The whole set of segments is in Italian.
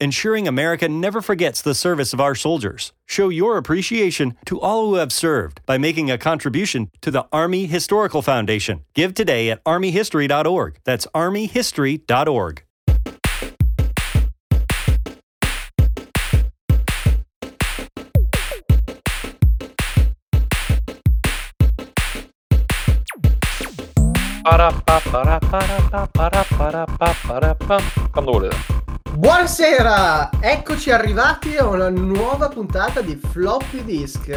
ensuring America never forgets the service of our soldiers. Show your appreciation to all who have served by making a contribution to the Army Historical Foundation. Give today at armyhistory.org. That's armyhistory.org. Quando volete. Buonasera, eccoci arrivati a una nuova puntata di Floppy Disk.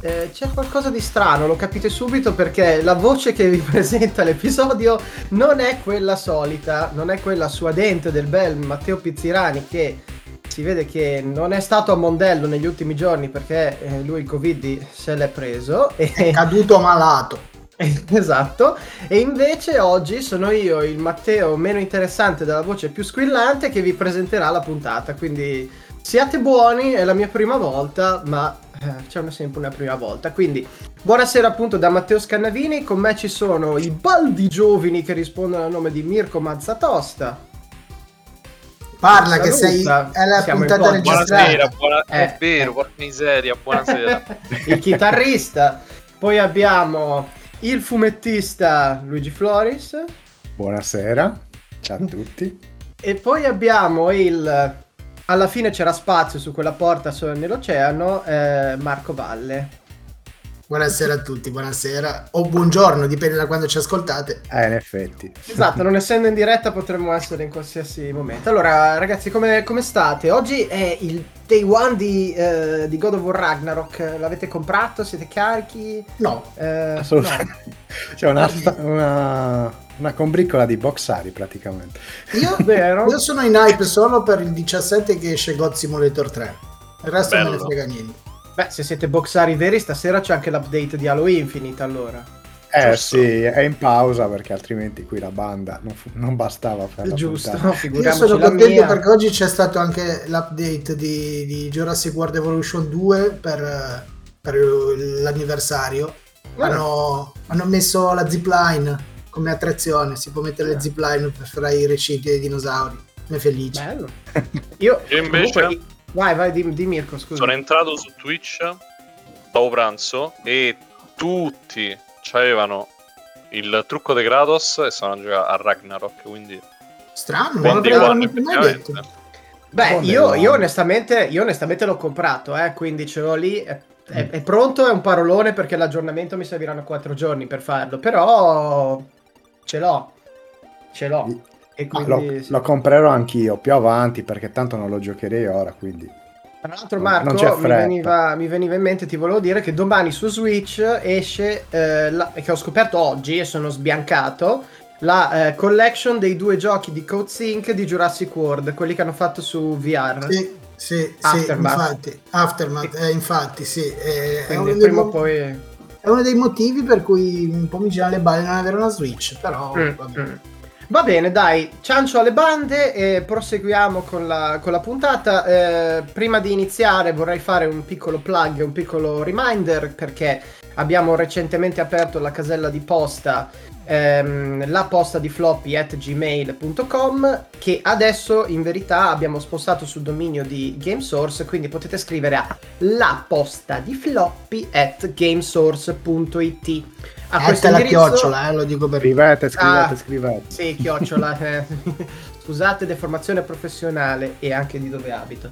Eh, c'è qualcosa di strano, lo capite subito perché la voce che vi presenta l'episodio non è quella solita, non è quella suadente del bel Matteo Pizzirani che si vede che non è stato a Mondello negli ultimi giorni perché eh, lui il Covid se l'è preso. E... È caduto malato. Esatto, e invece oggi sono io, il Matteo meno interessante della voce più squillante, che vi presenterà la puntata. Quindi siate buoni, è la mia prima volta, ma eh, c'è sempre una prima volta. Quindi buonasera appunto da Matteo Scannavini, con me ci sono i baldi giovani che rispondono al nome di Mirko Mazzatosta. Parla che sei è la Siamo puntata registrata. Buonasera, buona... Eh, è vero, eh. porca miseria, buonasera. il chitarrista. Poi abbiamo il fumettista Luigi Floris. Buonasera, ciao a tutti. E poi abbiamo il. Alla fine c'era spazio su quella porta solo nell'oceano. eh, Marco Valle. Buonasera a tutti, buonasera o buongiorno, dipende da quando ci ascoltate. Eh, in effetti. Esatto, non essendo in diretta potremmo essere in qualsiasi momento. Allora, ragazzi, come, come state? Oggi è il day one di, eh, di God of War Ragnarok. L'avete comprato? Siete carichi? No, Eh, Assolutamente. C'è una, una, una combriccola di boxari praticamente. io, no. Vero? io sono in hype solo per il 17 che esce God Simulator 3. Il resto non me ne Bello. frega niente. Beh, se siete boxari veri, stasera c'è anche l'update di Halo Infinite, allora. Eh Giusto. sì, è in pausa perché altrimenti qui la banda non, fu- non bastava per la Giusto, puntata. Io sono la contento mia. perché oggi c'è stato anche l'update di, di Jurassic World Evolution 2 per, per l'anniversario. Ah. Hanno, hanno messo la zipline come attrazione, si può mettere le zipline per fare i reciti dei dinosauri. Ne felice. Bello. Io, Io invece- comunque- vai, vai, di, di Mirko, scusa. Sono entrato su Twitch dopo pranzo e tutti avevano il trucco di Kratos e sono a giocare a Ragnarok, quindi Strano, non l'avrei mai detto. Beh, io, io onestamente, io onestamente l'ho comprato, eh, quindi ce l'ho lì. È, è- è pronto, è un parolone perché l'aggiornamento mi serviranno 4 giorni per farlo, però ce l'ho. Ce l'ho. E Ah, quindi, lo, sì. lo comprerò anch'io più avanti perché tanto non lo giocherei ora, quindi Tra l'altro, Marco, non c'è mi veniva, mi veniva in mente, ti volevo dire che domani su Switch esce, eh, la- che ho scoperto oggi e sono sbiancato, la eh, collection dei due giochi di CodeSync di Jurassic World, quelli che hanno fatto su VR. Sì, sì, sì, Aftermath. infatti, Aftermath, eh, infatti, sì. eh, è, Quindi uno dei prima o mo- poi... è uno dei motivi per cui un po' mi girano le balle non avere una Switch, però Mm, vabbè. mm. Va bene, dai, ciancio alle bande e proseguiamo con la, con la puntata. Eh, prima di iniziare vorrei fare un piccolo plug, un piccolo reminder perché abbiamo recentemente aperto la casella di posta, ehm, la posta di floppy at gmail.com che adesso in verità abbiamo spostato sul dominio di GameSource, quindi potete scrivere a la posta di floppy at gamesource.it. A questo te la indirizzo- chiocciola, eh, lo dico per scrivete, scrivete, Ah. scrivete. sì, chiocciola. eh. Scusate, deformazione professionale e anche di dove abito.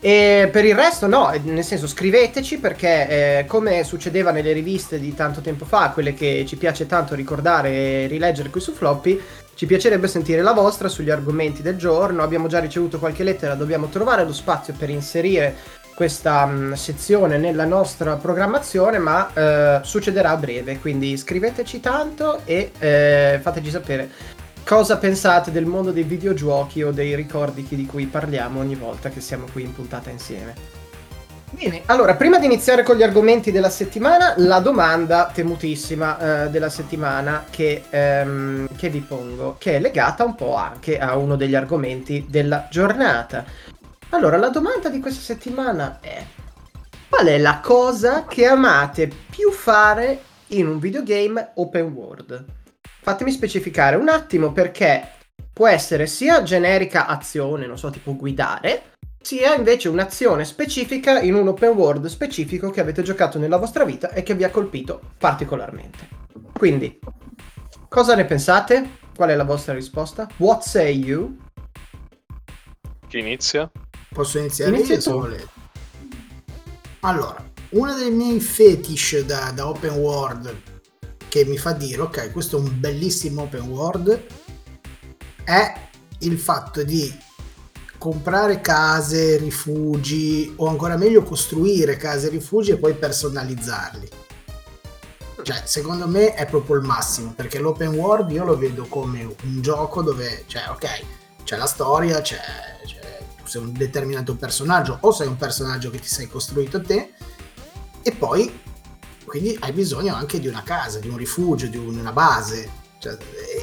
E per il resto no, eh, nel senso scriveteci perché eh, come succedeva nelle riviste di tanto tempo fa, quelle che ci piace tanto ricordare e rileggere qui su Floppy, ci piacerebbe sentire la vostra sugli argomenti del giorno. Abbiamo già ricevuto qualche lettera, dobbiamo trovare lo spazio per inserire questa mh, sezione nella nostra programmazione, ma eh, succederà a breve, quindi scriveteci tanto e eh, fateci sapere cosa pensate del mondo dei videogiochi o dei ricordi di cui parliamo ogni volta che siamo qui in puntata insieme. Bene, allora, prima di iniziare con gli argomenti della settimana, la domanda temutissima eh, della settimana che, ehm, che vi pongo, che è legata un po' anche a uno degli argomenti della giornata. Allora, la domanda di questa settimana è: qual è la cosa che amate più fare in un videogame open world? Fatemi specificare un attimo perché può essere sia generica azione, non so, tipo guidare, sia invece un'azione specifica in un open world specifico che avete giocato nella vostra vita e che vi ha colpito particolarmente. Quindi, cosa ne pensate? Qual è la vostra risposta? What say you? Chi inizia? Posso iniziare Inizia io se tu. volete. Allora, uno dei miei fetish da, da open world che mi fa dire, ok, questo è un bellissimo open world, è il fatto di comprare case, rifugi, o ancora meglio costruire case rifugi e poi personalizzarli. Cioè, secondo me è proprio il massimo, perché l'open world io lo vedo come un gioco dove, cioè, ok, c'è la storia, c'è, sei un determinato personaggio o sei un personaggio che ti sei costruito te e poi quindi hai bisogno anche di una casa, di un rifugio, di una base Cioè,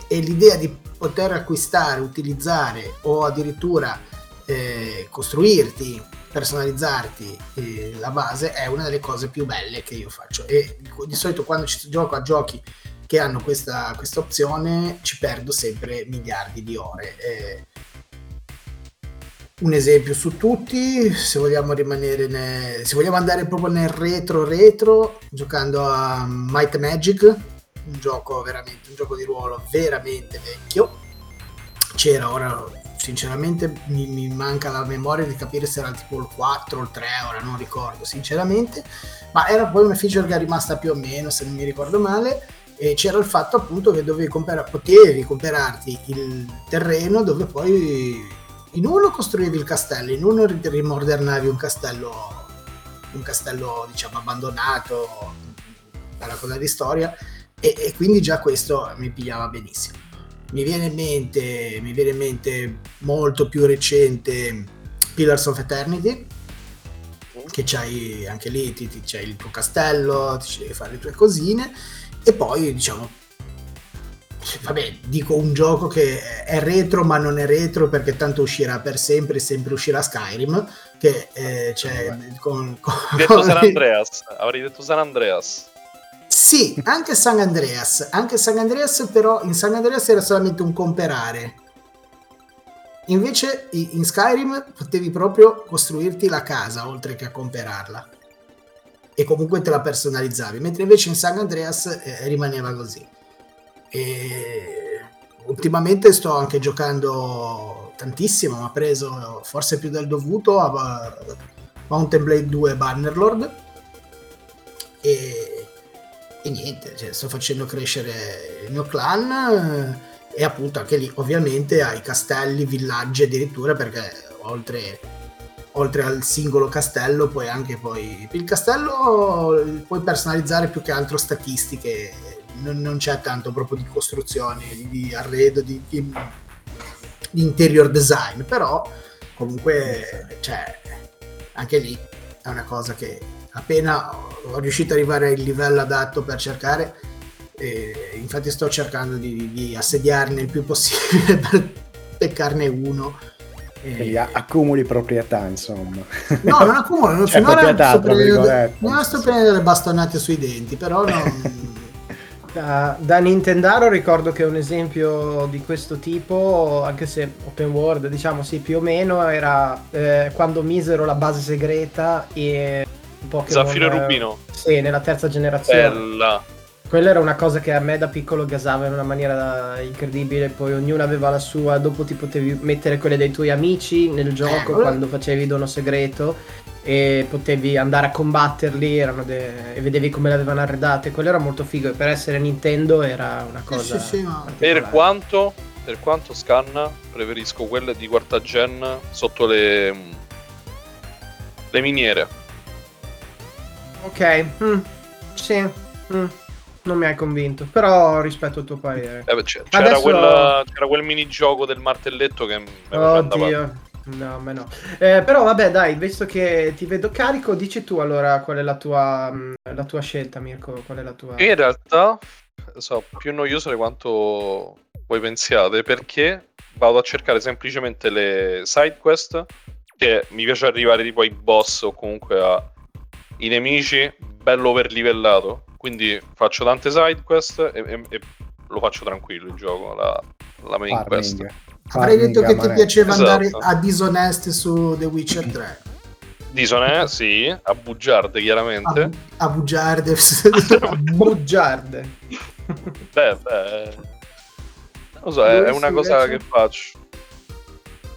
e, e l'idea di poter acquistare, utilizzare o addirittura eh, costruirti, personalizzarti eh, la base è una delle cose più belle che io faccio e di solito quando ci gioco a giochi che hanno questa, questa opzione ci perdo sempre miliardi di ore. Eh, un esempio su tutti, se vogliamo rimanere ne- se vogliamo andare proprio nel retro retro, giocando a Might Magic, un gioco veramente, un gioco di ruolo veramente vecchio. C'era ora, sinceramente, mi, mi manca la memoria di capire se era tipo il 4 o il 3, ora non ricordo sinceramente, ma era poi una feature che è rimasta più o meno, se non mi ricordo male, e c'era il fatto appunto che dovevi comprare, potevi comprarti il terreno dove poi in uno costruivi il castello, in uno ri- rimodernavi un castello, un castello diciamo abbandonato, bella cosa di storia, e, e quindi già questo mi pigliava benissimo. Mi viene in mente, mi viene in mente molto più recente Pillars of Eternity, che c'hai anche lì, ti, ti- c'hai il tuo castello, ti devi fare le tue cosine, e poi diciamo vabbè, dico un gioco che è retro ma non è retro perché tanto uscirà per sempre sempre uscirà Skyrim che eh, c'è con, con- detto San Andreas, avrei detto San Andreas. sì, anche San Andreas anche San Andreas però in San Andreas era solamente un comprare invece in Skyrim potevi proprio costruirti la casa oltre che a comprarla e comunque te la personalizzavi mentre invece in San Andreas eh, rimaneva così e ultimamente sto anche giocando tantissimo, ha preso forse più del dovuto a Mountain Blade 2 Bannerlord. E, e niente, cioè, sto facendo crescere il mio clan eh, e appunto anche lì ovviamente hai castelli, villaggi addirittura perché oltre, oltre al singolo castello puoi anche poi il castello puoi personalizzare più che altro statistiche non, non c'è tanto proprio di costruzione, di, arredo, di, di- di interior design, però comunque cioè, anche lì è una cosa che appena ho riuscito ad arrivare al livello adatto per cercare, e infatti sto cercando di, di assediarne il più possibile per peccarne uno. Quindi accumuli proprietà, insomma. No, non accumulo, non Cioè, finora proprietà, sto prendendo, virgolette. no, sto prendendo delle bastonate sui denti, però non... Da, da Nintendaro ricordo che un esempio di questo tipo, anche se open world, diciamo sì, più o meno, era eh, quando misero la base segreta e Pokémon... Zaffiro e Rubino. Sì, nella terza generazione. Bella. Quella era una cosa che a me da piccolo gasava in una maniera incredibile, poi ognuno aveva la sua, dopo ti potevi mettere quelle dei tuoi amici nel gioco quello- quando facevi dono segreto e potevi andare a combatterli erano de- e vedevi come le avevano arredate, quello era molto figo e per essere Nintendo era una Sì, cosa sì, sì, ma- particolare. Per quanto, per quanto scanna, preferisco quelle di quarta gen sotto le, le miniere. Ok, mm, sì, mm, non mi hai convinto, però rispetto il tuo parere. Eh, beh, c'era, Adesso- quel, c'era quel minigioco del martelletto che mi Oddio. No, ma no. Eh, però vabbè, dai, visto che ti vedo carico, dici tu allora qual è la tua, mh, la tua scelta, Mirko. Qual è la tua. Io in realtà so più noioso di quanto voi pensiate perché vado a cercare semplicemente le side quest che mi piace arrivare tipo ai boss o comunque ai nemici bello overlivellato quindi faccio tante side quest e, e- e lo faccio tranquillo il gioco la, la main quest Farming. Avrei detto che ti piaceva Esatto. andare a Dishonesty su The Witcher 3. Disone sì a bugiarde chiaramente A, a bugiarde. Bugiarde. beh beh non lo so è, è una cosa invece? che faccio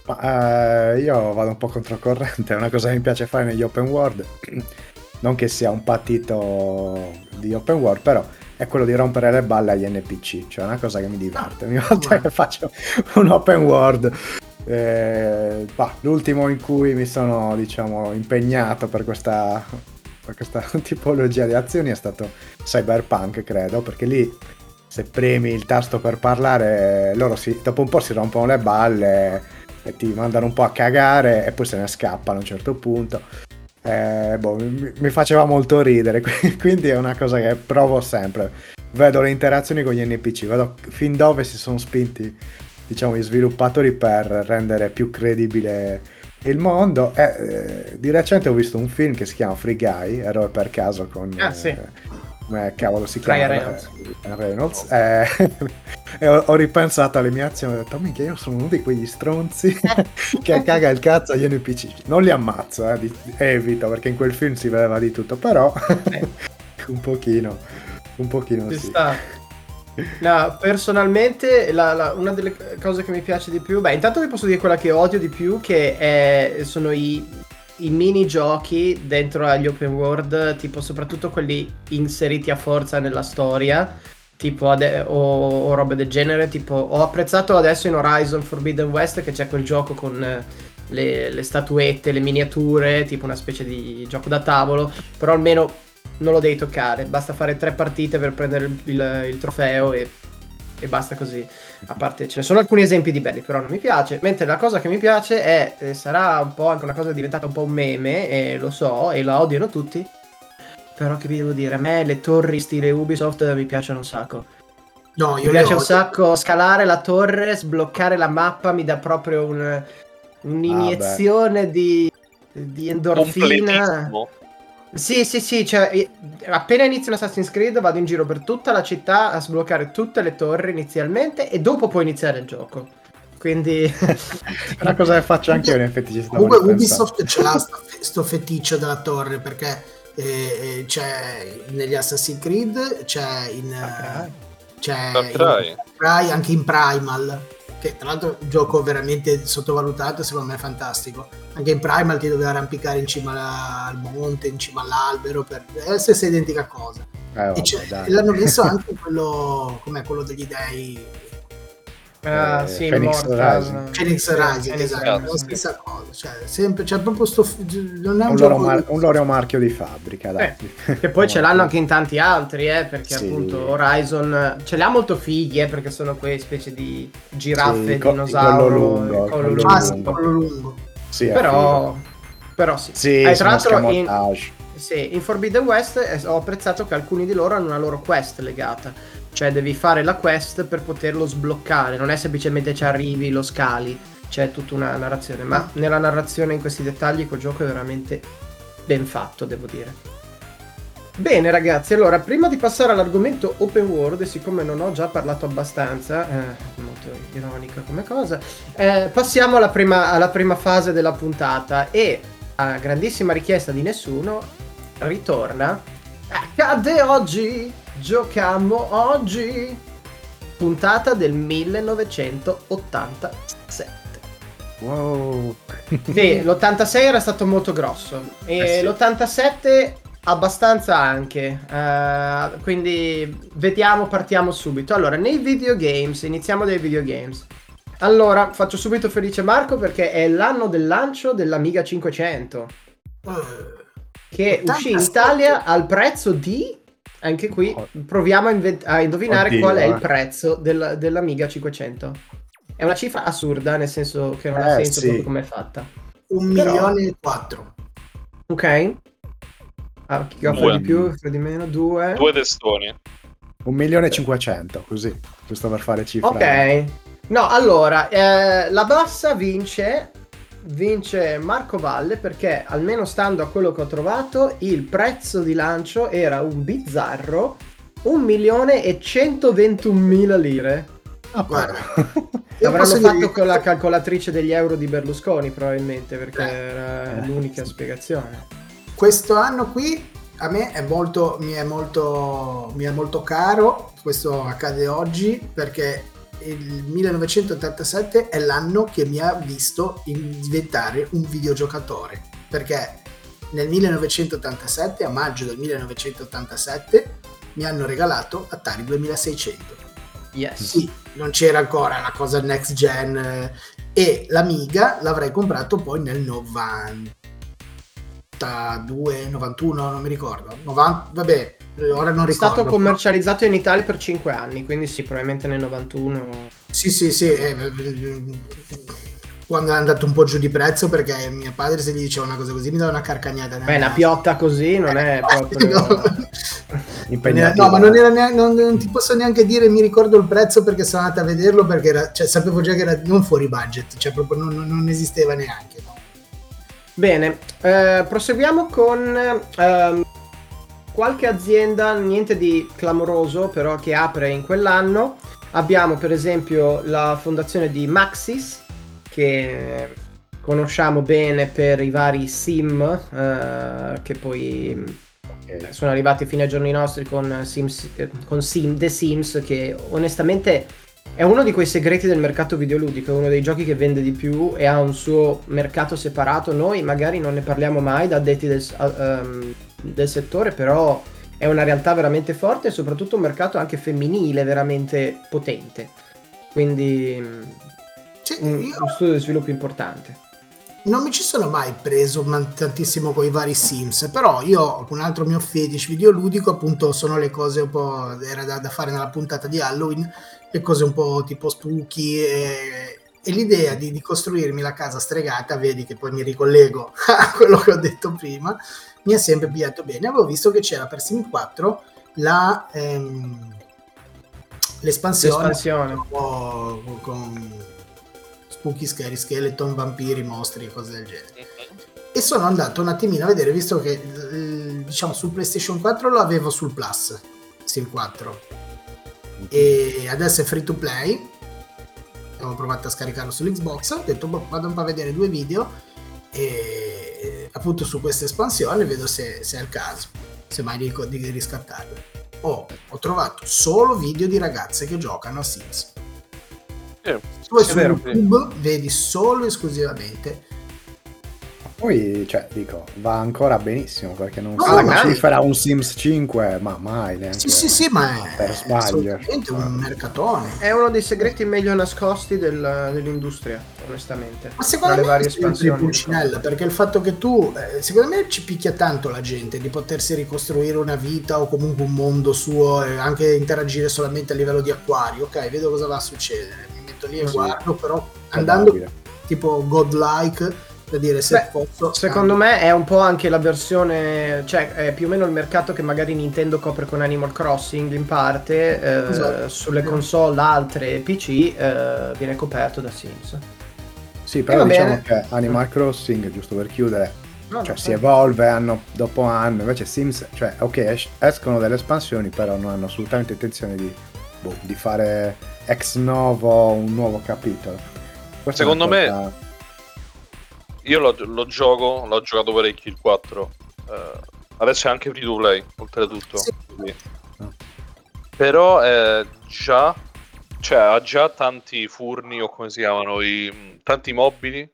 Ma, eh, io vado un po' controcorrente, è una cosa che mi piace fare negli open world, non che sia un patito di open world, però è quello di rompere le balle agli NPC, cioè è una cosa che mi diverte, ogni volta che faccio un open world. eh, bah, l'ultimo in cui mi sono diciamo impegnato per questa, per questa tipologia di azioni è stato Cyberpunk credo perché lì se premi il tasto per parlare loro si- dopo un po' si rompono le balle e ti mandano un po' a cagare e poi se ne scappano a un certo punto. Eh, boh, mi, mi faceva molto ridere, quindi è una cosa che provo sempre. Vedo le interazioni con gli NPC, vedo fin dove si sono spinti diciamo, gli sviluppatori per rendere più credibile il mondo. E, eh, di recente ho visto un film che si chiama Free Guy, ero per caso con... Ah, sì. Eh, cavolo si chiama? Reynolds. Eh, Reynolds. Eh, e ho, ho ripensato alle mie azioni ho detto, minchia, io sono uno di quegli stronzi che caga il cazzo agli NPC. Non li ammazzo, eh, di- evito, perché in quel film si vedeva di tutto, però un pochino, un pochino Ci sì. sta. No, personalmente la- la- una delle cose che mi piace di più, beh, intanto vi posso dire quella che odio di più, che è- sono i, i minigiochi dentro agli open world, tipo soprattutto quelli inseriti a forza nella storia, tipo ade- o, o robe del genere, tipo ho apprezzato adesso in Horizon Forbidden West che c'è quel gioco con eh, le, le statuette, le miniature, tipo una specie di gioco da tavolo, però almeno non lo devi toccare, basta fare tre partite per prendere il, il- il trofeo e, e basta così. A parte ce ne sono alcuni esempi di belli, però non mi piace. Mentre la cosa che mi piace è, eh, sarà un po' anche una cosa diventata un po' un meme, e lo so, e la odiano tutti. Però che vi devo dire, a me le torri stile Ubisoft mi piacciono un sacco. No, Mi io le piace un sacco scalare la torre, sbloccare la mappa, mi dà proprio un- un'iniezione di, di endorfina. Sì, sì, sì, cioè appena inizio Assassin's Creed vado in giro per tutta la città a sbloccare tutte le torri inizialmente e dopo puoi iniziare il gioco. Quindi una cosa che faccio anche io, in effetti ci stavo Comunque. Ubisoft ce l'ha sto, sto feticcio della torre perché eh, eh, c'è negli Assassin's Creed, c'è in, eh, c'è Far Cry. in Far Cry, anche in Primal, che tra l'altro è un gioco veramente sottovalutato secondo me è fantastico. Anche in Primal ti dovevi arrampicare in cima alla- al monte, in cima all'albero, per è la stessa identica cosa. Eh, vabbè, e, e l'hanno messo anche quello, com'è quello degli dei ah, Eh, sì, Phoenix Immortal. Rising. Phoenix Rising, Phoenix esatto, Rising. la stessa cosa, cioè, sempre, c'è proprio sto, non è un, un, gioco loro mar- un loro marchio di fabbrica, dai. Che poi ce l'hanno anche in tanti altri, eh, perché Sì. appunto Horizon eh, ce li ha molto fighi, eh, perché sono quei specie di giraffe, Sì, dinosauro, collo lungo, collo collo lungo. Ah, sì, lungo. Sì, Però, però sì. Sì, Eh, tra l'altro in, sì, in Forbidden West eh, ho apprezzato che alcuni di loro hanno una loro quest legata. Cioè devi fare la quest per poterlo sbloccare, non è semplicemente ci arrivi, lo scali, c'è tutta una narrazione. Ma nella narrazione in questi dettagli quel gioco è veramente ben fatto, devo dire. Bene ragazzi, allora prima di passare all'argomento open world, siccome non ho già parlato abbastanza, eh, molto ironica come cosa, eh, passiamo alla prima, alla prima fase della puntata e a grandissima richiesta di nessuno ritorna Accade oggi, giochiamo oggi, puntata del 1987. Wow. Sì, l'86 era stato molto grosso e Eh sì. l'87 abbastanza anche. eh, quindi vediamo, partiamo subito. Allora, nei videogames, iniziamo dai videogames. Allora, faccio subito felice Marco perché è l'anno del lancio dell'Amiga 500 Eh, che uscì in 87. Italia al prezzo di anche qui proviamo a, inve- a indovinare Oddio, qual è il eh. prezzo del- dell'Amiga 500. è una cifra assurda, nel senso che non ha Eh, senso sì. proprio come è fatta. Un Però- milione e quattro. Ok? Ah, chi offre Due. di più, offre di meno? Due. Due testoni. Un milione e cinquecento, così, giusto per fare cifra. Ok. No, allora, eh, la bassa vince vince Marco Valle perché almeno stando a quello che ho trovato il prezzo di lancio era un bizzarro 1 milione e 121 mila lire. Ah, Guarda, L'avranno fatto dire- con la calcolatrice degli euro di Berlusconi probabilmente perché Eh. era Eh. l'unica spiegazione. questo anno qui a me è molto, mi, è molto, mi è molto caro, questo accade oggi perché il 1987 è l'anno che mi ha visto diventare un videogiocatore perché nel 1987 a maggio del 1987 mi hanno regalato Atari 2600 Yes. sì, non c'era ancora la cosa next gen eh, e l'Amiga l'avrei comprato poi nel 92, 91, non mi ricordo. 90, vabbè, ora non È stato ricordo. commercializzato in Italia per 5 anni, quindi sì, probabilmente nel 91. Sì, sì, sì. eh, eh, quando è andato un po' giù di prezzo perché mio padre se gli diceva una cosa così mi dava una carcagnata. Beh, una piotta così non è proprio... No. Ma non, era neanche- non- non ti posso neanche dire, mi ricordo il prezzo perché sono andato a vederlo perché era, cioè, sapevo già che era non fuori budget, cioè proprio non- non esisteva neanche. no. Bene, eh, proseguiamo con ehm, qualche azienda, niente di clamoroso, però che apre in quell'anno. Abbiamo per esempio la fondazione di Maxis, che conosciamo bene per i vari sim, eh, che poi Ok. sono arrivati fino ai giorni nostri con, Sims, eh, con Sim, The Sims, che onestamente è uno di quei segreti del mercato videoludico, è uno dei giochi che vende di più e ha un suo mercato separato. Noi magari non ne parliamo mai da addetti del, ehm, del settore, però è una realtà veramente forte e soprattutto un mercato anche femminile veramente potente. Quindi Sì, un, io un studio di sviluppo importante. non mi ci sono mai preso tantissimo con i vari Sims, però io un altro mio fetish videoludico appunto sono le cose un po' era da, da fare nella puntata di Halloween, le cose un po' tipo spooky e, e l'idea di, di costruirmi la casa stregata, vedi che poi mi ricollego a quello che ho detto prima, mi ha sempre pigliato bene. Avevo visto che c'era per Sim 4 la, ehm, l'espansione, L'espansione. un po' con spooky, scary, skeleton, vampiri, mostri e cose del genere. E sono andato un attimino a vedere, visto che eh, diciamo sul PlayStation 4 lo avevo sul Plus, Sim 4, e adesso è free to play. Avevo provato a scaricarlo sull'Xbox, ho detto boh, vado un po' a vedere due video e appunto su questa espansione vedo se, se è il caso, se mai di, di riscattarlo. Oh, ho trovato solo video di ragazze che giocano a Sims. Sì. Sì, è su vero. YouTube vedi solo e esclusivamente Poi, cioè, dico, va ancora benissimo perché non No, si alla grande. cifra un Sims 5, ma mai neanche. Sì, sì, sì, ma è Per sbaglio. assolutamente un mercatone. È uno dei segreti meglio nascosti del- dell'industria, onestamente. Ma secondo tra le me varie è sempre espansioni. Pulcinella, perché il fatto che tu, eh, secondo me ci picchia tanto la gente di potersi ricostruire una vita o comunque un mondo suo e anche interagire solamente a livello di acquario. Ok, vedo cosa va a succedere, mi metto lì e Sì. guardo, però andando tipo godlike per dire se Beh, posso. Secondo me è un po' anche la versione, cioè è più o meno il mercato che magari Nintendo copre con Animal Crossing in parte, eh, Esatto. sulle console altre PC eh, viene coperto da Sims. Sì, però diciamo bene. che Animal Crossing, giusto per chiudere, No, cioè no, si evolve anno dopo anno, invece Sims, cioè ok, es- escono delle espansioni, però non hanno assolutamente intenzione di, boh, di fare ex novo un nuovo capitolo. Questa Secondo me- Io lo, lo gioco, l'ho giocato parecchio il 4. eh, adesso è anche free to play, oltretutto. Sì. Però è già. Cioè, ha già tanti furni o come si chiamano, i, tanti mobili,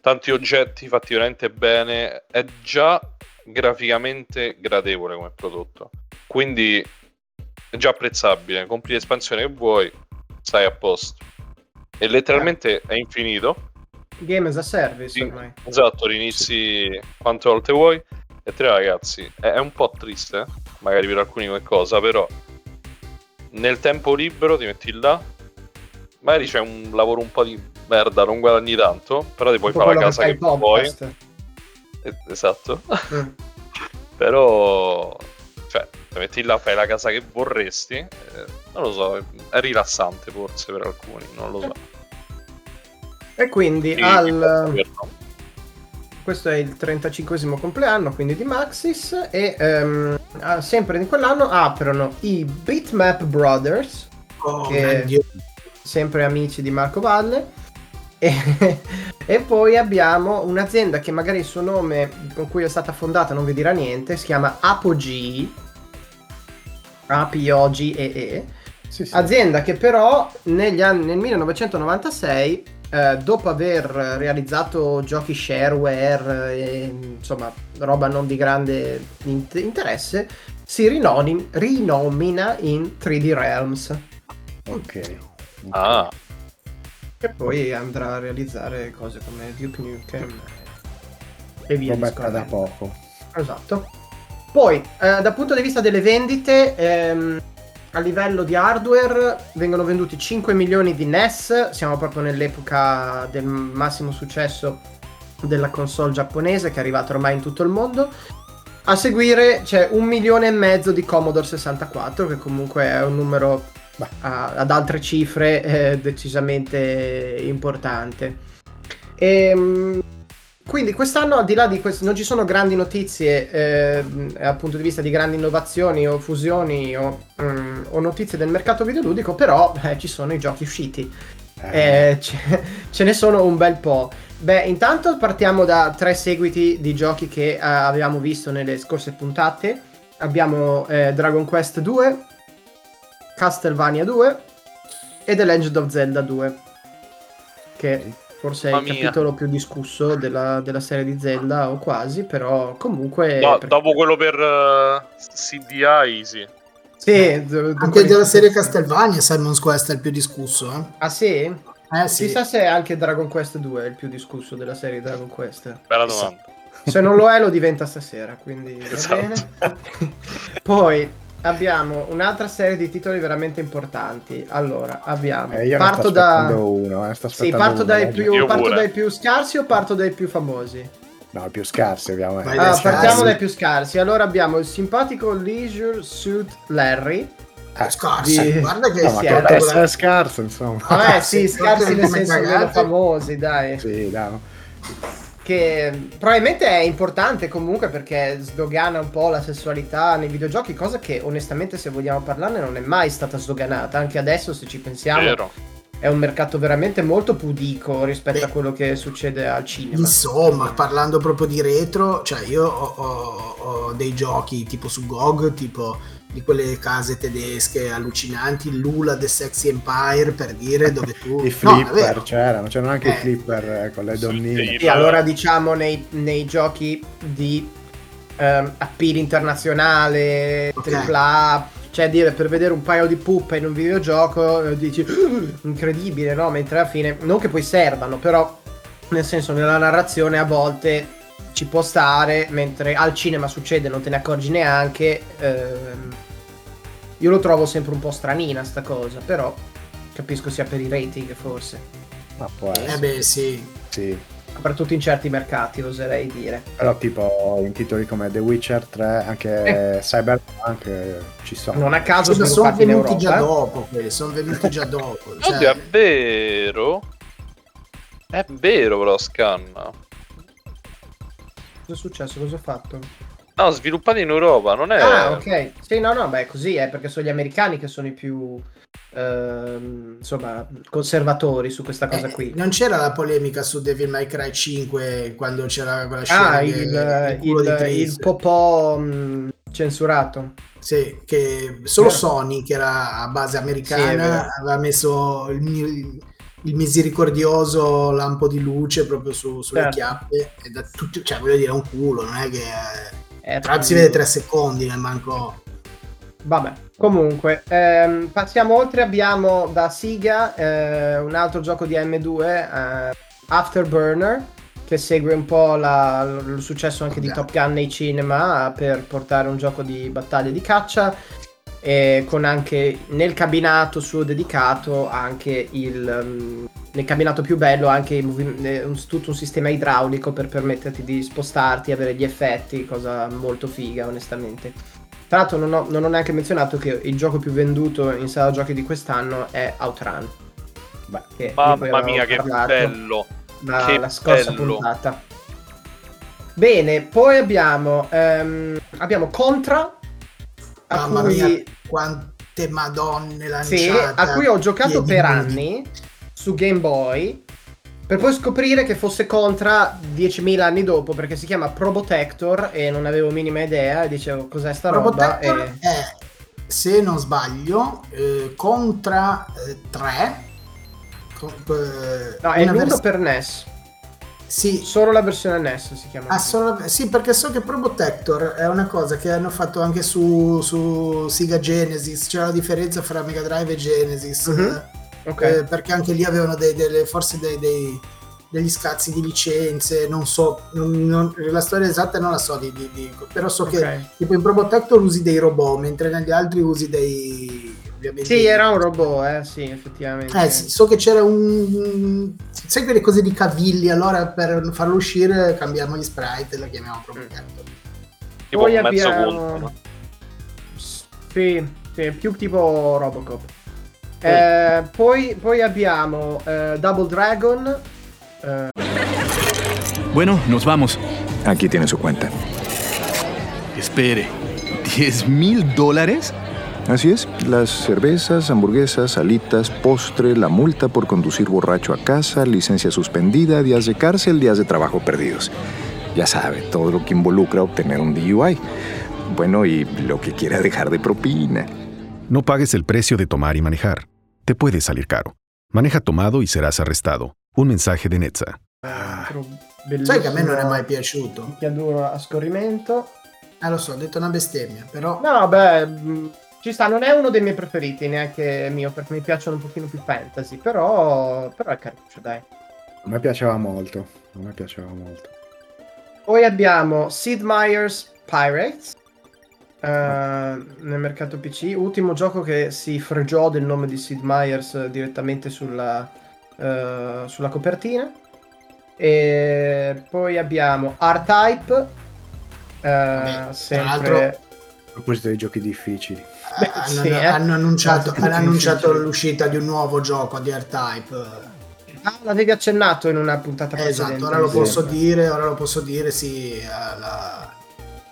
tanti oggetti fatti veramente bene. È già graficamente gradevole come prodotto. Quindi è già apprezzabile. Compri l'espansione che vuoi, stai a posto. E letteralmente è infinito. Game as a service Sì, ormai. Esatto, rinizi quante volte vuoi. E tre ragazzi, è, è un po' triste, eh, magari per alcuni come cosa, però nel tempo libero ti metti là, magari c'è un lavoro un po' di merda, non guadagni tanto, però ti puoi fare la casa che vuoi. Esatto. Mm. però, cioè, ti metti là, fai la casa che vorresti. eh, non lo so, è rilassante forse per alcuni, non lo so. E quindi Sì, al... Questo è il 35 compleanno, quindi di Maxis. E ah, sempre di quell'anno aprono i Bitmap Brothers, Oh, Che- sempre amici di Marco Valle. E, e poi abbiamo un'azienda che magari il suo nome con cui è stata fondata non vi dirà niente, si chiama Apogee. A-P-O-G-E-E. Sì, sì. Azienda che però negli anni, nel 1996, eh, dopo aver realizzato giochi shareware e insomma roba non di grande int- interesse, si rinomi- rinomina in 3D Realms Ok. Ah, e poi andrà a realizzare cose come Duke Nukem e via Robetta da poco. Esatto. Poi, eh, dal punto di vista delle vendite, ehm, a livello di hardware vengono venduti 5 milioni di NES, siamo proprio nell'epoca del massimo successo della console giapponese che è arrivata ormai in tutto il mondo. A seguire c'è un milione e mezzo di Commodore 64, che comunque è un numero Beh. ad altre cifre eh, decisamente importante. Ehm, quindi quest'anno, al di là di questo, non ci sono grandi notizie eh, dal punto di vista di grandi innovazioni o fusioni o, mm, o notizie del mercato videoludico, però eh, ci sono i giochi usciti. Eh, Eh, ce, ce ne sono un bel po'. Beh, intanto partiamo da tre seguiti di giochi che eh, avevamo visto nelle scorse puntate. Abbiamo eh, Dragon Quest 2, Castlevania 2 e The Legend of Zelda 2. Che forse è il Mamma mia. capitolo più discusso della, della serie di Zelda, o quasi, però comunque... no, per- dopo quello per eh, CDI, sì. Sì, d- Anche d- della serie Castlevania Simon's Quest è il più discusso, eh? Ah sì? Eh sì. Chissà se anche Dragon Quest 2 è il più discusso della serie Dragon Quest. Bella domanda. Se non lo è, lo diventa stasera, quindi va Esatto. bene. Poi abbiamo un'altra serie di titoli veramente importanti. Allora, abbiamo. eh, parto da. uno. Eh, sto Sì, parto uno, dai, eh. più, parto dai più scarsi o parto dai più famosi? No, più scarsi ovviamente. Vai Ah, dai partiamo scarsi. dai più scarsi. Allora abbiamo il simpatico Leisure Suit Larry. Eh, scarsi. Di- Guarda che No, eh, può dopo essere scarso, insomma. Vabbè, sì, Sì, scarsi nel senso meno famosi, dai. Sì, dai. Che probabilmente è importante comunque perché sdogana un po' la sessualità nei videogiochi, cosa che onestamente se vogliamo parlarne non è mai stata sdoganata, anche adesso se ci pensiamo Vero. è un mercato veramente molto pudico rispetto Beh. a quello che succede al cinema. Insomma, parlando proprio di retro, cioè io ho, ho- ho dei giochi tipo su GOG, tipo di quelle case tedesche allucinanti, Lula The Sexy Empire per dire dove tu... I No, flipper vero. c'erano, c'erano anche i Eh. flipper eh, con le donnine. E allora diciamo nei, nei giochi di ehm, appeal internazionale, Ok. AAA, cioè dire per vedere un paio di puppe in un videogioco eh, dici "Uh, incredibile, no? Mentre alla fine, non che poi servano, però nel senso nella narrazione a volte ci può stare, mentre al cinema succede, non te ne accorgi neanche. ehm, io lo trovo sempre un po' stranina sta cosa, però capisco sia per i rating forse. Ma può Eh essere, beh sì, sì. Soprattutto in certi mercati, oserei dire. Però tipo in titoli come The Witcher 3, anche Cyberpunk eh, ci sono. Non a caso Cioè, sono in venuti già dopo quelli, sono venuti già dopo. cioè- Oddio, è vero. È vero, però, scanna. Cosa è successo? Cosa ho fatto? No, sviluppati in Europa, non è. Ah, ok. Sì, no, no, beh, così è perché sono gli americani che sono i più ehm, insomma conservatori su questa cosa Eh, qui. non c'era la polemica su Devil May Cry 5 quando c'era quella scena Ah, il, culo di il, il popò mh, censurato. Sì, che solo Vero. Sony, che era a base Sì, è americana, vero. aveva messo il, mi- il misericordioso lampo di luce proprio su- sulle Certo. chiappe. E da tutti, cioè, voglio dire, è un culo, non è che. Eh, Tra l'altro si vede tre secondi, ne manco. Vabbè, comunque, ehm, passiamo oltre, abbiamo da Siga eh, un altro gioco di M2, eh, Afterburner, che segue un po' la- il successo anche di Top Gun nei cinema per portare un gioco di battaglia di caccia. E con anche nel cabinato suo dedicato anche il mm, nel cabinato più bello anche movi- eh, tutto un sistema idraulico per permetterti di spostarti avere gli effetti cosa molto figa onestamente tra l'altro non ho, non ho neanche menzionato che il gioco più venduto in sala giochi di quest'anno è Outrun Beh, Mamma mia, che bello. la, che la scorsa bello. puntata bene poi abbiamo ehm, abbiamo Contra a Mamma cui, mia, quante madonne lanciate. sì, a cui ho giocato per anni su Game Boy per poi scoprire che fosse Contra 10.000 anni dopo perché si chiama Probotector e non avevo minima idea e dicevo cos'è sta roba Probotector e... è, se non sbaglio, eh, Contra 3. no è l'uno per NES Sì, solo la versione NES si chiama Ah, solo- sì, perché so che Probotector è una cosa che hanno fatto anche su, su Sega Genesis, c'è la differenza fra Mega Drive e Genesis, Mhm. ok eh, perché anche lì avevano dei- delle, forse dei- dei- degli scazzi di licenze, non so, non- non- la storia esatta non la so, di, di- di- però so che Ok. tipo in Probotector usi dei robot, mentre negli altri usi dei... Ovviamente, sì era un robot eh sì effettivamente eh, so che c'era un... Sai quelle cose di cavilli, allora per farlo uscire cambiamo gli sprite e la chiamiamo Probotector. Tipo Poi abbiamo- conto. no? Sì, sì, più tipo Robocop. Eh, poi, poi abbiamo eh, Double Dragon. eh, Bueno, nos vamos. Aquí tiene su cuenta. Espere. ¿10 mil dólares? Así es, las cervezas, hamburguesas, alitas, postre, la multa por conducir borracho a casa, licencia suspendida, días de cárcel, días de trabajo perdidos. Ya sabe, todo lo que involucra obtener un DUI. Bueno, y lo que quiera dejar de propina. No pagues el precio de tomar y manejar. Te puede salir caro. Maneja tomado y serás arrestado. Un mensaje de Netza. altro Sai che a me non è mai piaciuto? picchiaduro a scorrimento. Eh lo so, ho detto una bestemmia, però... No, beh, ci sta, non è uno dei miei preferiti, neanche mio, perché mi piacciono un pochino più fantasy, però, però è caruccio, dai. a me piaceva molto. A me piaceva molto. Poi abbiamo Sid Meier's Pirates eh, nel mercato PC, ultimo gioco che si fregiò del nome di Sid Meier's direttamente sulla, eh, sulla copertina. E poi abbiamo R-Type, eh, Vabbè, sempre... tra l'altro- A proposito dei giochi difficili. Beh, hanno, sì, eh. hanno annunciato, hanno annunciato l'uscita di un nuovo gioco di R-Type. Ah, l'avevi accennato in una puntata precedente. Esatto, ora lo posso dire, ora lo posso dire, sì, alla,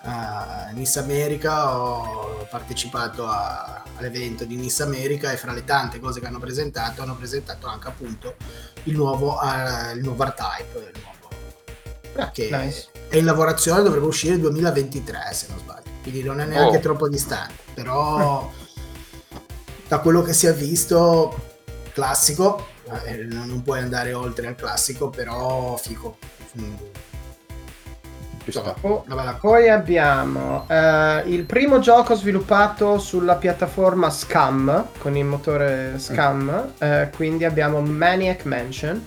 a Nice America ho partecipato a- all'evento di Nice America e fra le tante cose che hanno presentato hanno presentato anche appunto il nuovo, eh, il nuovo R-Type, il nuovo- Ah, che nice. è in lavorazione, dovrebbe uscire nel 2023 se non sbaglio, quindi non è neanche Oh. troppo distante, però da quello che si è visto, classico, eh, non puoi andare oltre al classico, però fico. Mm, Oh. Poi abbiamo eh, il primo gioco sviluppato sulla piattaforma Scam con il motore Scam. eh, quindi abbiamo Maniac Mansion.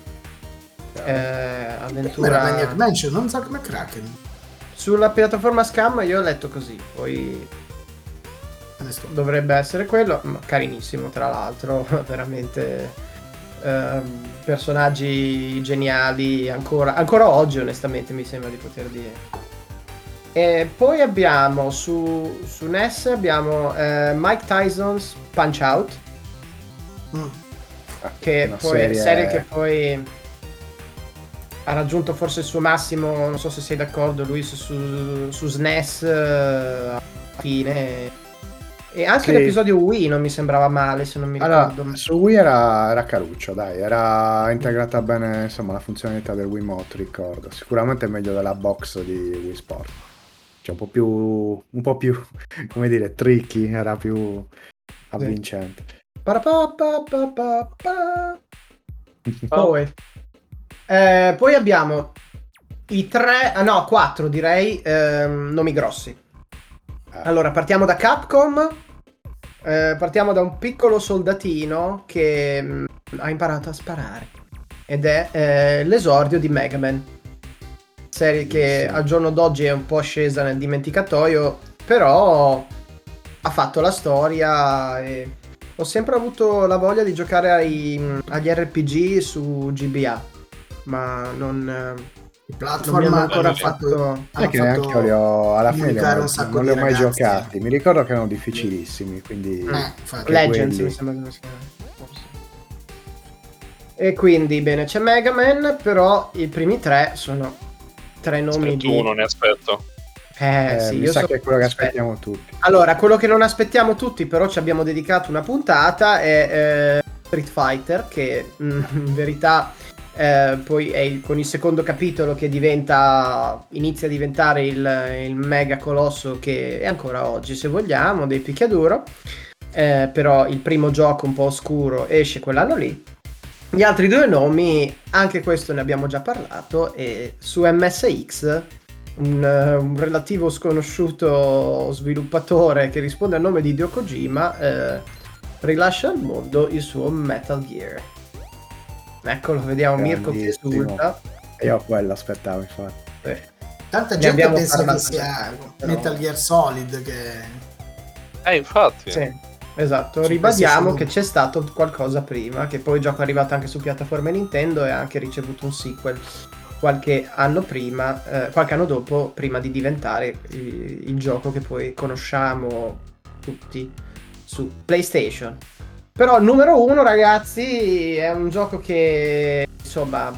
eh, Era avventura Maniac Mansion, non Zack McCracken. Sulla piattaforma Scam. Io ho letto così. Poi dovrebbe essere quello. ma carinissimo, tra l'altro, veramente. ehm, personaggi geniali ancora, ancora oggi, onestamente, mi sembra di poter dire. E poi abbiamo su, su NES abbiamo eh, Mike Tyson's Punch Out, Mm. che Una poi serie... serie- che poi ha raggiunto forse il suo massimo, non so se sei d'accordo, lui su, su, su SNES eh, alla fine. E anche Sì. l'episodio Wii non mi sembrava male, se non mi ricordo. Allora, su Wii era, era caruccio, dai, era integrata bene insomma la funzionalità del Wiimote, ricordo. Sicuramente meglio della box di Wii Sport. Cioè un po' più, un po' più, come dire, tricky, era più avvincente. Pa-ra-pa-pa-pa-pa-pa. Poi, eh, poi abbiamo i tre, ah no, quattro direi, ehm, nomi grossi. Eh, Allora, partiamo da Capcom. Eh, partiamo da un piccolo soldatino che mm, ha imparato a sparare. Ed è eh, l'esordio di Mega Man. Serie che al giorno d'oggi è un po' scesa nel dimenticatoio, però ha fatto la storia e ho sempre avuto la voglia di giocare ai- agli RPG su GBA, ma non, Il non mi platform hanno ancora fatto, fatto... Hanno che neanche io li ho, alla fine li ho non li ho mai ragazzi. giocati. Mi ricordo che erano difficilissimi, quindi... Eh. Legends quelli. mi sembra che si. E quindi, bene, c'è Mega Man, però i primi tre sono tre nomi Aspetto di... uno, ne aspetto. Eh, Eh, sì, mi io sa so- che è quello che aspettiamo tutti. Allora, quello che non aspettiamo tutti, però ci abbiamo dedicato una puntata, è eh, Street Fighter, che mm, in verità eh, poi è il- con il secondo capitolo che diventa, inizia a diventare il, il mega colosso che è ancora oggi, se vogliamo, dei picchiaduro. Eh, però il primo gioco un po' oscuro esce quell'anno lì. Gli altri due nomi, anche questo ne abbiamo già parlato, e su MSX un, eh, un relativo sconosciuto sviluppatore che risponde al nome di Hideo Kojima eh, rilascia al mondo il suo Metal Gear. Eccolo, vediamo Mirko che. E io quello aspettavo, infatti. Eh, Tanta Ne gente pensa che parlato sia però- Metal Gear Solid che Eh, infatti. Sì, esatto. Su Ribadiamo che c'è stato qualcosa prima, che poi il gioco è arrivato anche su piattaforme Nintendo e ha anche ricevuto un sequel qualche anno prima, eh, qualche anno dopo, prima di diventare il, il gioco che poi conosciamo tutti su PlayStation. Però numero uno, ragazzi, è un gioco che insomma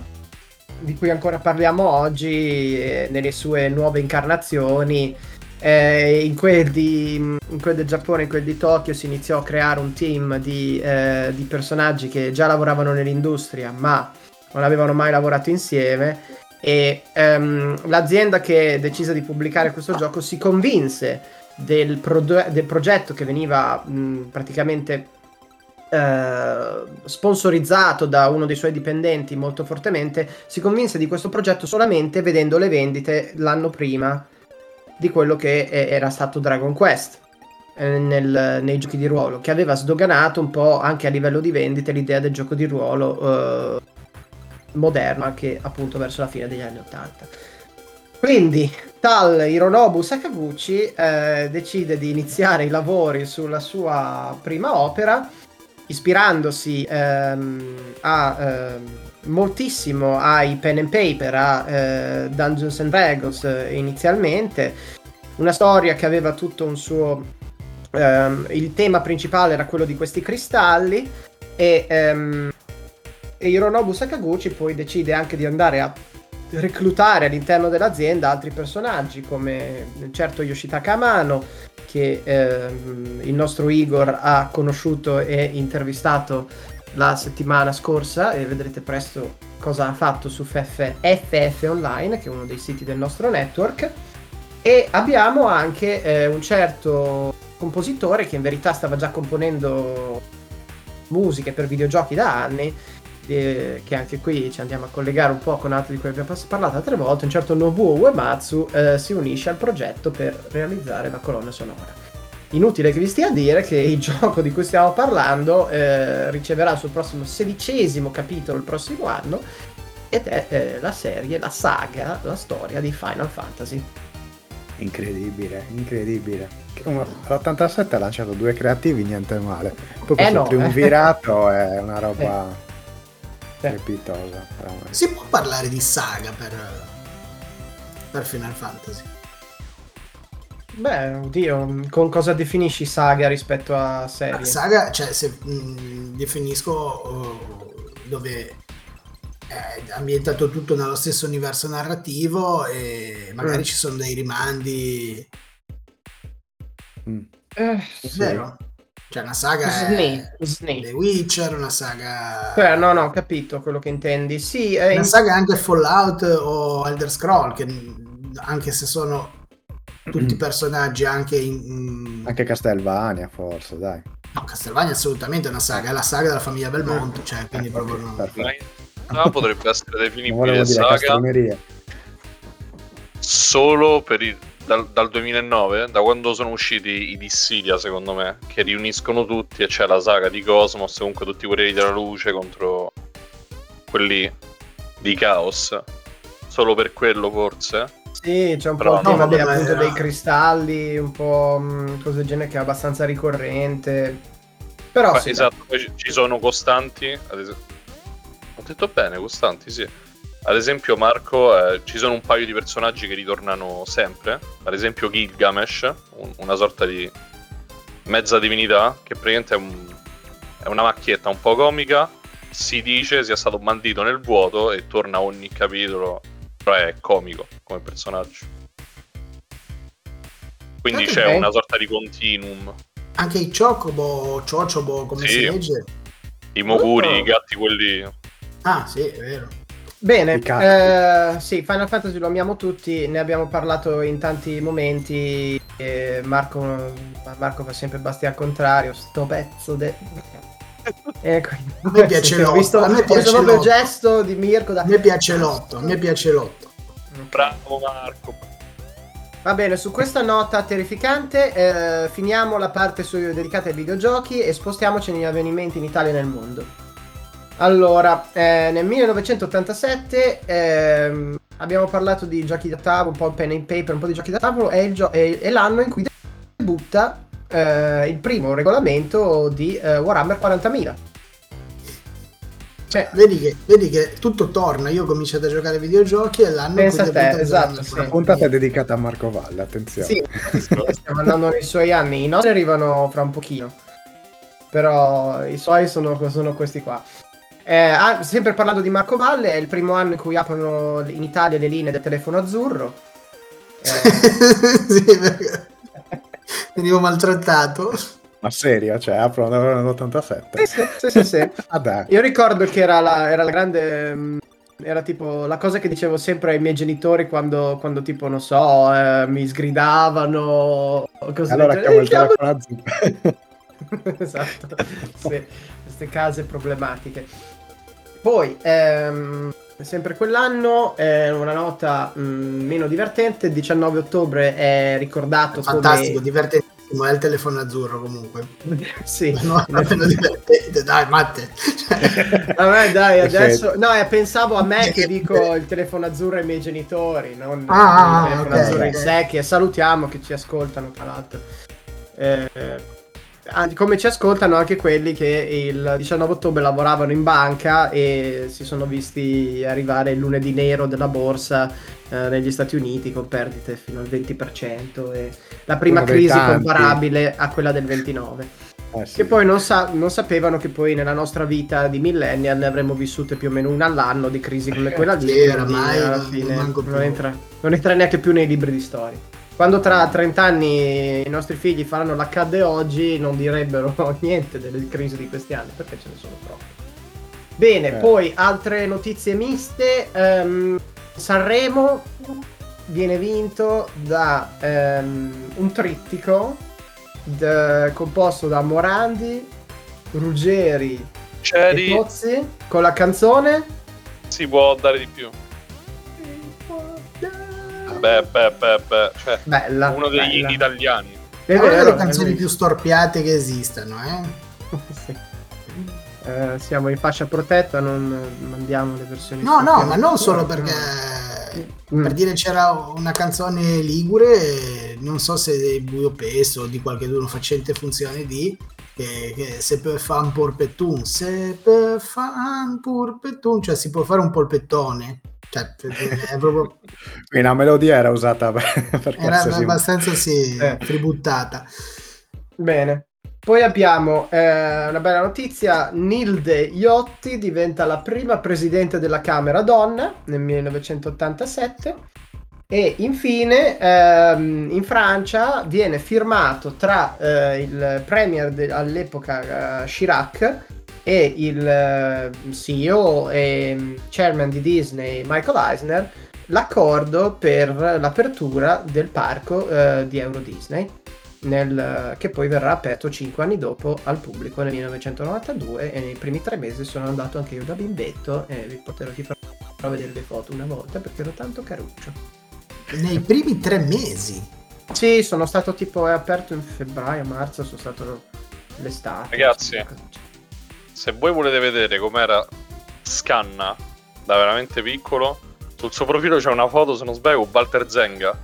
di cui ancora parliamo oggi eh, nelle sue nuove incarnazioni. Eh, in, quel di, in quel del Giappone, in quel di Tokyo, si iniziò a creare un team di, eh, di personaggi che già lavoravano nell'industria, ma non avevano mai lavorato insieme. E ehm, l'azienda che decise di pubblicare questo gioco si convinse del, prodo- del progetto che veniva mh, praticamente eh, sponsorizzato da uno dei suoi dipendenti molto fortemente, si convinse di questo progetto solamente vedendo le vendite l'anno prima di quello che era stato Dragon Quest eh, nel- nei giochi di ruolo, che aveva sdoganato un po' anche a livello di vendite l'idea del gioco di ruolo eh, moderno, anche appunto verso la fine degli anni 80. Quindi tal Hironobu Sakaguchi eh, decide di iniziare i lavori sulla sua prima opera ispirandosi ehm, a ehm, moltissimo ai pen and paper, a eh, Dungeons and Dragons eh, inizialmente, una storia che aveva tutto un suo... ehm, il tema principale era quello di questi cristalli e, ehm, e Hironobu Sakaguchi poi decide anche di andare a reclutare all'interno dell'azienda altri personaggi come certo Yoshitaka Amano che ehm, il nostro Igor ha conosciuto e intervistato la settimana scorsa e vedrete presto cosa ha fatto su FF, FF Online che è uno dei siti del nostro network. E abbiamo anche eh, un certo compositore che in verità stava già componendo musiche per videogiochi da anni eh, che anche qui ci andiamo a collegare un po' con altri di cui abbiamo parlato altre volte, un certo Nobuo Uematsu eh, si unisce al progetto per realizzare la colonna sonora. Inutile che vi stia a dire che il gioco di cui stiamo parlando eh, riceverà il suo prossimo sedicesimo capitolo il prossimo anno ed è eh, la serie, la saga, la storia di Final Fantasy. Incredibile, incredibile. Che uno- L'87 ha lanciato due creativi, niente male. Poi Eh questo no, triunvirato è una roba Sì. strepitosa. veramente. si può parlare di saga per, per Final Fantasy. Beh, oddio, con cosa definisci saga rispetto a serie? Saga, cioè, se mh, definisco uh, dove è ambientato tutto nello stesso universo narrativo e magari Mm. ci sono dei rimandi, Mm. Eh, Sì. vero? Cioè, una saga Sni, è Sni. The Witcher, una saga. Eh, no, no, ho capito quello che intendi. Sì, eh, Una saga anche Fallout o Elder Scroll, che anche se sono tutti personaggi anche in. Anche Castelvania, forse, dai. No, Castlevania è assolutamente una saga, è la saga della famiglia Belmont, cioè, quindi Eh, proprio ok, no. potrebbe essere Non definibile saga solo per il- dal, dal 2009, da quando sono usciti i Dissidia, secondo me, che riuniscono tutti e c'è la saga di Cosmos, comunque tutti quelli della luce contro quelli di Chaos. Solo per quello, forse. Sì, c'è un Però- po' il tema vabbè, appunto, dei cristalli, un po' mh, cose del genere che è abbastanza ricorrente. Però Beh, sì, esatto, poi ci- sono costanti. Ho detto bene, costanti, sì. Ad esempio, Marco, eh, ci sono un paio di personaggi che ritornano sempre. Ad esempio, Gilgamesh, un- una sorta di mezza divinità, che praticamente è, un- è una macchietta un po' comica. Si dice sia stato bandito nel vuoto e torna ogni capitolo. Però è comico come personaggio. Quindi Ok. c'è una sorta di continuum. Anche i Chocobo, Chochobo, come Sì. si legge? I Moguri, Oh. i gatti quelli. Ah, sì, è vero. Bene, eh, sì, Final Fantasy lo amiamo tutti, ne abbiamo parlato in tanti momenti. e Marco, Marco fa sempre basti al contrario, sto pezzo de... Ecco. A me piace Ho l'otto, visto, a me ho visto piace proprio il gesto di Mirko. Da... A me piace l'otto, a me piace l'otto. Bravo Marco. Va bene, su questa nota terrificante eh, finiamo la parte su- dedicata ai videogiochi e spostiamoci negli avvenimenti in Italia e nel mondo. Allora, eh, nel 1987 ehm, abbiamo parlato di giochi da tavolo, un po' pen and paper, un po' di giochi da tavolo, è, il gio- è- è l'anno in cui debutta eh, il primo regolamento di eh, Warhammer 40.000. Cioè, Vedi che, vedi che tutto torna. Io ho cominciato a giocare ai videogiochi e l'anno Pensa in cui a te, debutta esatto, sì. La puntata è dedicata a Marco Valle, attenzione. Sì, sì, stiamo andando nei suoi anni. I nostri arrivano fra un pochino. Però i suoi sono, sono questi qua. Eh, ah, sempre parlando di Marco Valle, è il primo anno in cui aprono in Italia le linee del telefono azzurro. Eh, sì, perché venivo maltrattato. Ma serio, cioè aprono nell'87. sì, sì, sì, sì, sì. Ah dai. Io ricordo che era la, era la grande. mm, Era tipo la cosa che dicevo sempre ai miei genitori quando, quando tipo, non so, eh, mi sgridavano. Cose Allora chiamo il genere. telefono azzurro. esatto, sì, queste case problematiche. Poi, ehm, sempre quell'anno, eh, una nota mh, meno divertente, il 19 ottobre è ricordato Fantastico, come... divertentissimo. È il telefono azzurro comunque. sì, No, meno divertente, dai, Matte. Cioè, Vabbè, dai, adesso... No, eh, pensavo a me che dico il telefono azzurro ai miei genitori, non Ah, il telefono ok, azzurro in ok. sé, che salutiamo, che ci ascoltano, tra l'altro. Eh, ah, come ci ascoltano anche quelli che il 19 ottobre lavoravano in banca e si sono visti arrivare il lunedì nero della borsa eh, negli Stati Uniti con perdite fino al 20% e la prima Uno crisi tanti. comparabile a quella del 29. Eh, sì. Che poi non, sa- non sapevano che poi nella nostra vita di millennial ne avremmo vissute più o meno una all'anno di crisi come quella lì. Sì, oramai alla non- non entra, non entra neanche più nei libri di storia. Quando tra 30 anni i nostri figli faranno l'accadde oggi, non direbbero niente delle crisi di questi anni, perché ce ne sono troppe. Bene, Eh. poi altre notizie miste. ehm, Sanremo viene vinto da ehm, un trittico d- composto da Morandi, Ruggeri e Ceri Pozzi con la canzone si può dare di più. Beh, beh, beh, beh. Cioè, bella. uno degli bella. italiani. È una delle canzoni più storpiate che esistano, eh. Sì. Eh, siamo in fascia protetta, non mandiamo le versioni. No, no, ma non solo perché Mm. per dire c'era una canzone ligure, non so se di Buio Pesto o di qualche uno facente funzione di che, che se per fa un porpettun, se per fa un porpettun, cioè si può fare un polpettone. Cioè, è proprio Quindi la melodia era usata per, per era qualsiasi- abbastanza sì, Eh. tributtata. Bene. Poi abbiamo eh, una bella notizia, Nilde Iotti diventa la prima presidente della Camera donna nel 1987 e infine ehm, in Francia viene firmato tra eh, il premier de- all'epoca eh, Chirac e il eh, CEO e mm, chairman di Disney Michael Eisner l'accordo per l'apertura del parco eh, di Euro Disney nel- che poi verrà aperto 5 anni dopo al pubblico nel 1992 e nei primi tre mesi sono andato anche io da bimbetto e vi potrò ti farò vedere le foto una volta perché ero tanto caruccio Nei primi tre mesi. sì sono stato tipo è aperto in febbraio marzo sono stato l'estate Ragazzi. Se voi volete vedere com'era Scanna da veramente piccolo, Sul suo profilo c'è una foto, se non sbaglio, con Walter Zenga.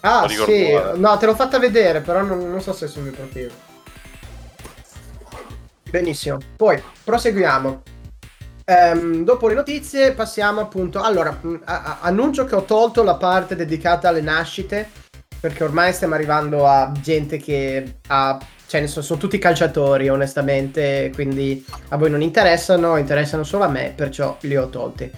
Ah, sì, male. no, te l'ho fatta vedere, però non, non so se è sul mio profilo. Benissimo, poi proseguiamo. Ehm, dopo le notizie passiamo appunto. Allora, mh, a- a- annuncio che ho tolto la parte dedicata alle nascite, perché ormai stiamo arrivando a gente che ha. Cioè, ne so- sono tutti calciatori, onestamente, quindi a voi non interessano, interessano solo a me, perciò li ho tolti.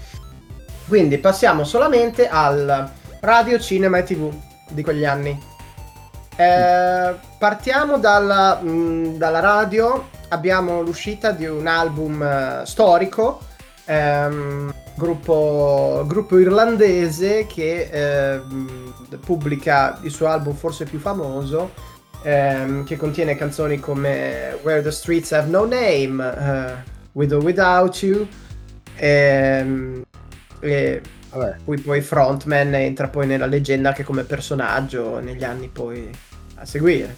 Quindi passiamo solamente al radio, cinema e tv di quegli anni. Eh, partiamo dalla, mh, dalla radio. Abbiamo l'uscita di un album eh, storico, ehm, gruppo, gruppo irlandese che ehm, pubblica il suo album forse più famoso, ehm, che contiene canzoni come Where the Streets Have No Name, eh, With or Without You, ehm, e Vabbè, cui poi frontman entra poi nella leggenda anche come personaggio negli anni poi a seguire.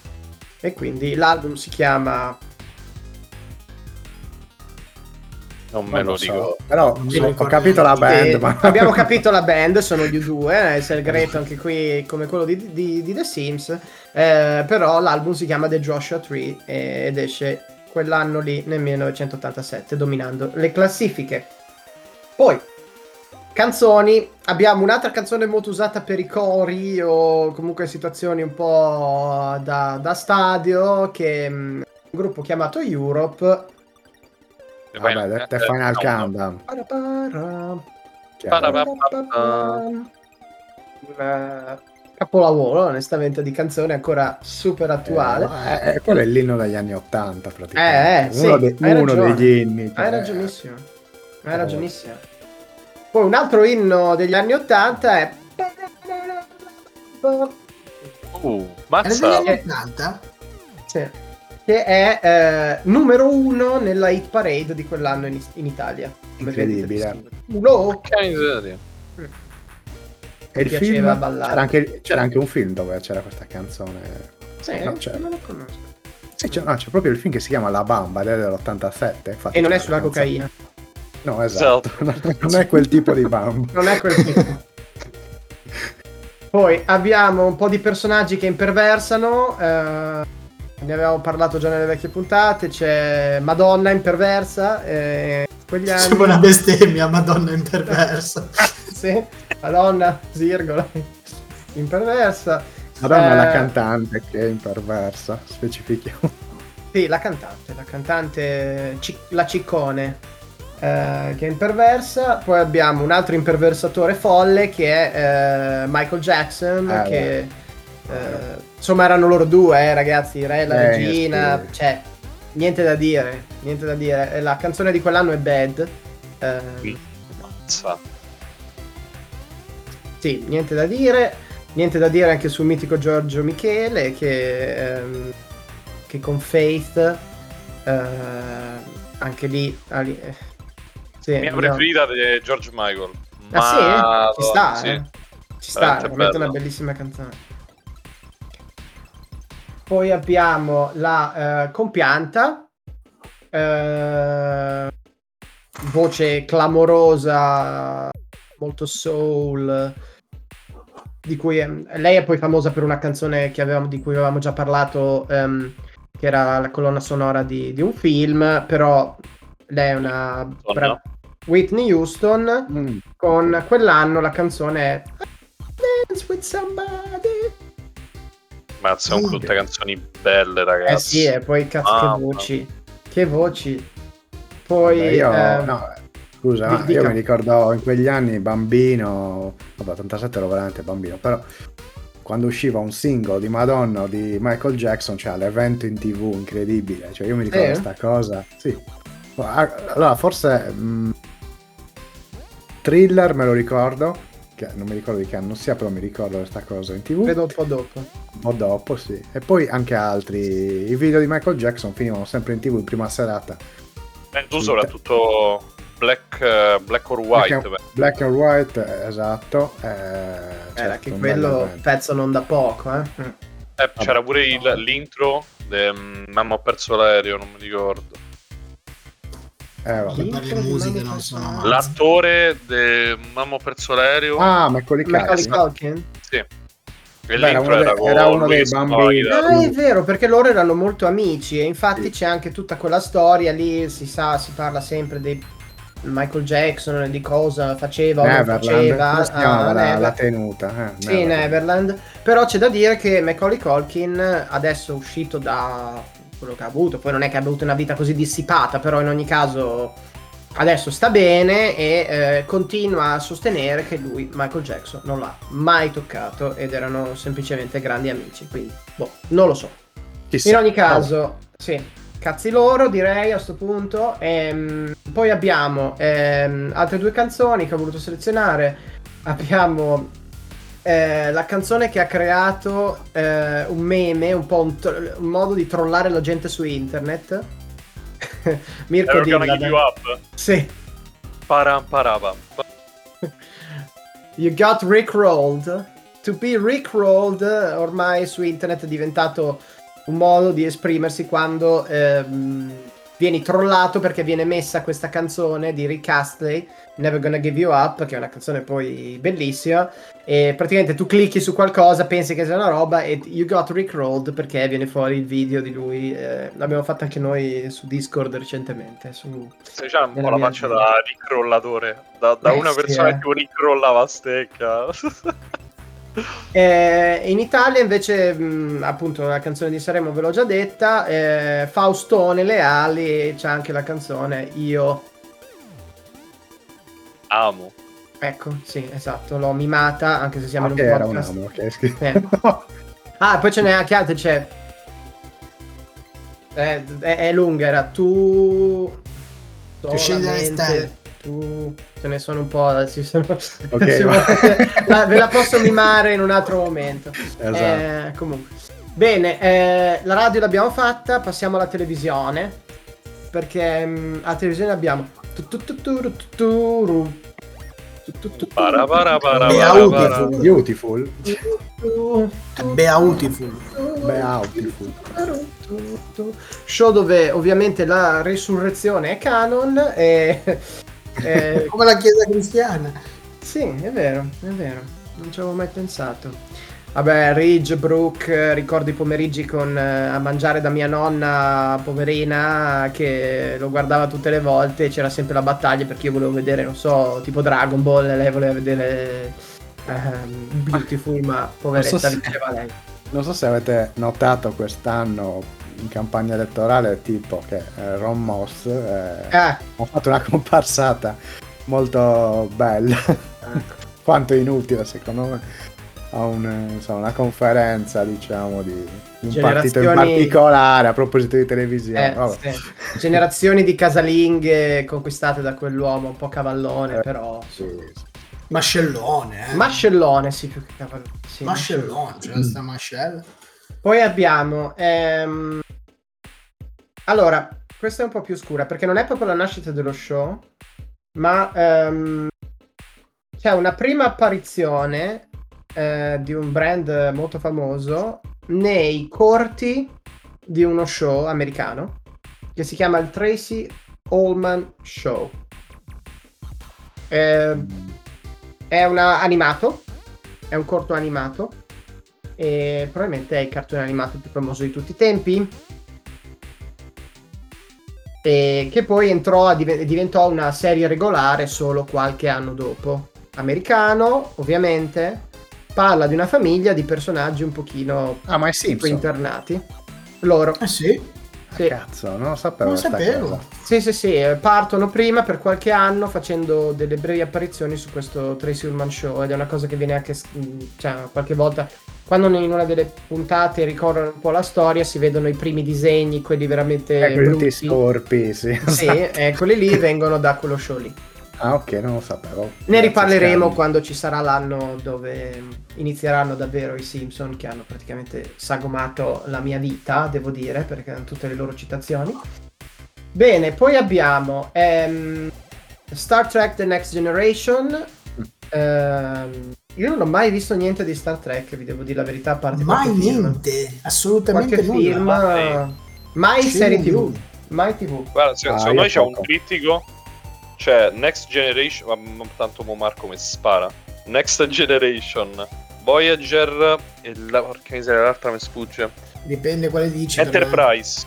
E quindi l'album si chiama Non me non lo lo so. dico. Però so- ho capito la band, Eh, ma... abbiamo capito la band, sono gli U2, eh, è segreto anche qui come quello di, di- di The Sims, eh, però l'album si chiama The Joshua Tree eh, ed esce quell'anno lì nel 1987 dominando le classifiche. Poi, canzoni, abbiamo un'altra canzone molto usata per i cori o comunque situazioni un po' da, da stadio che è un gruppo chiamato Europe. Vabbè, vai- The, The Final no, Countdown. Cioè, Parapara. Un eh, capolavoro, onestamente, di canzone ancora super attuale. Eh, eh, quello è l'inno degli anni Ottanta, praticamente. Eh, eh, sì, uno, de- hai uno degli inni. Hai eh, ragionissimo. Hai ragionissimo. Poi un altro inno degli anni 80 è. Uh, Era mazza. degli anni 80? Sì. Che è eh, numero uno nella hit parade di quell'anno in, in Italia. Come Incredibile. vedete, Uno. E il piaceva film? ballare. C'era anche, c'era anche un film dove c'era questa canzone. Sì, No, non lo conosco. Sì, c'è, no, c'è proprio il film che si chiama La Bamba ed è dell'87. infatti E non è sulla la canzone. cocaina. No, esatto. non è quel tipo di bamba. Non è quel tipo. Poi abbiamo un po' di personaggi che imperversano. eh, ne avevamo parlato già nelle vecchie puntate. C'è Madonna imperversa. Eh, quegli anni. Sembra una bestemmia, madonna imperversa. Sì, Madonna, virgola. Imperversa. Madonna Eh, la cantante che è imperversa, specifichiamo. Sì, la cantante, la cantante, Ci- la Ciccone, eh, che è imperversa. Poi abbiamo un altro imperversatore folle che è eh, Michael Jackson, Eh, che eh, insomma erano loro due, eh, ragazzi, re e la Eh, regina, sì. cioè niente da dire, niente da dire. La canzone di quell'anno è Bad. eh, Mazza. Sì, niente da dire. Niente da dire anche sul mitico Giorgio Michele che, ehm, che con Faith eh, anche lì... ali- eh, sì, mia abbiamo- preferita è George Michael. Ah sì? Ci sta, sì. eh. Ci sta, veramente una bellissima canzone. Poi abbiamo la eh, compianta, eh, voce clamorosa, molto soul, di cui ehm, lei è poi famosa per una canzone che avevamo- di cui avevamo già parlato, ehm, che era la colonna sonora di, di un film, però lei è una bra- Whitney Houston Mm. con quell'anno la canzone è Dance with somebody. Mazza, sono tutte canzoni belle, ragazzi. Eh sì, e poi cazzo Mamma. che voci. Che voci. Poi Vabbè, io, ehm, no, scusa, dica. io mi ricordo in quegli anni bambino, vabbè, 87 ero veramente bambino, però quando usciva un singolo di Madonna o di Michael Jackson, cioè l'evento in tv incredibile, cioè io mi ricordo Eh? questa cosa, sì. Ah, Allora, forse mh, Thriller me lo ricordo, che non mi ricordo di che anno sia, però mi ricordo questa cosa in tv. vedo un po' dopo. Un po' dopo, sì. E poi anche altri. I video di Michael Jackson finivano sempre in tv in prima serata. Eh, tu soprattutto Black, eh, Black or White. Black. Black and White, esatto. Eh, Era certo, che un quello pezzo non da poco, eh. Eh, c'era pure il- l'intro de, mm, Mamma ho perso l'aereo, non mi ricordo. Eh, vabbè. Per le musiche non sono male. L'attore di Mamma ho perso l'aereo. Ah, Macaulay Culkin. Culkin? Sì. E Beh, era uno dei- con era uno dei bambini. chitarra. Ah, è vero, perché loro erano molto amici e infatti Sì. c'è anche tutta quella storia lì, si sa, si parla sempre di Michael Jackson e di cosa faceva o non Neverland. faceva. Si chiamava ah, la, Never- la tenuta? Eh, Sì, Neverland. Però c'è da dire che Macaulay Culkin adesso è uscito da quello che ha avuto, poi non è che abbia avuto una vita così dissipata, però in ogni caso adesso sta bene e eh, continua a sostenere che lui, Michael Jackson, non l'ha mai toccato ed erano semplicemente grandi amici, quindi boh, non lo so. Chissà. In ogni caso, sì, cazzi loro direi a sto punto. Ehm, poi abbiamo ehm, altre due canzoni che ho voluto selezionare. Abbiamo eh, la canzone che ha creato eh, un meme, un po' un, tro- un modo di trollare la gente su internet. Mirko gonna Dilla, give you up. Sì. Param parabam. You got rickrolled. To be rickrolled ormai su internet è diventato un modo di esprimersi quando ehm, vieni trollato perché viene messa questa canzone di Rick Astley, Never Gonna Give You Up, che è una canzone poi bellissima, e praticamente tu clicchi su qualcosa, pensi che sia una roba e you got rickrolled perché viene fuori il video di lui, eh, l'abbiamo fatto anche noi su Discord recentemente, su... Se c'è un po' la faccia vita. da ricrollatore. Da, da Eh, una sì, persona eh. che ricrollava a stecca. Eh, in Italia invece, mh, appunto, la canzone di Saremo ve l'ho già detta. eh, Faustone Leali c'è anche la canzone Io. Amo. Ecco, sì, esatto, l'ho mimata anche se siamo Ah, in un era un amo, ok, schi- Eh. Ah, poi ce n'è anche altre, c'è. Eh, è, è lunga, era tu. Tu stelle. Tu. Ce ne sono un po'. Ci sono... Ok, se va. volete, la- ve la posso mimare in un altro momento. Esatto. Eh, comunque. Bene, eh, la radio l'abbiamo fatta, passiamo alla televisione. Perché mm, alla televisione abbiamo. tu- tu- tu- Beautiful. Beautiful. Beautiful. Beautiful. Show dove ovviamente la risurrezione è canon e... e- Come la chiesa cristiana. sì, è vero, è vero, non ci avevo mai pensato. Vabbè, Ridge, Brooke, ricordo i pomeriggi con, eh, a mangiare da mia nonna poverina che lo guardava tutte le volte c'era sempre la battaglia perché io volevo vedere, non so, tipo Dragon Ball lei voleva vedere ehm, Beautiful ma poveretta Non so se- diceva lei. Non so se avete notato quest'anno in campagna elettorale tipo che eh, Ron Moss eh, Eh, ha fatto una comparsata molto bella, quanto inutile secondo me, a un, insomma, una conferenza diciamo di, di un partito in particolare a proposito di televisione. Eh, vabbè. sì. Generazioni di casalinghe conquistate da quell'uomo, un po' cavallone, Eh, però. Sì, sì. Mascellone, eh. Mascellone, sì, più che cavallone. sì, Mascellone, c'è sta mascella. Poi abbiamo. ehm, Allora, questa è un po' più scura perché non è proprio la nascita dello show, ma ehm, c'è una prima apparizione eh, di un brand molto famoso nei corti di uno show americano che si chiama il Tracy Allman Show. Eh, è una animato, è un corto animato e probabilmente è il cartone animato più famoso di tutti i tempi. E che poi entrò a div- diventò una serie regolare solo qualche anno dopo. Americano, ovviamente, parla di una famiglia di personaggi un pochino Ah, ma è Simpson. internati. Loro. Eh sì, Sì. Cazzo, non lo sapevo. non sapevo. cosa. Sì, sì, sì, eh, partono prima per qualche anno facendo delle brevi apparizioni su questo Tracy Ullman Show ed è una cosa che viene anche, mm, cioè, qualche volta, quando in una delle puntate ricorrono un po' la storia, si vedono i primi disegni, quelli veramente Eh, quelli brutti. scorpi, sì. Sì, eh, quelli lì vengono da quello show lì. Ah, ok, non lo sapevo. Ne riparleremo quando ci sarà l'anno dove inizieranno davvero i Simpson che hanno praticamente sagomato la mia vita, devo dire, perché hanno tutte le loro citazioni. Bene, poi abbiamo ehm, Star Trek The Next Generation. Ehm, io non ho mai visto niente di Star Trek, vi devo dire la verità, a parte Mai qualche film. niente, assolutamente Qualche nulla. film, Mai. mai serie TV. Mai TV. Guarda, se- Ah, secondo io me c'è un poco. C'è Next Generation. Ma, tanto mo Marco mi spara. Next Generation, Voyager e la porca miseria, l'altra mi sfugge. Dipende quale dici. me. Enterprise.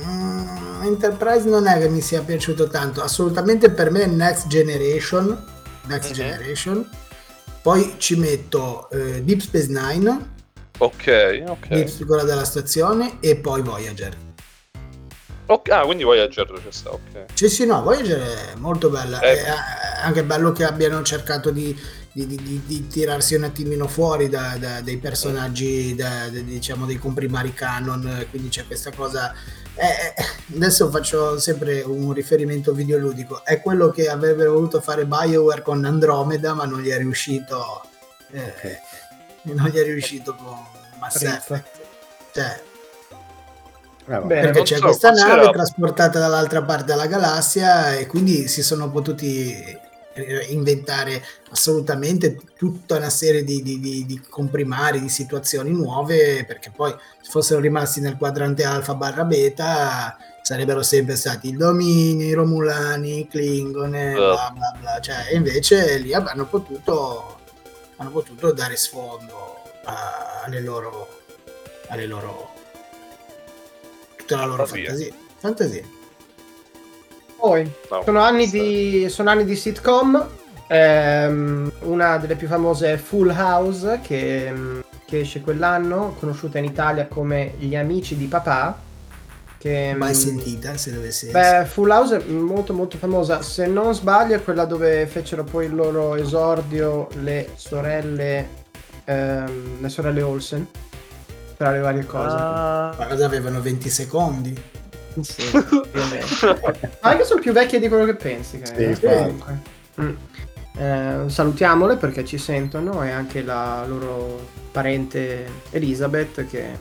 Mm, Enterprise non è che mi sia piaciuto tanto. Assolutamente per me è Next Generation. Next Mhm. Generation. Poi ci metto eh, Deep Space Nine, Ok, ok. Deep quella della stazione, e poi Voyager. Ok, Ah, quindi Voyager c'è sta, ok. Sì, sì, no, Voyager è molto bella. Eh. È anche bello che abbiano cercato di, di- di- di- di tirarsi un attimino fuori da- da- dei personaggi, da- da- diciamo, dei comprimari canon. Quindi c'è questa cosa. eh, eh, adesso faccio sempre un riferimento videoludico. È quello che avrebbe voluto fare BioWare con Andromeda, ma non gli è riuscito. eh, Non gli è riuscito con Mass. Effect. Cioè, Eh. Bene, perché c'è so, questa nave era- trasportata dall'altra parte della galassia e quindi si sono potuti eh, inventare assolutamente tutta una serie di, di- di- di comprimari, di situazioni nuove, perché poi se fossero rimasti nel quadrante alfa barra beta sarebbero sempre stati i domini, i romulani, i klingon e bla bla bla, cioè, e invece lì hanno potuto, hanno potuto dare sfondo a- alle loro, alle loro tutta la loro Fantasia. fantasia. fantasia. Poi No, sono anni di, sono anni di sitcom. ehm, una delle più famose è Full House che, che esce quell'anno, conosciuta in Italia come Gli amici di papà. Che, Mai mm, sentita se dovessi Beh, Full House è molto molto famosa. Se non sbaglio è quella dove fecero poi il loro esordio le sorelle ehm, le sorelle Olsen tra le varie cose. Ah, Ma cosa avevano 20 secondi? Sì. Ma anche sono più vecchie di quello che pensi. Sì. Comunque. Mm. Eh, salutiamole perché ci sentono e anche la loro parente Elizabeth che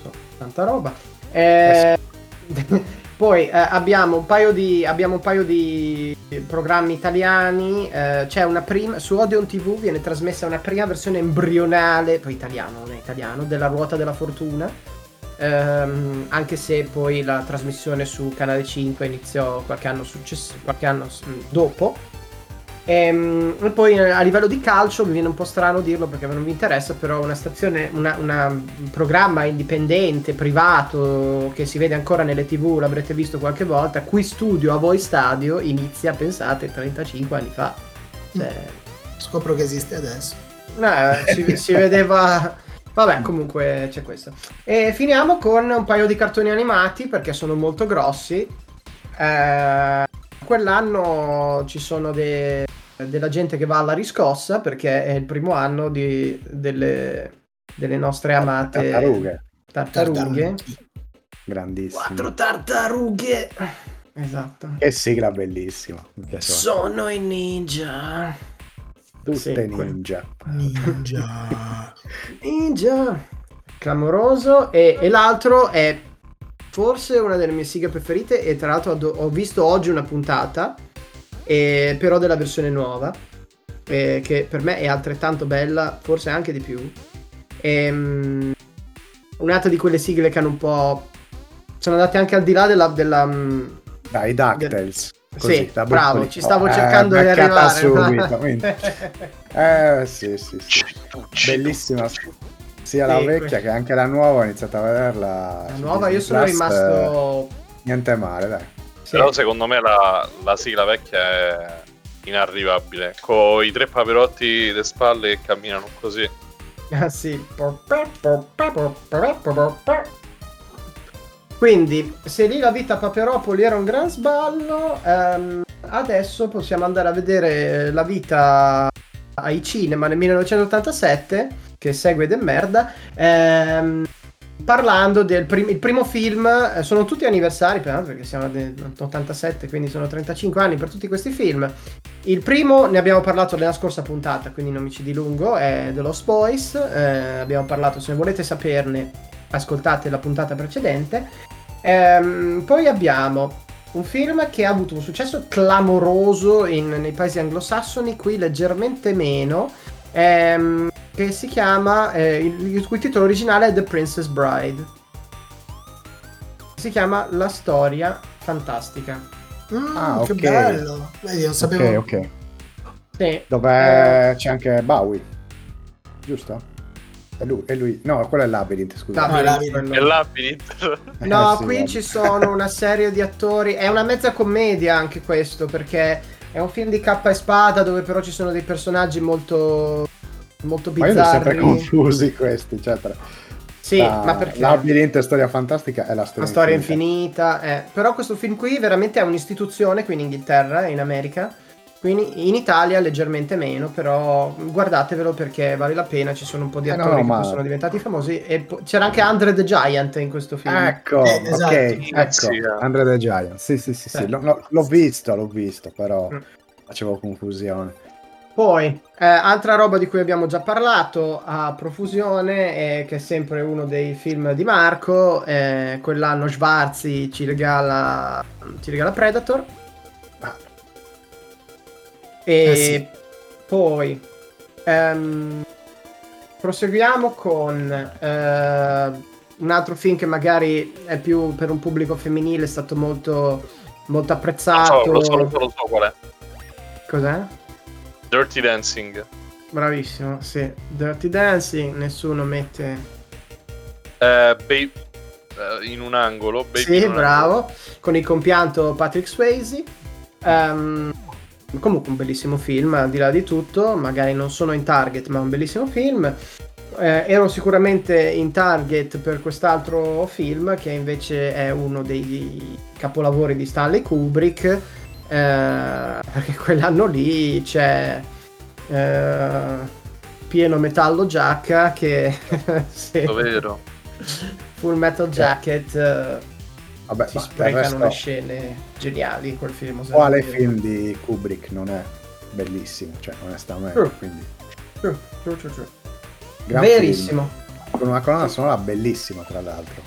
so, tanta roba. Eh, poi eh, abbiamo, un paio di, abbiamo un paio di programmi italiani. eh, c'è una prima su Odeon TV viene trasmessa una prima versione embrionale, poi italiano, non è italiano, della ruota della fortuna. Ehm, anche se poi la trasmissione su Canale 5 iniziò qualche anno, success- qualche anno dopo. Ehm, E, poi eh, a livello di calcio mi viene un po' strano dirlo perché non mi interessa, però una stazione, una- una- un programma indipendente, privato, che si vede ancora nelle tv, l'avrete visto qualche volta, qui studio a voi stadio inizia, pensate, 35 anni fa. Cioè, Scopro che esiste adesso. eh, si, si vedeva. Vabbè, comunque c'è questo. E finiamo con un paio di cartoni animati perché sono molto grossi. Eh, quell'anno ci sono de- della gente che va alla riscossa perché è il primo anno di- delle, delle nostre amate Tartarughe, tartarughe. grandissime. Quattro tartarughe. Esatto. Che sigla bellissima. Sono i ninja. Tutte sì, ninja. Ninja. Ninja. Clamoroso. E, e l'altro è forse una delle mie sigle preferite. E tra l'altro ho, ho visto oggi una puntata, e, però della versione nuova. eh, che per me è altrettanto bella, forse anche di più. Ehm, un'altra di quelle sigle che hanno un po'. Sono andate anche al di là della. della mm, Dai, DuckTales. Così, sì, da bravo, ci stavo Oh, cercando eh, di arrivare. subito. quindi. Eh, sì, sì, sì. Bellissima. Sia la Sì, vecchia que- che anche la nuova, ho iniziato a vederla. La nuova, io sono Plus, rimasto. eh, niente male, dai. Sì. Però secondo me la, la sigla vecchia è inarrivabile. Con i tre paperotti alle spalle che camminano così. Ah sì. Quindi, se lì la vita a Paperopoli era un gran sballo, ehm, adesso possiamo andare a vedere la vita ai cinema nel 1987, che segue de merda, ehm, parlando del prim- il primo film, eh, sono tutti anniversari, perché siamo nell'87, quindi sono 35 anni per tutti questi film. Il primo ne abbiamo parlato nella scorsa puntata, quindi non mi ci dilungo, è The Lost Boys. eh, abbiamo parlato, se volete saperne, ascoltate la puntata precedente. Ehm, poi abbiamo un film che ha avuto un successo clamoroso in- nei paesi anglosassoni, qui leggermente meno, ehm, che si chiama, eh, il, il cui titolo originale è The Princess Bride. si chiama La storia fantastica. Mm, Ah, Che bello. Vedi, non sapevo. Ok, ok. Sì. Dove c'è anche Bowie, giusto? È lui, è lui. No, quello è Labyrinth, scusa. No, Labyrinth. quello. È Labyrinth. No, Eh, sì, qui vabbè. ci sono una serie di attori. È una mezza commedia anche questo, perché è un film di cappa e spada dove però ci sono dei personaggi molto. Molto Ma io sempre bizzarri. confusi questi, cioè tra- Sì, la- ma perché? Labyrinth e Storia Fantastica è la storia La storia infinita. infinita, eh. però questo film qui veramente è un'istituzione qui in Inghilterra, in America, quindi in Italia leggermente meno, però guardatevelo perché vale la pena, ci sono un po' di Eh, no, attori no, che ma- poi sono diventati famosi e po- c'era anche Andre the Giant in questo film. Ecco, Eh, esatto. ok, ecco, Sì, eh. Andre the Giant. Sì, sì, sì, sì. L'ho, l'ho- l'ho visto, l'ho visto, però Mm. facevo confusione. Poi, eh, altra roba di cui abbiamo già parlato a profusione, eh, che è sempre uno dei film di Marco, eh, quell'anno Schwarzi ci regala, ci regala Predator. E Eh sì. poi ehm, proseguiamo con eh, un altro film che magari è più per un pubblico femminile, è stato molto, molto Lo apprezzato. so, lo so, lo so, lo so qual è. Cos'è? Dirty Dancing. Bravissimo, sì. Dirty Dancing, nessuno mette... Eh, ba- eh, in un angolo. Baby sì, un bravo. Con il compianto Patrick Swayze. Ehm, comunque un bellissimo film, al di là di tutto. Magari non sono in target, ma un bellissimo film. Eh, ero sicuramente in target per quest'altro film, che invece è uno dei capolavori di Stanley Kubrick. Eh, perché quell'anno lì c'è eh, pieno metallo giacca che angolo. Vero. Full Metal Jacket eh, Vabbè, si sprecano resto, le scene geniali quel film. quale film di Kubrick non è bellissimo, cioè onestamente, True. quindi True, true, true, true. Verissimo, film, con una colonna sonora bellissima tra l'altro,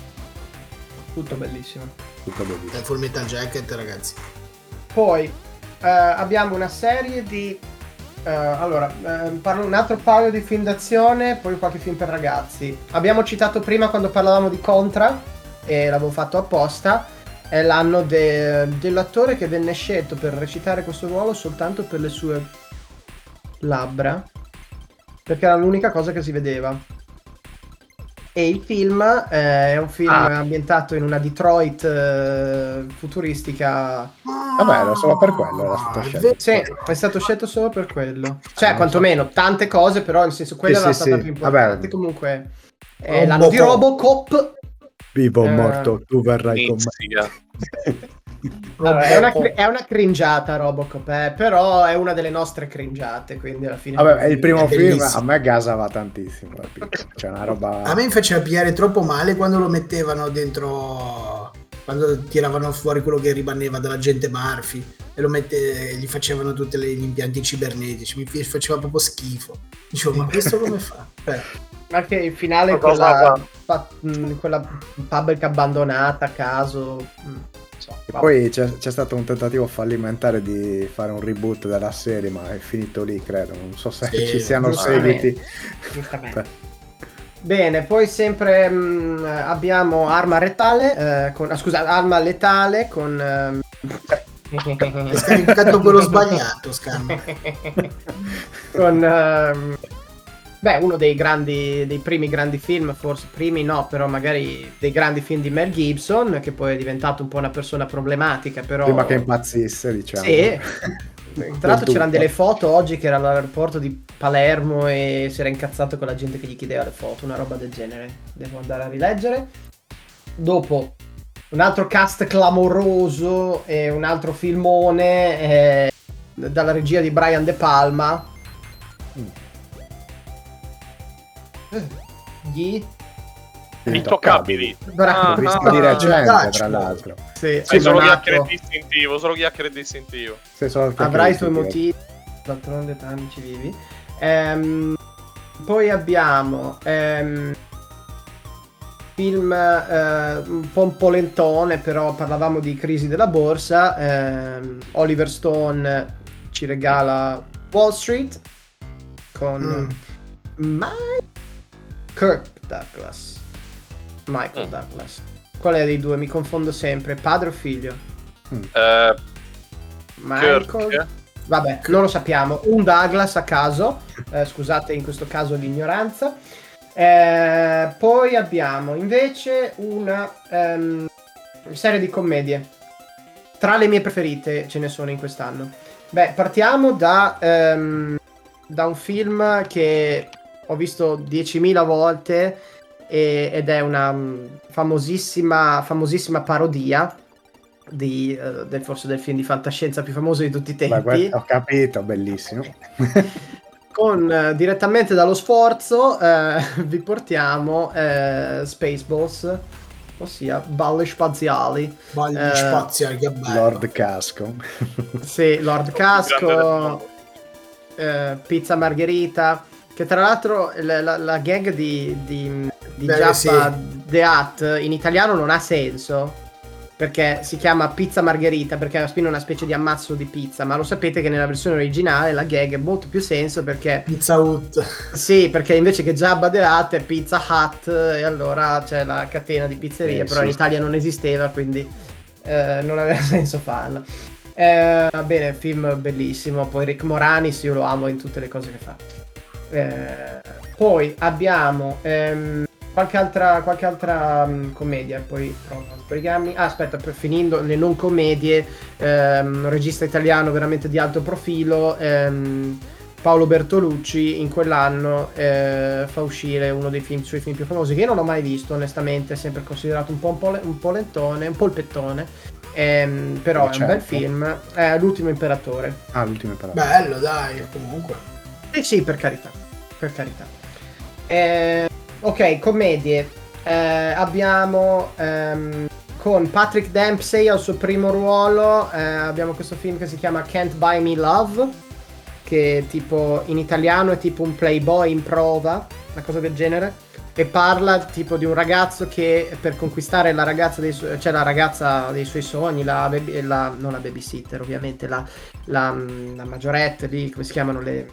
tutto bellissimo. tutto Eh, bellissimo. Full Metal Jacket, ragazzi. Poi eh, abbiamo una serie di. eh, allora, eh, parlo un altro paio di film d'azione, poi qualche film per ragazzi. Abbiamo citato prima quando parlavamo di Contra, e l'avevo fatto apposta. È l'anno de- dell'attore che venne scelto per recitare questo ruolo soltanto per le sue labbra, perché era l'unica cosa che si vedeva. E il film eh, è un film Ah. ambientato in una Detroit eh, futuristica Vabbè, era solo per quello era stato Ah, scelto. è sì, è stato scelto solo per quello. Cioè, Ah, quantomeno, tante cose, però nel senso, quella Sì, era sì, stata sì. più importante. Vabbè. Comunque, è l'anno di Robocop. Robocop. Vivo o Eh, morto, tu verrai con me. Allora, è, una, Robocop. è una cringiata Robocop, eh, però è una delle nostre cringiate, quindi alla fine... Vabbè, il primo È film bellissimo. a me gasava tantissimo, capito? C'è una roba... A me mi faceva pigliare troppo male quando lo mettevano dentro. Quando tiravano fuori quello che rimaneva dall'agente Murphy e lo mette, gli facevano tutti gli impianti cibernetici. Mi faceva proprio schifo. Dicevo, ma questo come fa? Eh, Anche il finale, quella, fa- mh, quella public abbandonata a caso... mh, vabbè. Poi c'è, c'è stato un tentativo fallimentare di fare un reboot della serie, ma è finito lì, credo. Non so se Sì, ci siano giustamente. seguiti. Giustamente. Bene, poi sempre mh, abbiamo Arma Retale, eh, con, ah, scusa, Arma Letale con... ehm, Hai scaricato quello sbagliato, Scanno. con ehm, beh, uno dei grandi dei primi grandi film, forse primi no, però magari dei grandi film di Mel Gibson, che poi è diventato un po' una persona problematica, però Prima che impazzisse, diciamo. Sì. Tra l'altro c'erano delle foto oggi che era all'aeroporto di Palermo e si era incazzato con la gente che gli chiedeva le foto, una roba del genere. Devo andare a rileggere. Dopo un altro cast clamoroso e un altro filmone eh, dalla regia di Brian De Palma. Gli Intoccabili. Bravo. Ah, di recente, Dutch. tra l'altro. Sì, Sì, solo chiacchiere distintivo, solo chiacchiere distintivo. Avrai i tuoi motivi, d'altronde tanti ci vivi. Ehm, poi abbiamo ehm, film eh, un po' un polentone, però parlavamo di crisi della borsa. ehm, Oliver Stone ci regala Wall Street con Mike Kirk Douglas. Michael Mm. Douglas. Qual è dei due? Mi confondo sempre. Padre o figlio? Eh, Michael? Kirk. Vabbè, non lo sappiamo. Un Douglas a caso. Eh, scusate in questo caso l'ignoranza. Eh, poi abbiamo invece una ehm, serie di commedie. Tra le mie preferite ce ne sono in quest'anno. Beh, partiamo da, ehm, da un film che ho visto 10.000 volte e- ed è una mm, famosissima, famosissima parodia di, eh, del, forse del film di fantascienza più famoso di tutti i Ma tempi. guarda, ho capito, bellissimo. con eh, direttamente dallo sforzo eh, vi portiamo Spaceballs, ossia balle spaziali. Balli Eh, spaziali, che bello. Lord Casco. Sì, Lord Casco, Pizza Margherita, che tra l'altro la, la- la gag di, di, di Beh, Giappa sì. The Hat in italiano non ha senso. Perché si chiama pizza margherita, perché alla fine è una specie di ammazzo di pizza, ma lo sapete che nella versione originale la gag ha molto più senso perché Pizza Hut. Sì, perché invece che Jabba the Hutt è Pizza Hut e allora c'è la catena di pizzerie, Eh, però sì. in Italia non esisteva, quindi eh, non aveva senso farla. Eh, va bene, film bellissimo, poi Rick Moranis io lo amo in tutte le cose che fa. Eh, poi abbiamo ehm, qualche altra, qualche altra mm, commedia, poi provo a sbrigarmi. Ah, aspetta, per finendo le non commedie, ehm, un regista italiano veramente di alto profilo, ehm, Paolo Bertolucci in quell'anno eh, fa uscire uno dei film, suoi film più famosi che io non ho mai visto onestamente, è sempre considerato un po', un po', le- un po' lentone, un polpettone, ehm, però Ma è un bel certo. film, è L'ultimo imperatore. Ah, l'ultima parola. Bello, dai, comunque. Eh sì, per carità, per carità. Eh, ok, commedie. Eh, abbiamo ehm, con Patrick Dempsey al suo primo ruolo, eh, abbiamo questo film che si chiama Can't Buy Me Love, che tipo in italiano è tipo un playboy in prova, una cosa del genere. E parla tipo di un ragazzo che per conquistare la ragazza dei, su- cioè la ragazza dei suoi sogni, la, baby- la- non la babysitter ovviamente, la, la, la maggiorette lì, come si chiamano le...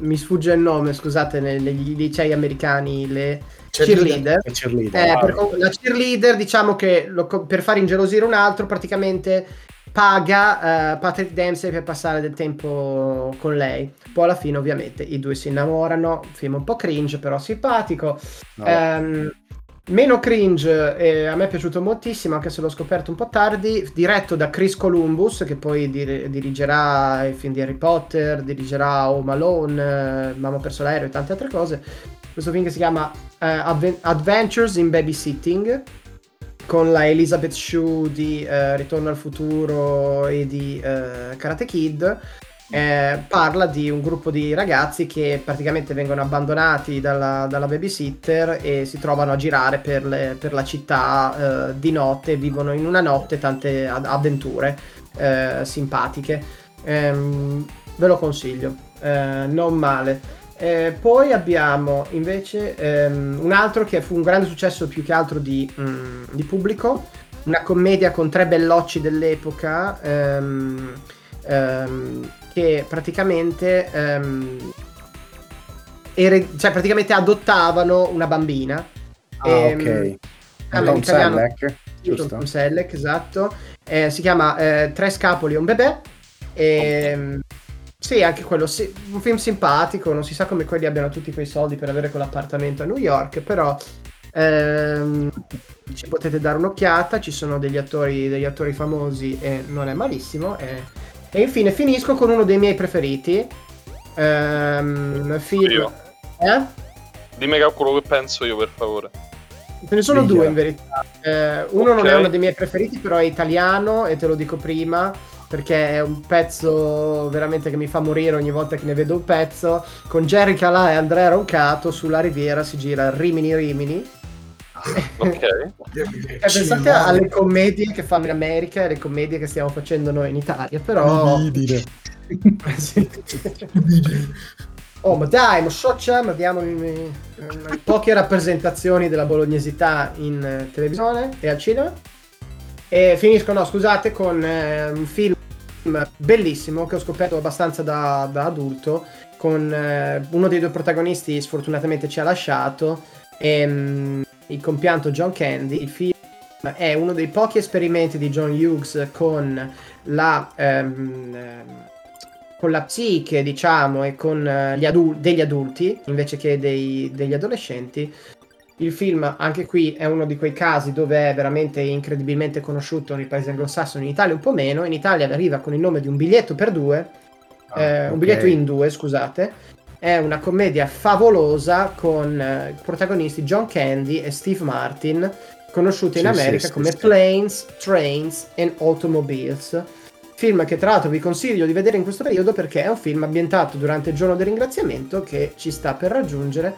Mi sfugge il nome, scusate, ne- negli licei americani, le cheerleader. Cheerleader. Eh, per- la cheerleader, diciamo che lo per far ingelosire un altro, praticamente paga eh, Patrick Dempsey per passare del tempo con lei. Poi alla fine, ovviamente, i due si innamorano. Film un po' cringe, però simpatico. No, Ehm, meno cringe, eh, a me è piaciuto moltissimo, anche se l'ho scoperto un po' tardi. Diretto da Chris Columbus, che poi dir- dirigerà i film di Harry Potter, dirigerà Home Alone, eh, Mamma perso l'aereo e tante altre cose. Questo film che si chiama eh, Adven- Adventures in Babysitting con la Elizabeth Shue di eh, Ritorno al futuro e di eh, Karate Kid. Eh, parla di un gruppo di ragazzi che praticamente vengono abbandonati dalla, dalla babysitter e si trovano a girare per, le- per la città eh, di notte vivono in una notte tante avventure eh, simpatiche. Ehm, ve lo consiglio, eh, non male. Eh, poi abbiamo invece ehm, un altro che fu un grande successo più che altro di, mm, di pubblico, una commedia con tre bellocci dell'epoca ehm, ehm, che praticamente, ehm, ere- cioè praticamente adottavano una bambina. Ah, Ehm, ok. ah, in Tom italiano- Selleck, giusto? Tom Selleck, esatto. Eh, si chiama eh, Tre scapoli e un bebè. E, sì, anche quello, sì, un film simpatico, non si sa come quelli abbiano tutti quei soldi per avere quell'appartamento a New York, però ehm, ci potete dare un'occhiata, ci sono degli attori, degli attori famosi e non è malissimo. E, e infine finisco con uno dei miei preferiti. Ehm, film... Io. Eh? Dimmi quello che penso io, per favore. Ce ne sono Diglielo. due in verità. Eh, uno non Ok. è uno dei miei preferiti, però è italiano e te lo dico prima perché è un pezzo veramente che mi fa morire ogni volta che ne vedo un pezzo. Con Jerry Calà e Andrea Roncato sulla riviera si gira Rimini Rimini. Ok. Eh, pensate alle commedie che fanno in America e alle commedie che stiamo facendo noi in Italia, però... Oh, ma dai, ma sociam, abbiamo eh, eh, poche rappresentazioni della bolognesità in eh, televisione e al cinema. E finisco, no, scusate, con eh, un film bellissimo che ho scoperto abbastanza da, da adulto, con eh, uno dei due protagonisti sfortunatamente ci ha lasciato, e, mm, il compianto John Candy. Il film è uno dei pochi esperimenti di John Hughes con la, ehm, con la psiche, diciamo, e con eh, gli adul- degli adulti invece che dei- degli adolescenti. Il film, anche qui, è uno di quei casi dove è veramente incredibilmente conosciuto nei paesi anglosassoni, in Italia un po' meno. In Italia arriva con il nome di Un biglietto per due, Ah, eh, ok. un biglietto in due, scusate. È una commedia favolosa con eh, protagonisti John Candy e Steve Martin, conosciuti in Sì, America sì, come sì. Planes, Trains and Automobiles. Film che tra l'altro vi consiglio di vedere in questo periodo perché è un film ambientato durante il giorno del ringraziamento che ci sta per raggiungere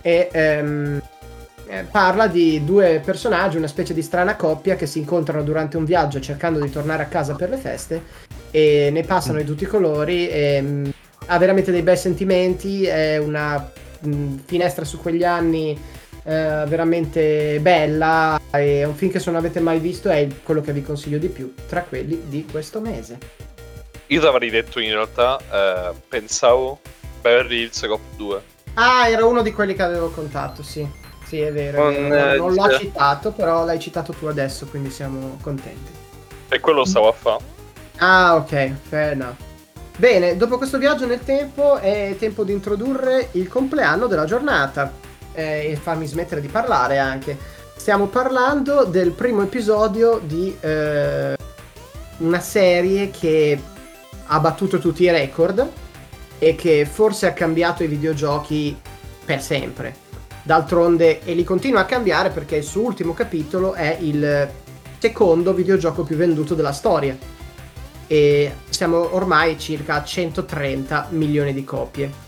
e ehm, eh, parla di due personaggi, una specie di strana coppia che si incontrano durante un viaggio cercando di tornare a casa per le feste e ne passano di tutti i colori e mh, ha veramente dei bei sentimenti, è una mh, finestra su quegli anni eh, veramente bella è un film che se non avete mai visto è quello che vi consiglio di più tra quelli di questo mese. Io ti avrei detto in realtà, eh, pensavo Beverly Hills Cop 2. Ah, era uno di quelli che avevo contatto, sì. Sì, è vero. è vero. Non, non l'ho citato, però l'hai citato tu adesso, quindi siamo contenti. E quello stavo a fare. Ah, ok, fair enough. Bene, dopo questo viaggio nel tempo è tempo di introdurre il compleanno della giornata eh, e farmi smettere di parlare anche. Stiamo parlando del primo episodio di eh, una serie che ha battuto tutti i record e che forse ha cambiato i videogiochi per sempre. D'altronde, e li continua a cambiare perché il suo ultimo capitolo è il secondo videogioco più venduto della storia e siamo ormai circa a 130 milioni di copie.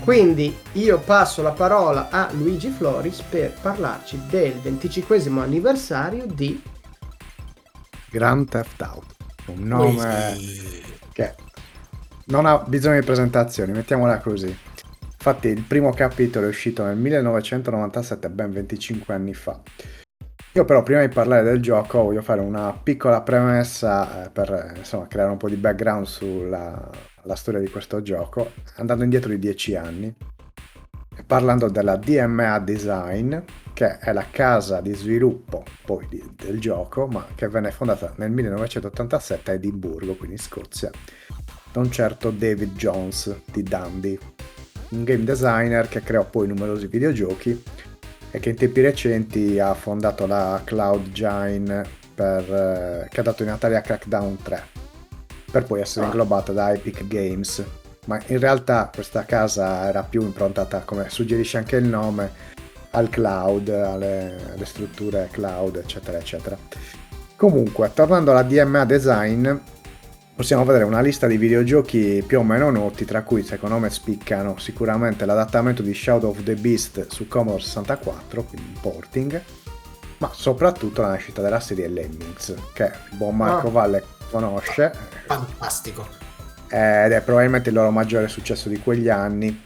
Quindi io passo la parola a Luigi Floris per parlarci del 25 anniversario di Grand Theft Auto. Un nome che non ha bisogno di presentazioni, mettiamola così. Infatti il primo capitolo è uscito nel 1997, ben 25 anni fa. Io però prima di parlare del gioco voglio fare una piccola premessa eh, per eh, insomma, creare un po' di background sulla la storia di questo gioco, andando indietro di 10 anni parlando della DMA Design, che è la casa di sviluppo poi di- del gioco, ma che venne fondata nel 1987 a Edimburgo, quindi in Scozia, da un certo David Jones di Dundee, un game designer che creò poi numerosi videogiochi e che in tempi recenti ha fondato la Cloud Gine per, eh, che ha dato in Italia Crackdown 3 per poi essere inglobata da Epic Games. Ma in realtà questa casa era più improntata come suggerisce anche il nome al cloud alle, alle strutture cloud eccetera eccetera. Comunque tornando alla DMA Design possiamo vedere una lista di videogiochi più o meno noti, tra cui secondo me spiccano sicuramente l'adattamento di Shadow of the Beast su Commodore 64, quindi porting, ma soprattutto la nascita della serie Lemmings, che il buon Marco Ah. Valle conosce, Fantastico. ed è probabilmente il loro maggiore successo di quegli anni.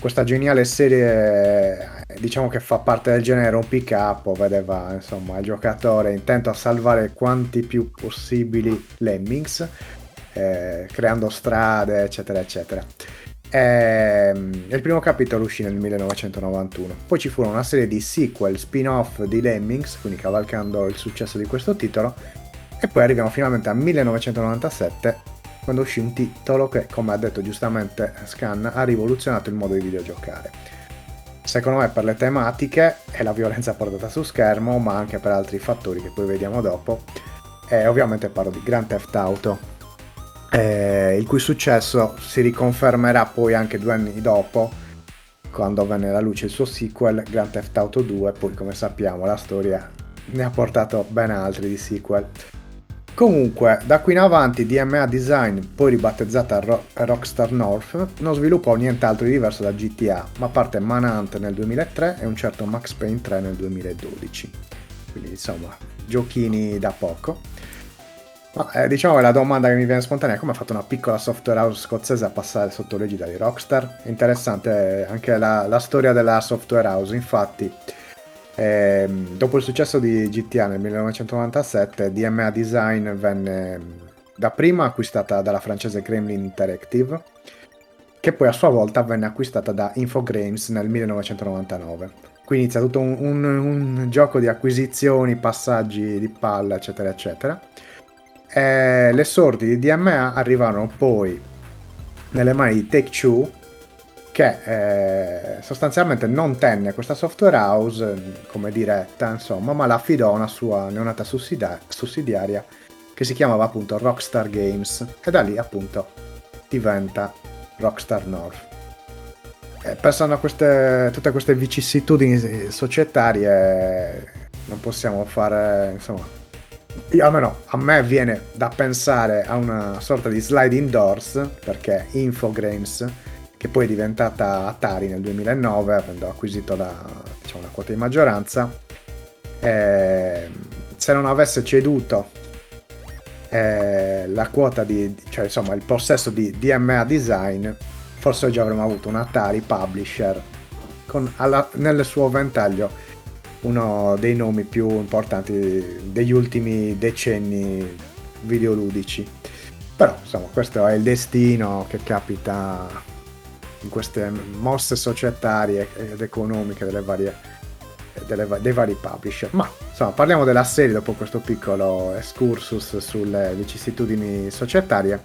Questa geniale serie, eh, diciamo che fa parte del genere un pick up, vedeva insomma il giocatore intento a salvare quanti più possibili lemmings, eh, creando strade, eccetera, eccetera. Ehm, il primo capitolo uscì nel 1991. Poi ci furono una serie di sequel, spin-off di Lemmings, quindi cavalcando il successo di questo titolo. E poi arriviamo finalmente al 1997, quando uscì un titolo che, come ha detto giustamente Scan, ha rivoluzionato il modo di videogiocare. Secondo me per le tematiche e la violenza portata su schermo, ma anche per altri fattori che poi vediamo dopo. E ovviamente parlo di Grand Theft Auto, eh, il cui successo si riconfermerà poi anche due anni dopo, quando venne alla luce il suo sequel Grand Theft Auto 2, poi come sappiamo la storia ne ha portato ben altri di sequel. Comunque, da qui in avanti DMA Design, poi ribattezzata Ro- Rockstar North, non sviluppò nient'altro di diverso da GTA, ma parte Manhunt nel 2003 e un certo Max Payne 3 nel 2012. Quindi insomma, giochini da poco. Ma eh, diciamo la domanda che mi viene spontanea è come ha fatto una piccola software house scozzese a passare sotto l'egida di Rockstar? Interessante anche la, la storia della software house, infatti ehm, dopo il successo di GTA nel 1997 DMA Design venne mm, dapprima acquistata dalla francese Gremlin Interactive che poi a sua volta venne acquistata da Infogrames nel 1999. qui inizia tutto un, un- un gioco di acquisizioni, passaggi di palla, eccetera, eccetera. E le sorti di DMA arrivarono poi nelle mani di Take-Two, che eh, sostanzialmente non tenne questa software house eh, come diretta, insomma, ma la affidò a una sua neonata sussidiaria che si chiamava appunto Rockstar Games e da lì appunto diventa Rockstar North. Eh, pensando a queste, tutte queste vicissitudini societarie, non possiamo fare, insomma, io, almeno a me viene da pensare a una sorta di sliding doors, perché Infogrames, che poi è diventata Atari nel 2009, avendo acquisito la, diciamo, la quota di maggioranza, eh, se non avesse ceduto eh, la quota di, cioè insomma il possesso di DMA Design, forse oggi avremmo avuto un Atari publisher con alla- nel suo ventaglio uno dei nomi più importanti degli ultimi decenni videoludici. Però insomma questo è il destino che capita in queste mosse societarie ed economiche delle varie, delle dei vari publisher. Ma insomma parliamo della serie dopo questo piccolo excursus sulle vicissitudini societarie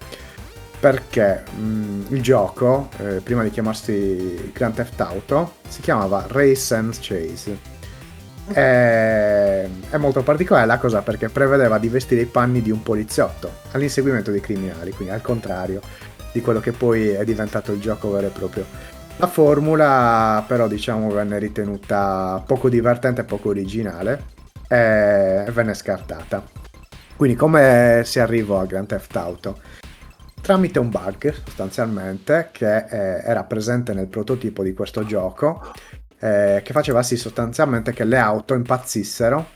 perché mh, il gioco, eh, prima di chiamarsi Grand Theft Auto, si chiamava Race and Chase. E- È molto particolare la cosa perché prevedeva di vestire i panni di un poliziotto all'inseguimento dei criminali, quindi al contrario di quello che poi è diventato il gioco vero e proprio. La formula però diciamo venne ritenuta poco divertente e poco originale e venne scartata. Quindi come si arrivò a Grand Theft Auto? Tramite un bug sostanzialmente che eh, era presente nel prototipo di questo gioco eh, che faceva sì sostanzialmente che le auto impazzissero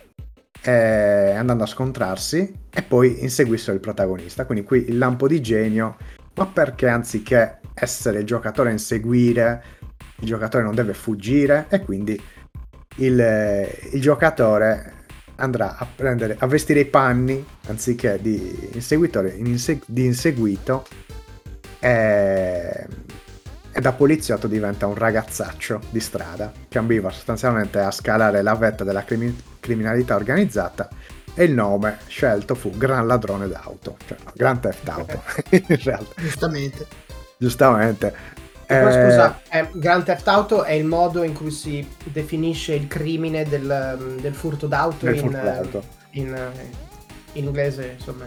eh, andando a scontrarsi e poi inseguissero il protagonista. Quindi qui il lampo di genio, ma perché anziché essere il giocatore a inseguire, il giocatore non deve fuggire e quindi il, il giocatore andrà a prendere a vestire i panni anziché di inseguitore in inse- di inseguito e, e da poliziotto diventa un ragazzaccio di strada che ambiva sostanzialmente a scalare la vetta della crimi- criminalità organizzata e il nome scelto fu Gran Ladrone d'auto, cioè Gran Theft Auto in realtà, Giustamente. giustamente. Eh, scusa, eh, Grand Theft Auto è il modo in cui si definisce il crimine del, del furto d'auto Del in, furto d'auto. in, in inglese, insomma.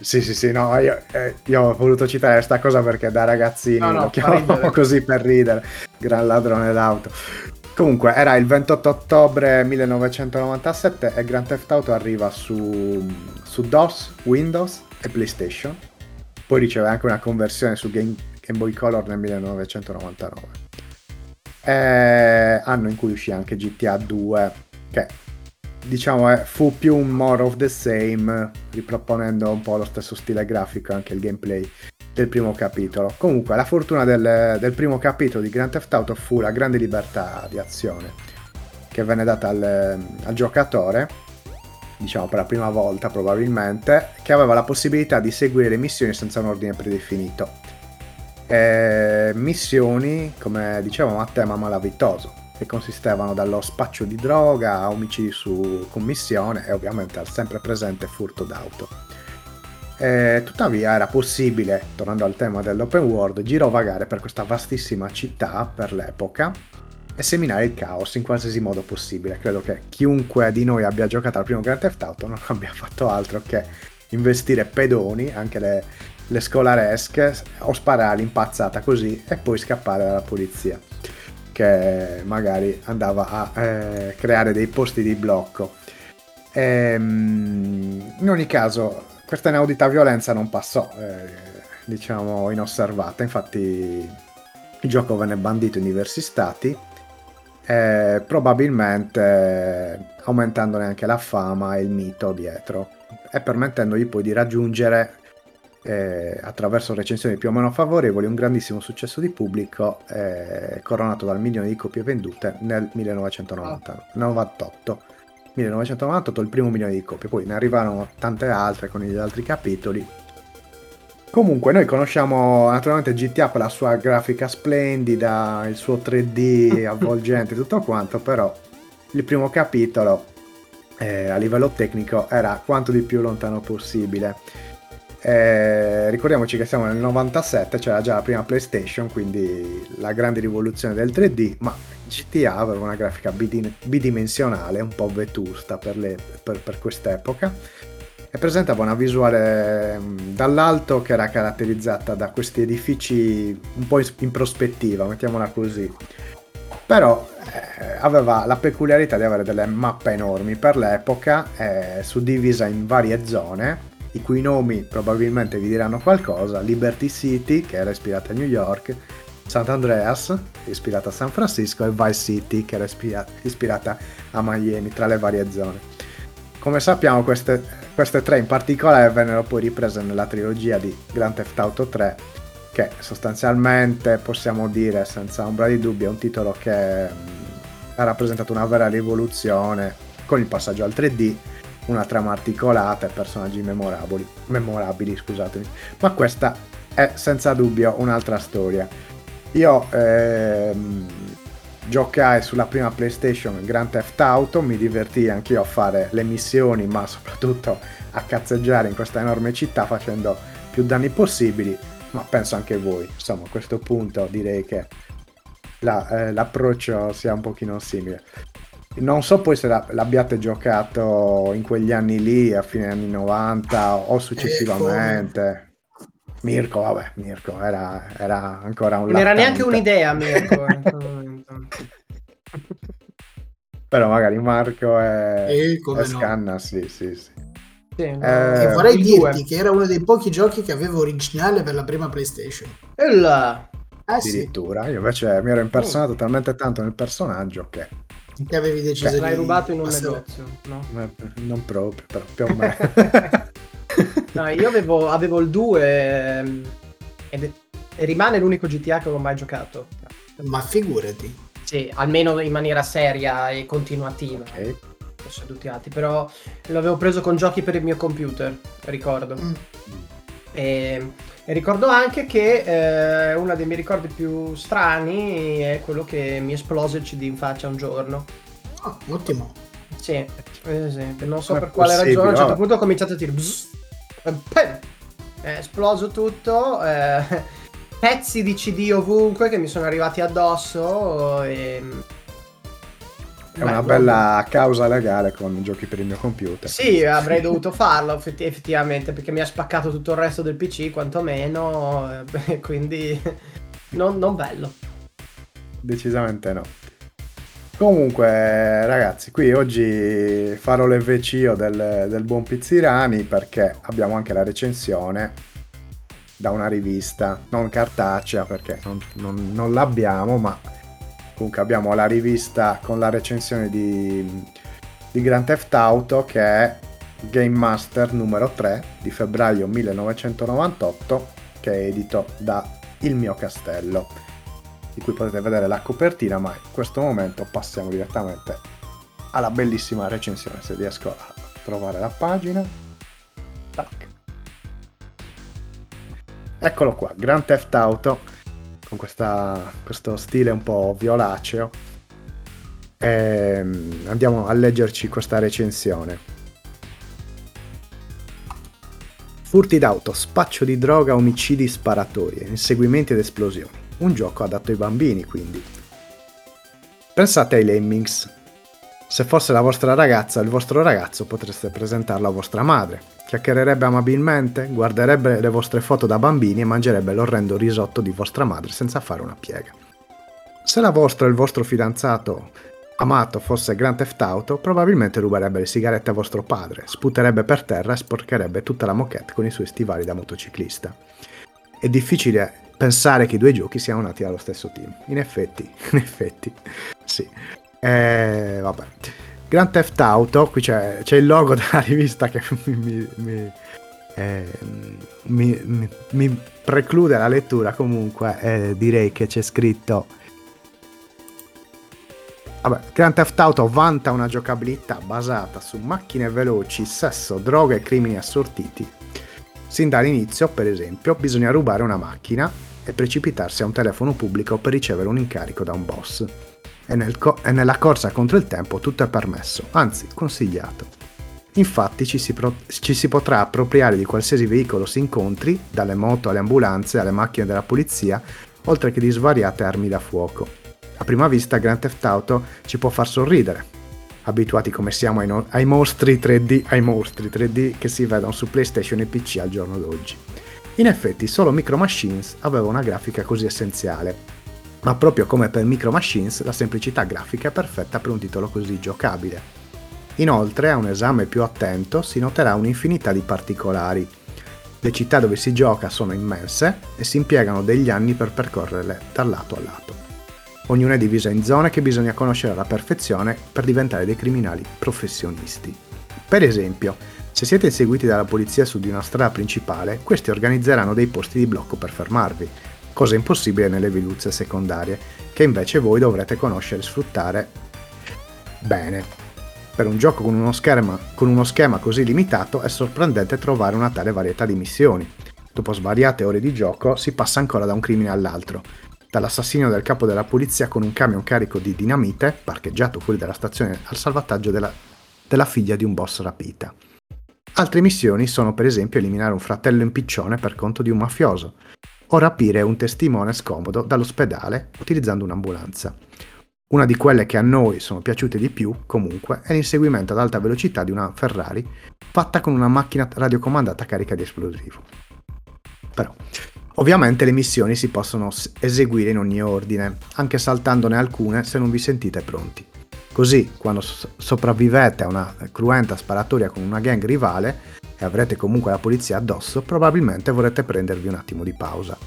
Sì, sì, sì, no, io, eh, io ho voluto citare questa cosa perché da ragazzini No, no, lo chiamavamo così per ridere, gran ladrone d'auto. Comunque, era il 28 ottobre 1997 e Grand Theft Auto arriva su, su DOS, Windows e PlayStation. Poi riceve anche una conversione su Game, Game Boy Color nel 1999. Eh, anno in cui uscì anche GTA 2, che diciamo è- fu più un more of the same, riproponendo un po' lo stesso stile grafico e anche il gameplay del primo capitolo. Comunque, la fortuna del, del primo capitolo di Grand Theft Auto fu la grande libertà di azione che venne data al, al giocatore, diciamo per la prima volta probabilmente, che aveva la possibilità di seguire le missioni senza un ordine predefinito. Eh, missioni, come dicevamo, a tema malavitoso, che consistevano dallo spaccio di droga a omicidi su commissione e ovviamente al sempre presente furto d'auto. Eh, tuttavia era possibile, tornando al tema dell'open world, girovagare per questa vastissima città per l'epoca e seminare il caos in qualsiasi modo possibile. Credo che chiunque di noi abbia giocato al primo Grand Theft Auto non abbia fatto altro che investire pedoni, anche le, le scolaresche, o sparare all'impazzata così e poi scappare dalla polizia che magari andava a eh, creare dei posti di blocco. Ehm, in ogni caso, questa inaudita violenza non passò, eh, diciamo, inosservata. Infatti, il gioco venne bandito in diversi stati, eh, probabilmente aumentandone anche la fama e il mito dietro, e permettendogli poi di raggiungere eh, attraverso recensioni più o meno favorevoli, un grandissimo successo di pubblico eh, coronato dal milione di copie vendute nel 1998. 1998 il primo milione di copie, poi ne arrivarono tante altre con gli altri capitoli. Comunque noi conosciamo naturalmente GTA per la sua grafica splendida, il suo 3D avvolgente, tutto quanto, però il primo capitolo eh, a livello tecnico era quanto di più lontano possibile. Eh, ricordiamoci che siamo nel 97, c'era già la prima PlayStation, quindi la grande rivoluzione del 3D, ma GTA aveva una grafica bidimensionale, un po' vetusta per, le, per, per quest'epoca, e presentava una visuale mh, dall'alto che era caratterizzata da questi edifici un po' in prospettiva, mettiamola così. Però eh, aveva la peculiarità di avere delle mappe enormi per l'epoca, eh, suddivisa in varie zone, i cui nomi probabilmente vi diranno qualcosa, Liberty City, che era ispirata a New York, Sant'Andreas, ispirata a San Francisco, e Vice City, che era ispirata a Miami, tra le varie zone. Come sappiamo queste, queste tre in particolare vennero poi riprese nella trilogia di Grand Theft Auto 3, che sostanzialmente possiamo dire senza ombra di dubbio è un titolo che ha rappresentato una vera rivoluzione con il passaggio al 3D una trama articolata e personaggi memorabili, memorabili scusatemi. ma questa è senza dubbio un'altra storia. Io ehm, giocai sulla prima PlayStation Grand Theft Auto, mi divertii anch'io a fare le missioni, ma soprattutto a cazzeggiare in questa enorme città facendo più danni possibili, ma penso anche voi. Insomma, a questo punto direi che la, eh, l'approccio sia un pochino simile. Non so poi se l'abbiate giocato in quegli anni lì, a fine anni 90 o successivamente. Mirko, vabbè, Mirko era, era ancora un Non era neanche un'idea, Mirko. Però magari Marco e, e, e Scanna, no. sì, sì, sì. sì eh, e vorrei dirti due. che era uno dei pochi giochi che avevo originale per la prima PlayStation. E là. Eh, Addirittura, sì. io invece mi ero impersonato oh. talmente tanto nel personaggio che che avevi deciso Beh, di... L'hai rubato in un negozio, no? Non proprio, però più o meno. no, io avevo, avevo il 2 ehm, ed è, e rimane l'unico GTA che ho mai giocato. Ma figurati. Sì, almeno in maniera seria e continuativa. Ok. Altri, però l'avevo preso con giochi per il mio computer, ricordo. Mm. E e ricordo anche che eh, uno dei miei ricordi più strani è quello che mi esplose il CD in faccia un giorno. Oh, ottimo. Sì, per esempio. Non so per quale ragione. A un certo punto ho cominciato a dire... Bzz, è esploso tutto. Eh, pezzi di CD ovunque che mi sono arrivati addosso. E è una bella causa legale con giochi per il mio computer. Sì, avrei dovuto farlo effettivamente perché mi ha spaccato tutto il resto del PC, quantomeno, quindi non, non bello. Decisamente no. Comunque, ragazzi, qui oggi farò l'EVCO del, del buon Pizzirani perché abbiamo anche la recensione da una rivista, non cartacea perché non, non, non l'abbiamo, ma comunque abbiamo la rivista con la recensione di, di Grand Theft Auto che è Game Master numero 3 di febbraio 1998 che è edito da Il mio castello di cui potete vedere la copertina ma in questo momento passiamo direttamente alla bellissima recensione se riesco a trovare la pagina Tac. eccolo qua Grand Theft Auto con questa, questo stile un po' violaceo. E ehm, andiamo a leggerci questa recensione. Furti d'auto, spaccio di droga, omicidi, sparatorie, inseguimenti ed esplosioni. Un gioco adatto ai bambini, quindi. Pensate ai Lemmings. Se fosse la vostra ragazza il vostro ragazzo potreste presentarlo a vostra madre, Chiacchiererebbe amabilmente, guarderebbe le vostre foto da bambini e mangerebbe l'orrendo risotto di vostra madre senza fare una piega. Se la vostra o il vostro fidanzato amato fosse Grand Theft Auto, probabilmente ruberebbe le sigarette a vostro padre, sputerebbe per terra e sporcherebbe tutta la moquette con i suoi stivali da motociclista. È difficile pensare che i due giochi siano nati dallo stesso team. In effetti, in effetti, sì. Eh, vabbè. Grand Theft Auto, qui c'è, c'è il logo della rivista che mi, mi, eh, mi, mi preclude la lettura, comunque eh, direi che c'è scritto... Vabbè, Grand Theft Auto vanta una giocabilità basata su macchine veloci, sesso, droga e crimini assortiti. Sin dall'inizio, per esempio, bisogna rubare una macchina e precipitarsi a un telefono pubblico per ricevere un incarico da un boss. E, nel co- e nella corsa contro il tempo tutto è permesso, anzi consigliato. Infatti ci si, pro- ci si potrà appropriare di qualsiasi veicolo si incontri, dalle moto alle ambulanze alle macchine della polizia, oltre che di svariate armi da fuoco. A prima vista Grand Theft Auto ci può far sorridere, abituati come siamo ai, no- ai mostri 3D, ai mostri 3D che si vedono su PlayStation e PC al giorno d'oggi. In effetti solo Micro Machines aveva una grafica così essenziale, ma proprio come per Micro Machines la semplicità grafica è perfetta per un titolo così giocabile. Inoltre, a un esame più attento si noterà un'infinità di particolari. Le città dove si gioca sono immense e si impiegano degli anni per percorrerle da lato a lato. Ognuna è divisa in zone che bisogna conoscere alla perfezione per diventare dei criminali professionisti. Per esempio, se siete inseguiti dalla polizia su di una strada principale, questi organizzeranno dei posti di blocco per fermarvi, cosa impossibile nelle viluzze secondarie, che invece voi dovrete conoscere e sfruttare bene. Per un gioco con uno, schema, con uno schema così limitato è sorprendente trovare una tale varietà di missioni. Dopo svariate ore di gioco si passa ancora da un crimine all'altro, dall'assassinio del capo della polizia con un camion carico di dinamite parcheggiato fuori dalla stazione al salvataggio della, della figlia di un boss rapita. Altre missioni sono per esempio eliminare un fratello impiccione per conto di un mafioso o rapire un testimone scomodo dall'ospedale utilizzando un'ambulanza. Una di quelle che a noi sono piaciute di più, comunque, è l'inseguimento ad alta velocità di una Ferrari fatta con una macchina radiocomandata carica di esplosivo. Però, ovviamente le missioni si possono eseguire in ogni ordine, anche saltandone alcune se non vi sentite pronti. Così, quando sopravvivete a una cruenta sparatoria con una gang rivale e avrete comunque la polizia addosso, probabilmente vorrete prendervi un attimo di pausa.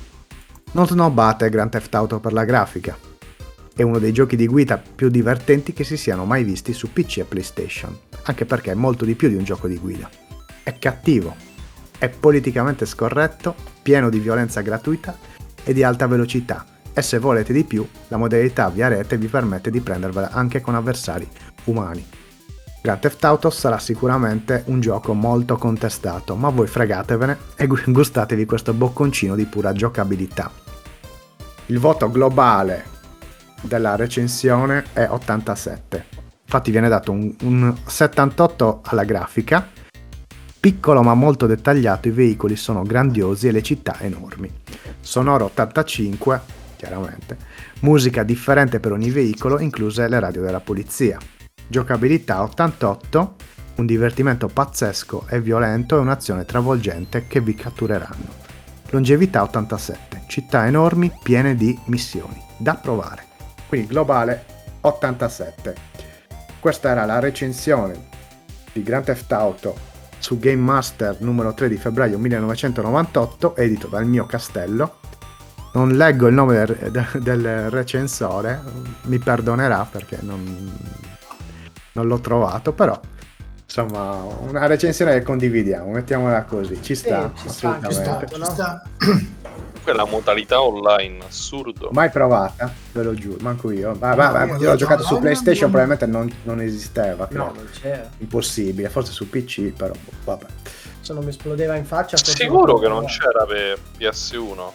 Non snobbate Grand Theft Auto per la grafica, è uno dei giochi di guida più divertenti che si siano mai visti su PC e PlayStation, anche perché è molto di più di un gioco di guida. È cattivo, è politicamente scorretto, pieno di violenza gratuita e di alta velocità, e se volete di più, la modalità via rete vi permette di prendervela anche con avversari umani. Grand Theft Auto sarà sicuramente un gioco molto contestato, ma voi fregatevene e gustatevi questo bocconcino di pura giocabilità. Il voto globale della recensione è 87. Infatti viene dato un, un 78 alla grafica. Piccolo ma molto dettagliato, i veicoli sono grandiosi e le città enormi. Sonoro 85, chiaramente. Musica differente per ogni veicolo, incluse le radio della polizia. Giocabilità 88, un divertimento pazzesco e violento e un'azione travolgente che vi cattureranno. Longevità 87, città enormi piene di missioni, da provare quindi globale 87. Questa era la recensione di Grand Theft Auto su Game Master numero 3 di febbraio 1998, edito dal mio castello. Non leggo il nome del, del recensore, mi perdonerà perché non, non l'ho trovato, però insomma una recensione che condividiamo, mettiamola così, ci sta, sì, ci sta, ci sta, ci sta. Comunque la modalità online, assurdo. Mai provata, ve lo giuro, manco io. Ma, ma, ma io l'ho giocato su PlayStation, probabilmente non, non esisteva. No, non c'era. Impossibile, forse su PC, però vabbè. Se non mi esplodeva in faccia. Sicuro che non c'era per PS1.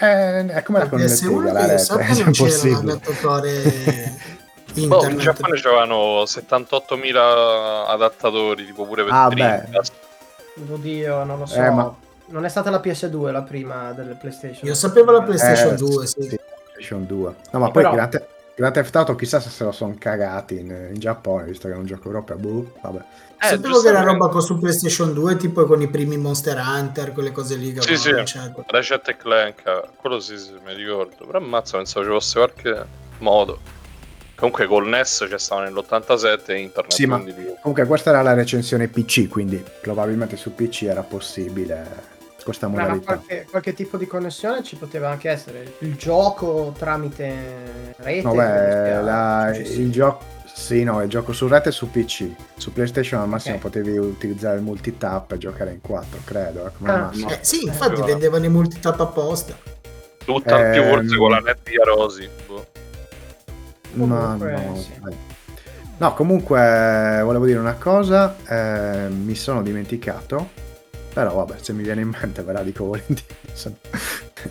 Eh, è come la connettiva, la rete, è impossibile. Boh, in Giappone c'erano 78.000 adattatori, tipo pure per ah, Dreamcast. Oddio, non lo so. Eh, ma non è stata la PS2 la prima delle PlayStation. Io sapevo la PlayStation eh, 2, sì. sì. PlayStation 2. No, ma poi Però... Grand, Grand Theft Auto chissà se se lo sono cagati in, in, Giappone, visto che è un gioco europeo. Boh, vabbè. Eh, sapevo che era roba con su PlayStation 2, tipo con i primi Monster Hunter, quelle cose lì. Che sì, sì. Lanciato. Ratchet e Clank, quello sì, sì, mi ricordo. Però ammazza, pensavo ci fosse qualche modo. Comunque col NES c'è stato nell'87 e internet. Sì, ma comunque questa era la recensione PC, quindi probabilmente su PC era possibile questa modalità. Qualche, qualche, tipo di connessione ci poteva anche essere. Il gioco tramite rete. No, beh, la, il gioco. Sì, no, il gioco su rete e su PC. Su PlayStation al massimo okay. potevi utilizzare il multitap e giocare in 4, credo. Eh, ah, eh, sì, infatti eh, vendevano i multitap apposta. Tutta eh, più forse con la net di Arosi. Boh. No, no, sì. no, comunque volevo dire una cosa, eh, mi sono dimenticato però vabbè, se mi viene in mente ve la dico volentieri.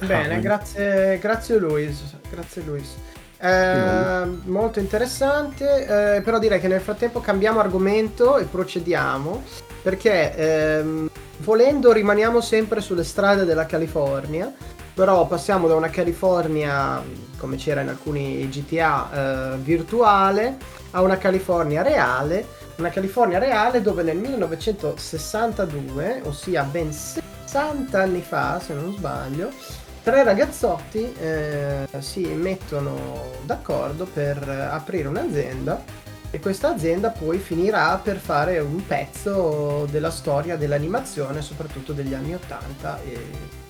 Bene, grazie, grazie Luis. Grazie Luis. Eh, molto interessante, eh, però direi che nel frattempo cambiamo argomento e procediamo perché ehm, volendo rimaniamo sempre sulle strade della California, però passiamo da una California come c'era in alcuni GTA eh, virtuale a una California reale, una California reale dove nel 1962, ossia ben 60 anni fa se non sbaglio, tre ragazzotti eh, si mettono d'accordo per aprire un'azienda e questa azienda poi finirà per fare un pezzo della storia dell'animazione, soprattutto degli anni 80 e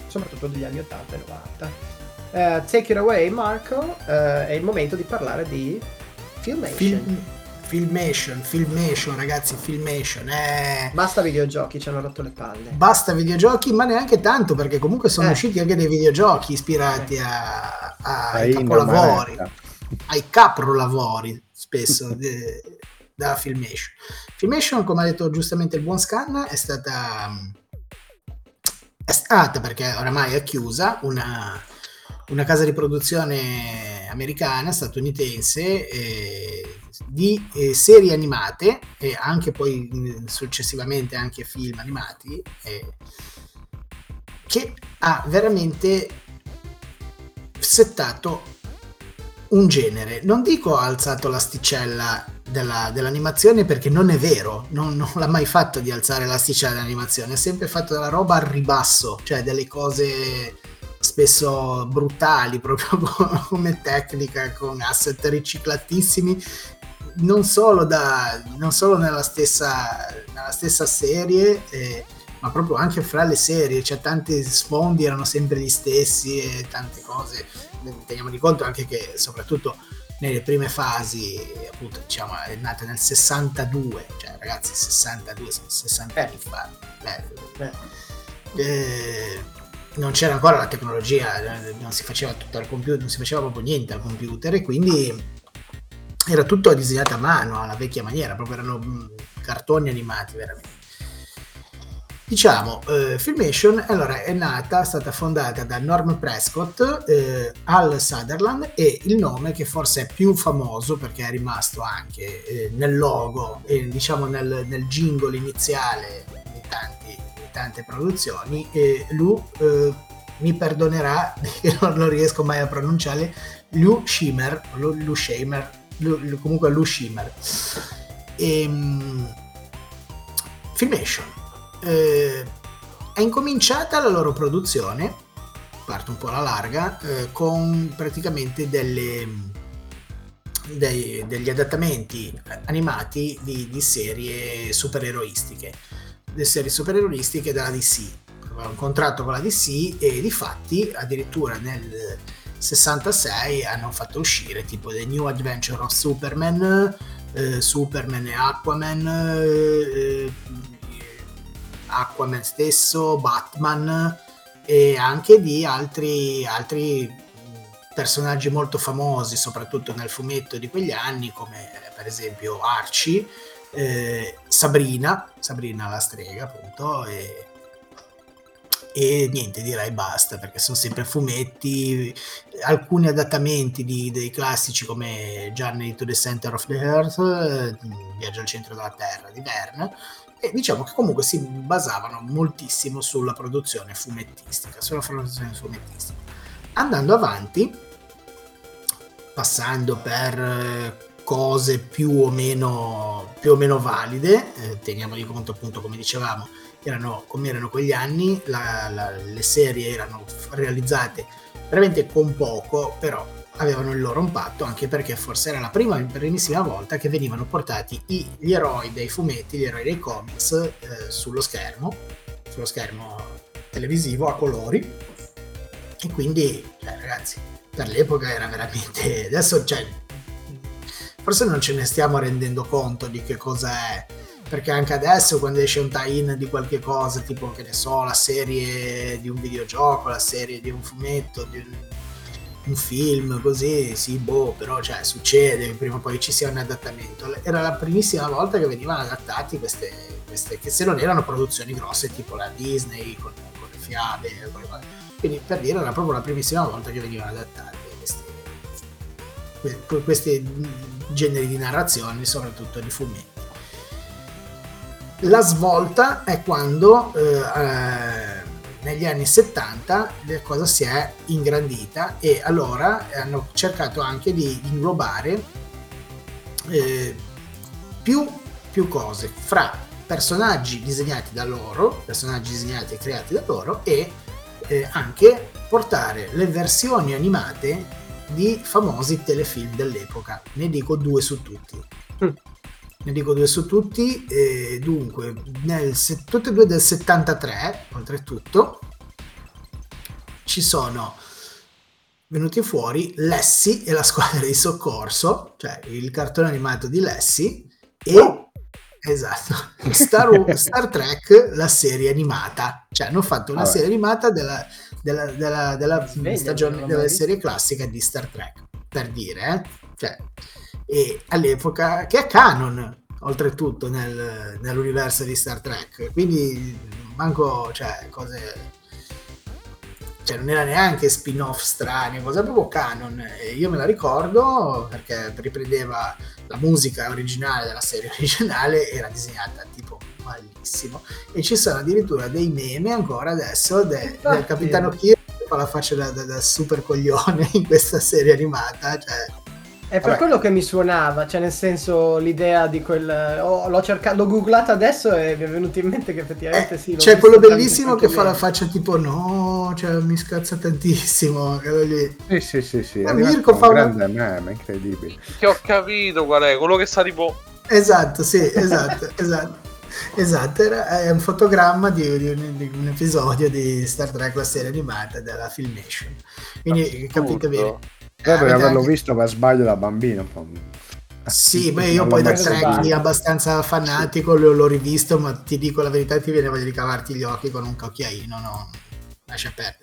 soprattutto degli anni 80 e 90. Uh, take it away Marco, uh, è il momento di parlare di Filmation. Film, filmation, Filmation ragazzi, Filmation. Eh... Basta videogiochi, ci hanno rotto le palle. Basta videogiochi, ma neanche tanto perché comunque sono eh. usciti anche dei videogiochi ispirati eh. a, a, ai capolavori, ai capolavori spesso de, da Filmation. Filmation, come ha detto giustamente il buon Scan, è stata è stata perché oramai è chiusa una una casa di produzione americana, statunitense, eh, di eh, serie animate e anche poi mh, successivamente anche film animati, eh, che ha veramente settato un genere. Non dico ha alzato l'asticella della, dell'animazione perché non è vero, non, non, l'ha mai fatto di alzare l'asticella dell'animazione, ha sempre fatto della roba al ribasso, cioè delle cose spesso brutali proprio come tecnica con asset riciclatissimi non solo, da, non solo nella, stessa, nella stessa serie eh, ma proprio anche fra le serie. Cioè tanti sfondi erano sempre gli stessi e tante cose. Teniamo di conto anche che soprattutto nelle prime fasi appunto diciamo è nata nel 62 cioè ragazzi 62 sono 60 anni fa. Beh, Beh. Eh, non c'era ancora la tecnologia, non si faceva tutto al computer, non si faceva proprio niente al computer e quindi era tutto disegnato a mano alla vecchia maniera, proprio erano mm, cartoni animati veramente. Diciamo, eh, Filmation allora, è nata, è stata fondata da Norm Prescott, eh, Al Sutherland e il nome che forse è più famoso perché è rimasto anche eh, nel logo e diciamo nel, nel jingle iniziale di tanti tante produzioni e Lu eh, mi perdonerà che non, non, riesco mai a pronunciare Lu Schimmer Lu, Lu Schimmer Lu, comunque Lu Schimmer. E, um, Filmation eh, è incominciata la loro produzione parto un po' alla larga eh, con praticamente delle dei, degli adattamenti animati di, di serie supereroistiche le serie supererolistiche della DC. Aveva un contratto con la DC e di fatti addirittura nel 66 hanno fatto uscire tipo The New Adventure of Superman, eh, Superman e Aquaman, eh, Aquaman stesso, Batman e anche di altri, altri personaggi molto famosi, soprattutto nel fumetto di quegli anni, come per esempio Archie eh, Sabrina, Sabrina la strega appunto, e, e niente direi basta perché sono sempre fumetti alcuni adattamenti di, dei classici come Journey to the Center of the Earth eh, Viaggio al centro della terra di Verne e diciamo che comunque si basavano moltissimo sulla produzione fumettistica sulla produzione fumettistica. Andando avanti passando per eh, cose più o meno, più o meno valide, eh, teniamo di conto appunto come dicevamo, erano, come erano quegli anni, la, la, le serie erano realizzate veramente con poco, però avevano il loro impatto anche perché forse era la prima primissima volta che venivano portati gli eroi dei fumetti, gli eroi dei comics eh, sullo schermo, sullo schermo televisivo a colori. E quindi cioè, ragazzi per l'epoca era veramente adesso cioè forse non ce ne stiamo rendendo conto di che cosa è perché anche adesso quando esce un tie-in di qualche cosa tipo che ne so la serie di un videogioco la serie di un fumetto di un, film così sì boh però cioè succede prima o poi ci sia un adattamento. Era la primissima volta che venivano adattati queste, queste che se non erano produzioni grosse tipo la Disney con, con le fiabe quindi per dire era proprio la primissima volta che venivano adattati que- questi generi di narrazioni, soprattutto di fumetti. La svolta è quando eh, negli anni 70 la cosa si è ingrandita e allora hanno cercato anche di inglobare eh, più, più cose fra personaggi disegnati da loro, personaggi disegnati e creati da loro e eh, anche portare le versioni animate di famosi telefilm dell'epoca. Ne dico due su tutti. Mm. Ne dico due su tutti. eh, dunque, nel, se- tutte e due del 73, oltretutto, ci sono venuti fuori Lessi e la squadra di soccorso, cioè il cartone animato di Lessi e esatto, Star, Star Trek, la serie animata. Cioè hanno fatto una Vabbè. serie animata della, della, della, della Sveglia, stagione della serie classica di Star Trek, per dire, eh? Cioè, e all'epoca che è canon oltretutto nel- nell'universo di Star Trek. Quindi manco cioè cose cioè non era neanche spin-off strani cosa proprio canon. E io me la ricordo perché riprendeva la musica originale della serie originale era disegnata tipo malissimo e ci sono addirittura dei meme ancora adesso de- del capitano Kirk che fa la faccia da, da- da super coglione in questa serie animata cioè È per Vabbè. quello che mi suonava, cioè nel senso l'idea di quel... oh, l'ho cercato, l'ho googlato adesso e mi è venuto in mente che effettivamente Eh, sì. c'è quello bellissimo che fa la faccia tipo no, cioè mi scazza tantissimo. Sì, sì, sì, sì. Ma Mirko un fa una- grande meme, incredibile. Che ho capito qual è, quello che sta tipo... Esatto, sì, esatto, esatto. Esatto, era, è un fotogramma di, di un, di un episodio di Star Trek, la serie animata della Filmation. Quindi capite bene. Assurdo. Io dovrei avete averlo anche- visto per sbaglio da bambino. Sì, beh, io Non poi da Trek abbastanza fanatico l'ho, l'ho rivisto, ma ti dico la verità, ti viene voglia di cavarti gli occhi con un cocchiaino, no? Lascia perdere.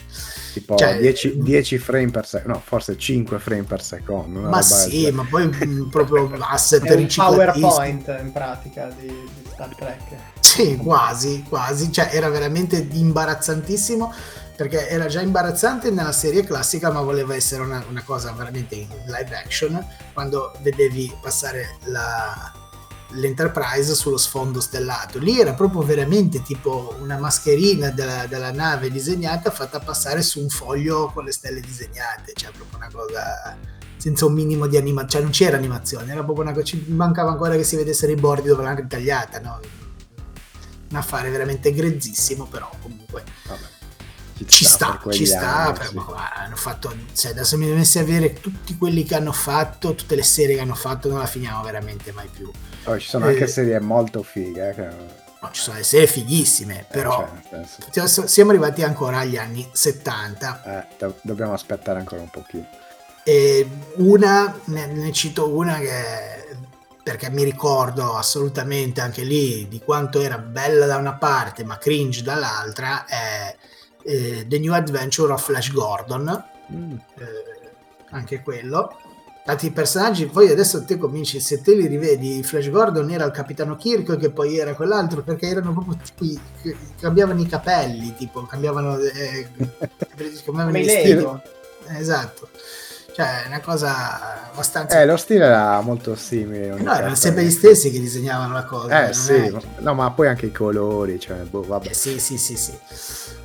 Tipo Cioè, 10, 10 frame per secondo, no, forse 5 frame per secondo. Ma roba sì, ma poi mh, proprio asset È un. PowerPoint in pratica di, di Star Trek. Sì, quasi, quasi, cioè era veramente imbarazzantissimo perché era già imbarazzante nella serie classica ma voleva essere una, una cosa veramente in live action quando vedevi passare la- l'Enterprise sullo sfondo stellato. Lì era proprio veramente tipo una mascherina della, della nave disegnata fatta passare su un foglio con le stelle disegnate, cioè proprio una cosa senza un minimo di animazione, cioè non c'era animazione, era proprio una cosa, ci mancava ancora che si vedessero i bordi dove l'hanno ritagliata, no? Un affare veramente grezzissimo, però comunque Vabbè, ci per sta, quegli ci sta, anni, però, sì. ma hanno fatto, se adesso mi dovessi avere tutti quelli che hanno fatto, tutte le serie che hanno fatto, non la finiamo veramente mai più. Poi ci sono Eh, anche serie molto fighe. eh, che- No, ci sono le serie fighissime, però cioè, nel senso, Cioè, siamo arrivati ancora agli anni 70 eh, do- dobbiamo aspettare ancora un pochino. e una, ne, ne cito una che perché mi ricordo assolutamente anche lì di quanto era bella da una parte ma cringe dall'altra è eh, The New Adventure of Flash Gordon Mm. eh, anche quello Infatti i personaggi poi adesso te cominci se te li rivedi Flash Gordon era il capitano Kirk che poi era quell'altro perché erano proprio tipi che cambiavano i capelli tipo cambiavano, eh, cambiavano Come i i vestiti Lego. esatto cioè è una cosa abbastanza Eh, lo stile era molto simile. no erano sempre gli stessi che disegnavano la cosa Eh sì, è- no, ma poi anche i colori, cioè, boh, vabbè. Eh, sì, sì, sì, sì.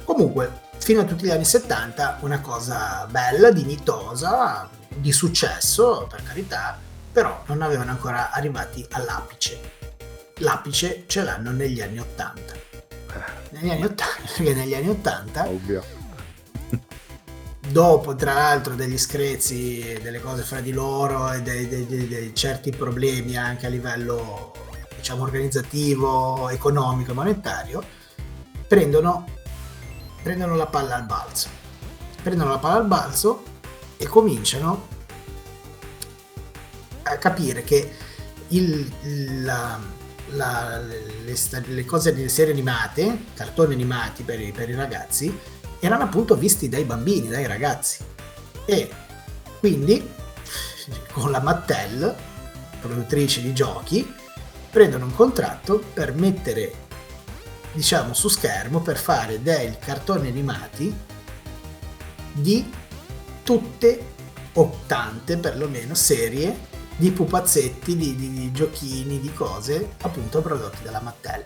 Comunque, fino a tutti gli anni 70, una cosa bella, dignitosa, di successo, per carità, però non avevano ancora arrivati all'apice. L'apice ce l'hanno negli anni 80. Negli anni 80, perché negli anni 80 Ovvio. Dopo tra l'altro degli screzi, delle cose fra di loro e dei, dei- dei- dei certi problemi anche a livello diciamo organizzativo, economico e monetario, prendono, prendono la palla al balzo. Prendono la palla al balzo e cominciano a capire che il- la- la- le, le cose delle serie animate, cartoni animati per i- per i ragazzi, erano appunto visti dai bambini, dai ragazzi. E quindi con la Mattel, produttrice di giochi, prendono un contratto per mettere diciamo su schermo per fare dei cartoni animati di tutte o tante perlomeno serie di pupazzetti, di, di, di giochini, di cose appunto prodotti dalla Mattel.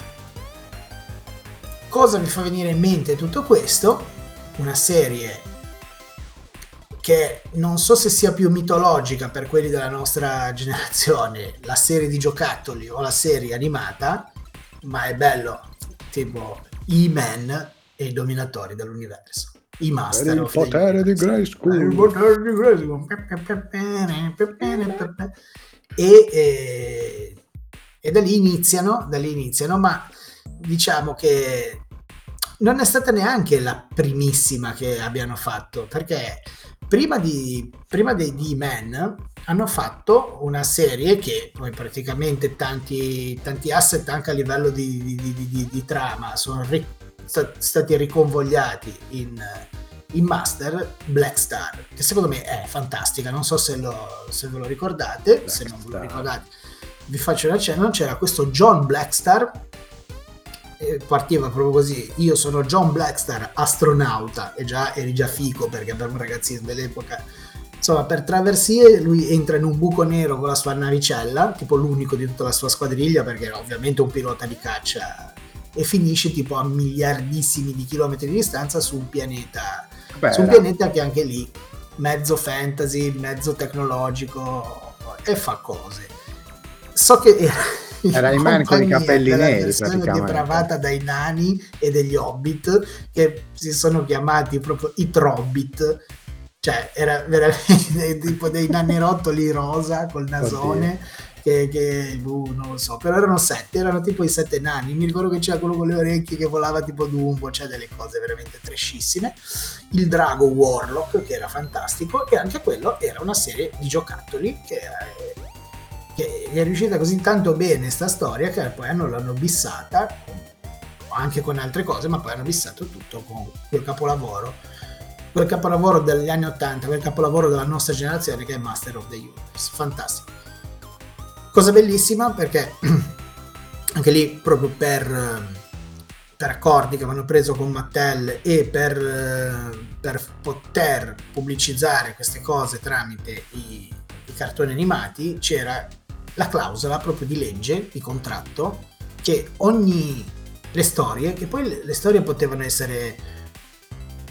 Cosa mi fa venire in mente tutto questo? Una serie che non so se sia più mitologica per quelli della nostra generazione, la serie di giocattoli o la serie animata, ma è bello, tipo E-Man e i dominatori dell'universo. I master il of the potere di. Grayskull. Il potere di Grayskull. E, e, e da lì iniziano, da lì iniziano, ma diciamo che non è stata neanche la primissima che abbiano fatto, perché prima, di, prima dei D-Man hanno fatto una serie che poi praticamente tanti, tanti asset anche a livello di, di- di- trama sono ri- sta- stati riconvogliati in, in Master Black Star, che secondo me è fantastica, non so se, lo- se ve lo ricordate, se non ve lo ricordate. Vi faccio un accenno, c'era questo John Blackstar partiva proprio così. Io sono John Blackstar astronauta e già eri già fico perché per un ragazzino dell'epoca. Insomma per traversie lui entra in un buco nero con la sua navicella tipo l'unico di tutta la sua squadriglia perché era ovviamente un pilota di caccia e finisce tipo a miliardissimi di chilometri di distanza su un pianeta Beh, su un pianeta che anche lì mezzo fantasy mezzo tecnologico e fa cose. So che era, Era in man con i capelli neri, praticamente. depravata dai nani e degli hobbit che si sono chiamati proprio i trobbit. Cioè era veramente tipo dei nanerottoli rosa col nasone che, che uh, non lo so però erano sette erano tipo i sette nani. Mi ricordo che c'era quello con le orecchie che volava tipo Dumbo cioè delle cose veramente trashissime il drago Warlock che era fantastico e anche quello era una serie di giocattoli che, eh, che è riuscita così tanto bene sta storia che poi hanno, l'hanno bissata anche con altre cose ma poi hanno bissato tutto con quel capolavoro quel capolavoro degli anni 80 quel capolavoro della nostra generazione che è Master of the Universe. Fantastico. Cosa bellissima perché anche lì proprio per per accordi che avevano preso con Mattel e per, per poter pubblicizzare queste cose tramite i, i cartoni animati c'era la clausola proprio di legge, di contratto, che ogni le storie, che poi le, storie potevano essere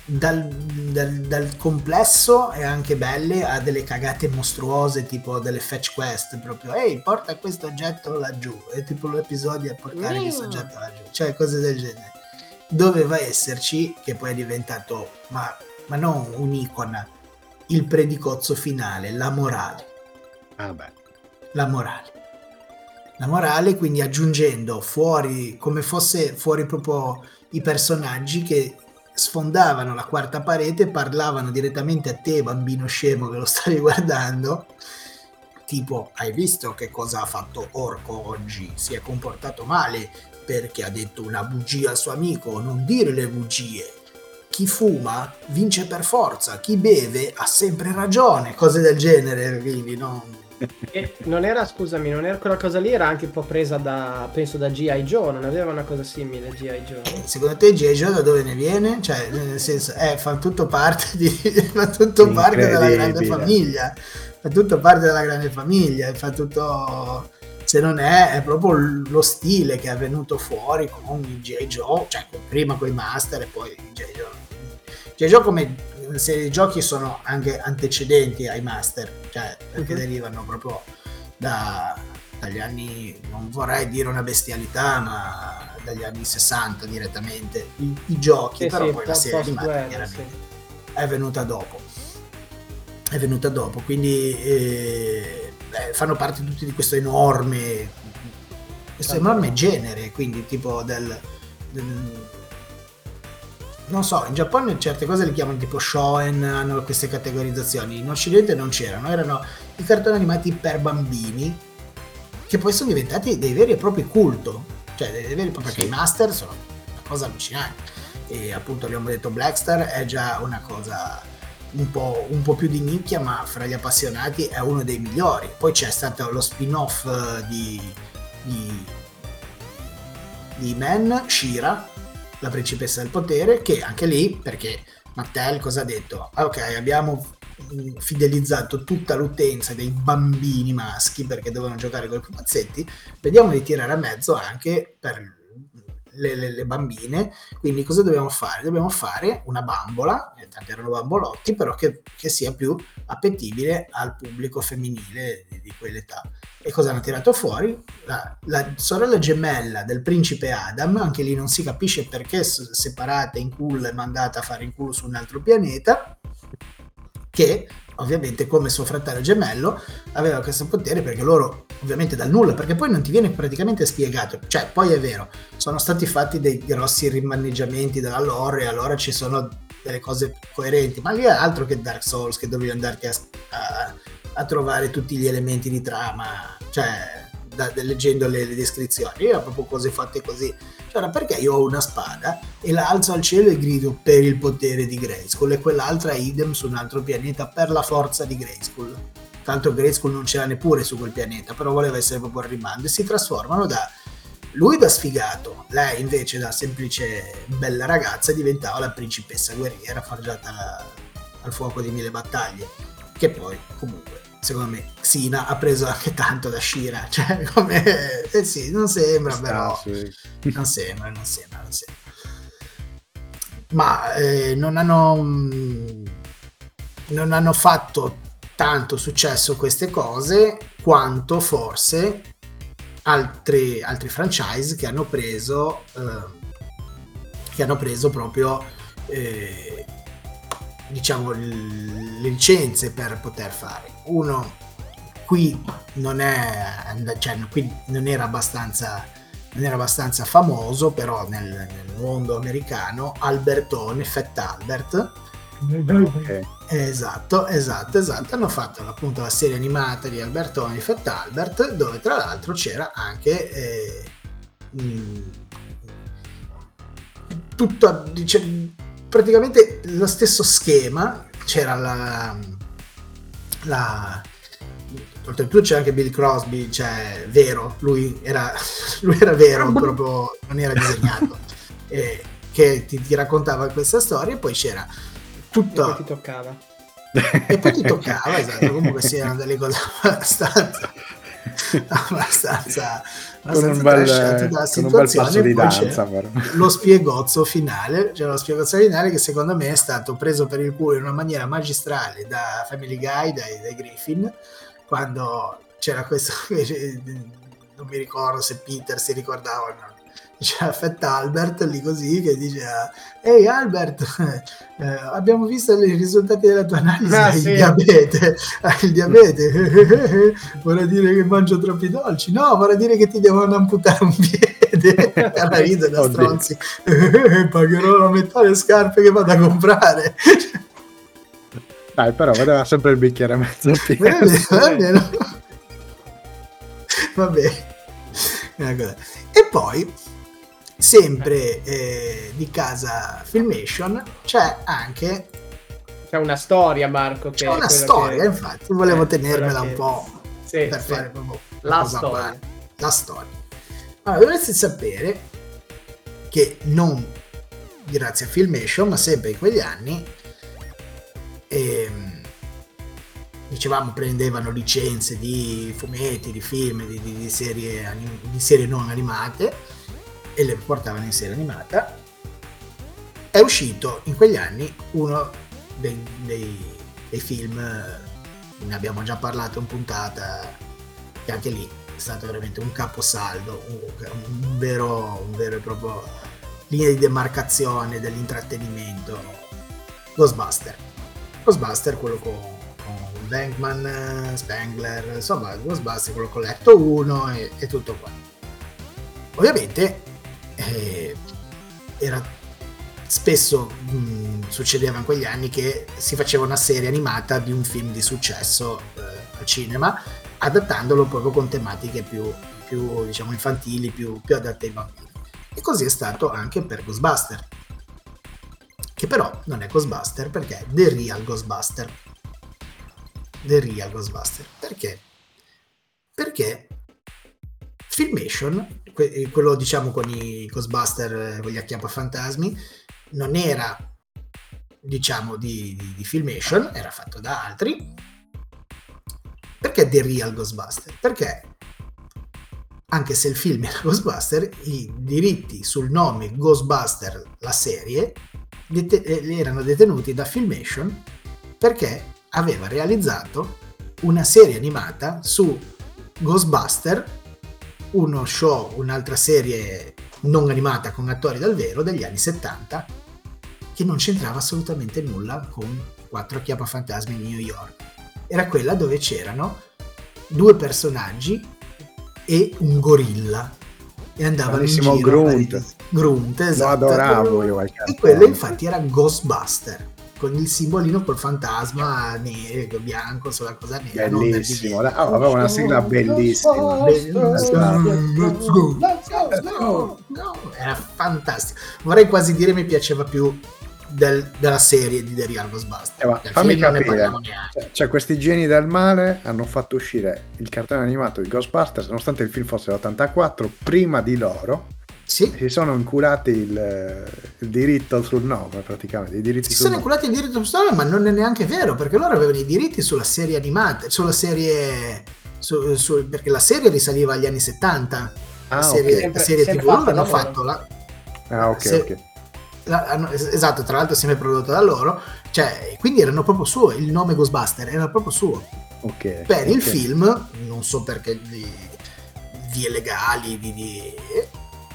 dal, dal- dal complesso e anche belle a delle cagate mostruose tipo delle fetch quest proprio ehi porta questo oggetto laggiù e tipo l'episodio è portare questo oggetto laggiù cioè cose del genere. Doveva esserci che poi è diventato ma, ma non un'icona il predicozzo finale la morale. Ah, beh. La morale. La morale, quindi aggiungendo fuori, come fosse fuori proprio i personaggi che sfondavano la quarta parete, parlavano direttamente a te, bambino scemo che lo stavi guardando, tipo, hai visto che cosa ha fatto Orco oggi? Si è comportato male perché ha detto una bugia al suo amico, non dire le bugie. Chi fuma vince per forza, chi beve ha sempre ragione, cose del genere, quindi non... E non era, scusami, non era quella cosa lì, era anche un po' presa da, penso, da G.I. Joe, non aveva una cosa simile G.I. Joe. Secondo te G.I. Joe da dove ne viene? Cioè, nel senso, eh, fa tutto parte di fa tutto parte della grande famiglia. Fa tutto parte della grande famiglia, fa tutto se non è, è proprio lo stile che è venuto fuori con i G.I. Joe, cioè prima con i Master e poi G.I. Joe. G.I. Joe come serie di giochi sono anche antecedenti ai Master, cioè perché Mhm. derivano proprio da- dagli anni, non vorrei dire una bestialità, ma dagli anni 60 direttamente, i, i giochi, Sì, però sì, poi la serie animata chiaramente sì. è venuta dopo. È venuta dopo, quindi eh, beh, fanno parte tutti di questo enorme, questo enorme genere, quindi tipo del, del- non so, in Giappone certe cose le chiamano tipo shonen, hanno queste categorizzazioni, in Occidente non c'erano, erano i cartoni animati per bambini che poi sono diventati dei veri e propri culto, cioè dei veri e propri perché i master sono una cosa allucinante. E appunto abbiamo detto Blackstar è già una cosa un po', un po' più di nicchia ma fra gli appassionati è uno dei migliori. Poi c'è stato lo spin-off eh, di di, di Man, Shira la principessa del potere che anche lì perché Mattel cosa ha detto? Ah, ok abbiamo mh, fidelizzato tutta l'utenza dei bambini maschi perché dovevano giocare con i pupazzetti, vediamo di tirare a mezzo anche per le, le- le bambine. Quindi cosa dobbiamo fare? Dobbiamo fare una bambola, eh, tanti erano bambolotti, però che, che sia più appetibile al pubblico femminile di, di quell'età. E cosa hanno tirato fuori? La, la sorella gemella del principe Adam, anche lì non si capisce perché separata in culo e mandata a fare in culo su un altro pianeta, che ovviamente come suo fratello gemello aveva questo potere perché loro ovviamente dal nulla, perché poi non ti viene praticamente spiegato, cioè poi è vero, sono stati fatti dei grossi rimaneggiamenti della lore e allora ci sono delle cose coerenti, ma lì è altro che Dark Souls che dovevi andarti a, a- a trovare tutti gli elementi di trama, cioè da- leggendo le, le descrizioni, erano proprio cose fatte così. Cioè, era perché io ho una spada e la alzo al cielo e grido per il potere di Grayskull e quell'altra idem su un altro pianeta per la forza di Grayskull. Tanto Grayskull non c'era neppure su quel pianeta, però voleva essere proprio il rimando e si trasformano da lui da sfigato, lei invece da semplice bella ragazza diventava la principessa guerriera forgiata al fuoco di mille battaglie, che poi comunque secondo me Xina ha preso anche tanto da Shira, cioè come eh sì, non sembra Sta, però sì. non sembra, non sembra, non sembra. Ma eh, non hanno non hanno fatto tanto successo queste cose quanto forse altri, altri franchise che hanno preso eh, che hanno preso proprio eh, diciamo le licenze per poter fare uno qui non è cioè, qui non era abbastanza non era abbastanza famoso però nel, nel mondo americano Albertone Fett Albert Ok. Esatto, esatto, esatto. Hanno fatto appunto la serie animata di Albertoni Fat Albert, dove tra l'altro c'era anche eh, mh, tutto, dice, praticamente lo stesso schema. C'era la, la oltretutto c'era anche Bill Crosby, cioè vero, lui era, lui era vero, proprio non era disegnato, eh, che ti, ti raccontava questa storia e poi c'era E tutto poi ti toccava. e poi ti toccava, esatto, comunque sì, erano delle cose abbastanza abbastanza, Con un bel, dalla con un bel passo di danza, però. lo spiegozzo finale, cioè lo spiegozzo finale che secondo me è stato preso per il culo in una maniera magistrale da Family Guy, dai, dai Griffin, quando c'era questo, non mi ricordo se Peter si ricordava no, c'era Fett Albert lì così che diceva ehi Albert eh, abbiamo visto i risultati della tua analisi Ah, hai sì. il diabete hai il diabete vorrà dire che mangio troppi dolci no vorrà dire che ti devono amputare un piede era ridere da Oddio. stronzi pagherò la metà delle scarpe che vado a comprare Dai, però vedeva sempre il bicchiere mezzo pieno. Va bene. Ecco. E poi, sempre eh, di casa Filmation, c'è anche C'è una storia, Marco. Che c'è una storia, che- infatti, volevo eh, tenermela quella un che- po' Sì, per sì. fare proprio La storia. parte. La storia. Allora, dovreste sapere che non grazie a Filmation, ma sempre in quegli anni, ehm, dicevamo prendevano licenze di fumetti, di film, di, di- di serie, di serie non animate e le portavano in serie animata. È uscito in quegli anni uno dei, dei- dei film, eh, ne abbiamo già parlato in puntata, che anche lì è stato veramente un caposaldo, un, un vero, un vero e proprio linea di demarcazione dell'intrattenimento. Ghostbuster. Ghostbuster, quello con, Bankman, Spangler, insomma, Ghostbuster, quello con letto 1 e, e tutto qua. Ovviamente eh, era spesso mh, succedeva in quegli anni che si faceva una serie animata di un film di successo eh, al cinema adattandolo proprio con tematiche più, più diciamo infantili, più, più adatte ai bambini. E così è stato anche per Ghostbuster. Che però non è Ghostbuster perché è The Real Ghostbuster. The Real Ghostbuster. Perché? Perché Filmation, que- quello diciamo con i Ghostbuster, eh, con gli acchiappafantasmi, non era diciamo di, di, di Filmation, era fatto da altri. Perché The Real Ghostbuster? Perché anche se il film era Ghostbuster, i diritti sul nome Ghostbuster, la serie, det- eh, erano detenuti da Filmation perché aveva realizzato una serie animata su Ghostbuster, uno show, un'altra serie non animata con attori dal vero degli anni 70 che non c'entrava assolutamente nulla con quattro fantasmi di New York. Era quella dove c'erano due personaggi e un gorilla e andavano in giro Grunt. Grunt, esatto. Lo adoravo io E quello infatti era Ghostbuster con il simbolino col fantasma nero, bianco sulla cosa nera. Bellissimo, oh, aveva una sigla bellissima. Let's go, let's go, Era fantastico. Vorrei quasi dire mi piaceva più del, della serie di The Real Ghostbusters. Eh, fammi capire, cioè, cioè, questi geni del male hanno fatto uscire il cartone animato di Ghostbusters, nonostante il film fosse l'84, prima di loro. Sì. Si sono inculati il, il, diritto sul nome, praticamente. I diritti si sono nome. inculati il diritto sul nome, ma non è neanche vero, perché loro avevano i diritti sulla serie animata, sulla serie... Su, su, perché la serie risaliva agli anni 70. Ah, la serie, okay. la serie TV hanno fatto la... Ah, ok, se, ok esatto, tra l'altro sempre prodotto da loro, cioè, quindi erano proprio suo, il nome Ghostbuster era proprio suo. Okay, per okay. il film, non so perché di vie legali, di, di,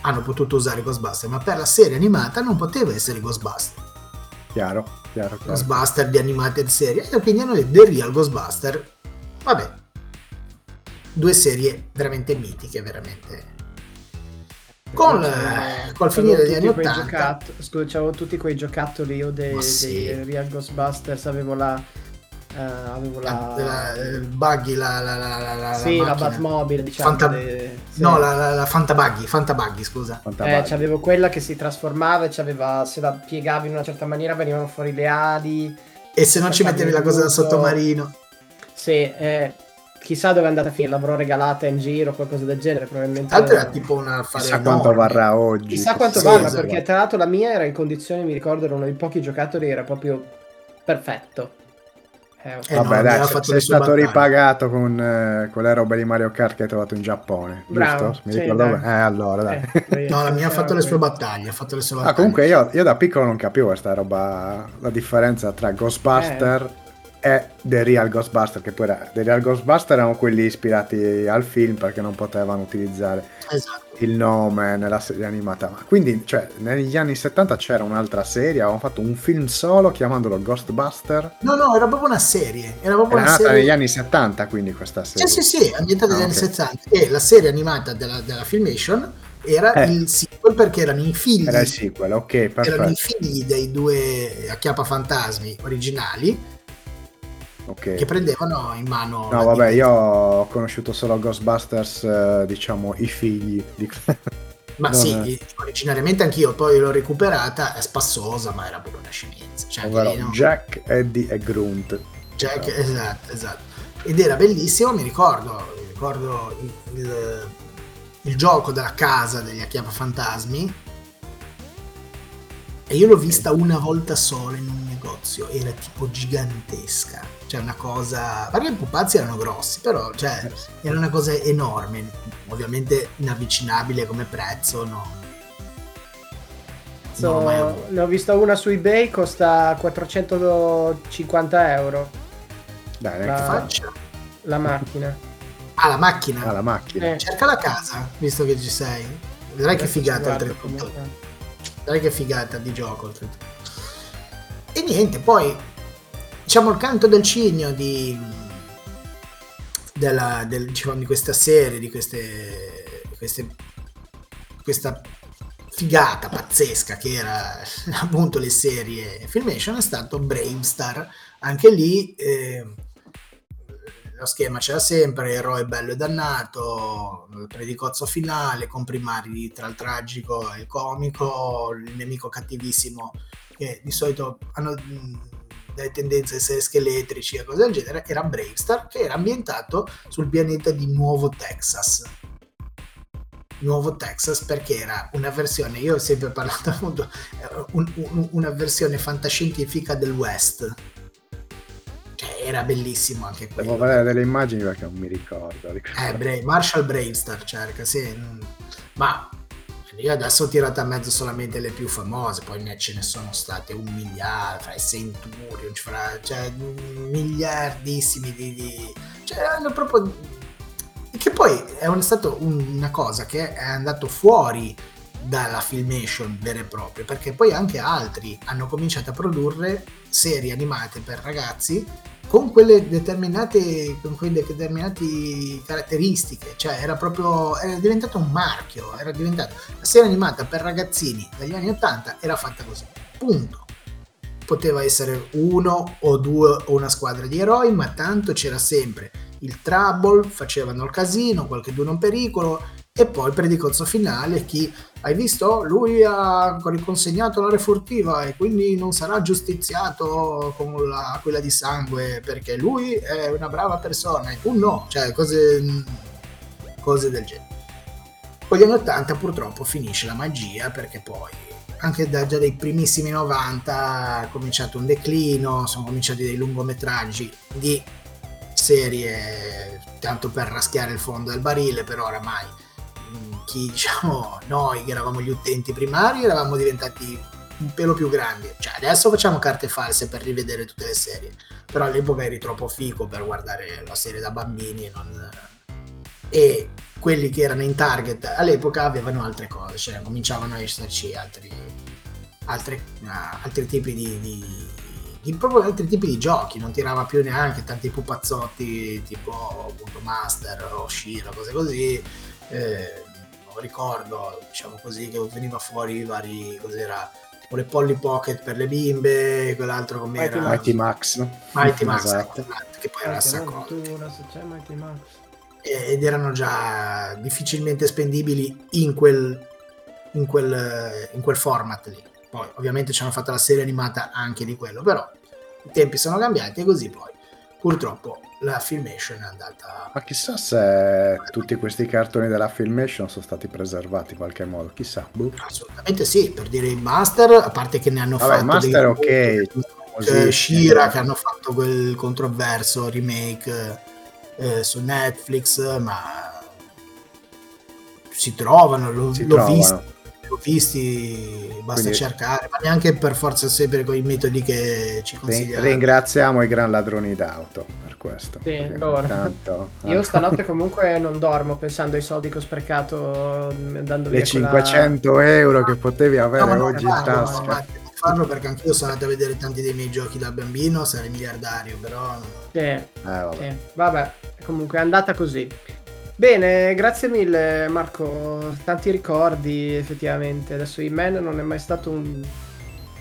hanno potuto usare Ghostbuster, ma per la serie animata non poteva essere Ghostbuster. Chiaro, chiaro, chiaro. Ghostbuster di animated serie, e quindi hanno detto The Real Ghostbuster. Vabbè, due serie veramente mitiche, veramente con eh, col finire degli anni 80 giocatt- scusa, c'avevo tutti quei giocattoli io dei, sì. dei Real Ghostbusters avevo la uh, avevo la, la, la buggy la, la, la, la sì la, la Batmobile diciamo Fanta... de... sì. no la, la, la Fantabuggy Fantabuggy scusa Fantabuggy. eh c'avevo quella che si trasformava e c'aveva se la piegavi in una certa maniera venivano fuori le ali e se non ci mettevi la cosa da sottomarino sì eh chissà dove è andata a finire, l'avrò regalata in giro, qualcosa del genere, probabilmente. Tra l'altro era tipo una affare Chissà quanto varrà oggi. Chissà quanto sì, varrà, esatto. perché tra l'altro la mia era in condizioni, mi ricordo, era uno dei pochi giocattoli, era proprio perfetto. Eh, Vabbè, no, dai, sei, stato battaglie. ripagato con eh, quelle robe di Mario Kart che hai trovato in Giappone, Bravo, giusto? Mi sì, ricordo dai. bene. Eh, allora, dai. Eh, no la mia ha fatto le sue battaglie ha fatto le sue Ah, battaglie comunque io, io da piccolo non capivo questa roba, la differenza tra Ghostbuster e The Real Ghostbuster, che poi era, The Real Ghostbuster erano quelli ispirati al film perché non potevano utilizzare esatto il nome nella serie animata. Ma quindi, cioè, negli anni 70 c'era un'altra serie, avevano fatto un film solo chiamandolo Ghostbuster. no no era proprio una serie era proprio Era una nata serie negli anni 70, quindi questa serie. Sì, sì, sì, ambientata negli Ah, anni ok. 70. E la serie animata della, della Filmation era Eh. il sequel perché erano i figli, Era il sequel, ok, erano i perfetto. figli dei due acchiappafantasmi originali Ok. che prendevano in mano. No, vabbè, io ho conosciuto solo Ghostbusters, eh, diciamo, i figli di... Ma no, sì, no. originariamente anch'io poi l'ho recuperata, è spassosa, ma era proprio una scemenza. Cioè, ovvero no? Jack, Eddie e Grunt. Jack, esatto, esatto. Ed era bellissimo, mi ricordo, mi ricordo il, il- il gioco della casa degli acchiappafantasmi. E io l'ho vista una volta sola in un negozio, era tipo gigantesca. Cioè una cosa... Perché i pupazzi erano grossi, però cioè, era una cosa enorme. Ovviamente inavvicinabile come prezzo, no. So- No, ne ho vista una su eBay, costa 450 euro Dai, La- Che faccia? la macchina. Ah, la macchina. Ah, la macchina. Eh. Cerca la casa, visto che ci sei. Vedrai che Adesso figata oltretutto. comunque. Dai che figata di gioco oltretutto. E niente, poi diciamo il canto del cigno di, della, del- diciamo, di questa serie, di queste, queste- questa figata pazzesca che era appunto le serie Filmation è stato Bravestar. Anche lì eh, lo schema c'era sempre, eroe bello e dannato, predicozzo finale, con primari tra il tragico e il comico, il nemico cattivissimo che di solito hanno mh, delle tendenze a essere scheletrici e cose del genere, era Bravestar che era ambientato sul pianeta di Nuovo Texas. Nuovo Texas perché era una versione, io ho sempre parlato appunto, eh, un- un- una versione fantascientifica del West. Cioè, era bellissimo anche Devo quello. vedere delle immagini perché non mi ricordo. cosa- Eh, Bra- Marshall Bravestar cerca, sì. mm. Ma io adesso ho tirato a mezzo solamente le più famose, poi ce ne sono state un miliardo, fra i Centurion, fra, cioè miliardissimi di... di cioè, hanno proprio... Che poi è un- stato un- una cosa che è andato fuori dalla filmation vera e propria, perché poi anche altri hanno cominciato a produrre serie animate per ragazzi con quelle determinate con quelle determinate caratteristiche cioè era proprio era diventato un marchio era diventato la serie animata per ragazzini dagli anni 80 era fatta così punto. Poteva essere uno o due o una squadra di eroi ma tanto c'era sempre il trouble facevano il casino qualche duno in pericolo e poi predicozzo finale chi hai visto? Lui ha riconsegnato l'area furtiva e quindi non sarà giustiziato con la, quella di sangue perché lui è una brava persona e tu no cioè cose, cose del genere. Con gli anni 80 purtroppo finisce la magia perché poi anche da, già dai primissimi 90 è cominciato un declino sono cominciati dei lungometraggi di serie tanto per raschiare il fondo del barile però oramai chi diciamo noi che eravamo gli utenti primari eravamo diventati un pelo più grandi. Cioè adesso facciamo carte false per rivedere tutte le serie. Però all'epoca eri troppo fico per guardare la serie da bambini e, non... e quelli che erano in target all'epoca avevano altre cose cioè cominciavano a esserci altri altri, ah, altri tipi di, di, di- proprio altri tipi di giochi non tirava più neanche tanti pupazzotti tipo appunto Master o Shiro cose così eh, non ricordo diciamo così che veniva fuori i vari cos'era o le Polly Pocket per le bimbe quell'altro come Mighty era Mighty Max. Mighty Max Esatto. che poi era Mighty Max. ed erano già difficilmente spendibili in quel, in quel, in quel format lì. Poi ovviamente ci hanno fatto la serie animata anche di quello, però i tempi sono cambiati e così poi purtroppo la filmation è andata... Ma chissà se tutti questi cartoni della Filmation sono stati preservati in qualche modo. Chissà. boh. Assolutamente sì, per dire i Master, a parte che ne hanno Vabbè, fatto... Master ok. dei- Così, eh, Shira che hanno fatto quel controverso remake eh, su Netflix, ma si trovano, l'ho, Si l'ho trovano. visto, l'ho visti, basta Quindi- cercare, ma neanche per forza sempre con i metodi che ci consigliano. Ringraziamo i gran ladroni d'auto per questo. Sì, ogni tanto- Io stanotte comunque non dormo pensando ai soldi che ho sprecato mm, dando via le quella- 500 euro che potevi avere No, oggi in farlo, tasca. infatti, non farlo perché anch'io sono andato a vedere tanti dei miei giochi da bambino, sarei miliardario, però Sì, Eh, vabbè. sì. Vabbè, comunque è andata così. Bene, grazie mille Marco, tanti ricordi effettivamente. Adesso Man non è mai stato un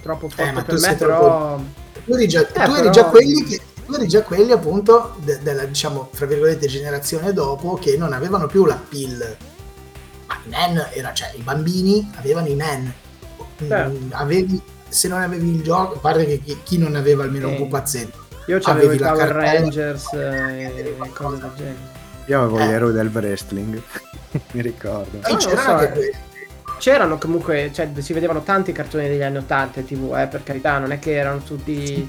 troppo forte ma per tu me, però tu eri già, tu eri però- già quelli che tu eri già quelli appunto de- della diciamo fra virgolette generazione dopo che non avevano più la pill ma i men era cioè i bambini avevano i men Mm, avevi se non avevi il gioco a parte che chi, chi non aveva almeno un Sì. pupazzetto io c'avevo avevi i la Power cartella- Rangers eh, e cose del genere. Io avevo gli Eh. eroi del wrestling, mi ricordo. e non c'erano so, anche eh. C'erano comunque, cioè si vedevano tanti cartoni degli anni 80 in tv, eh, per carità, non è che erano tutti...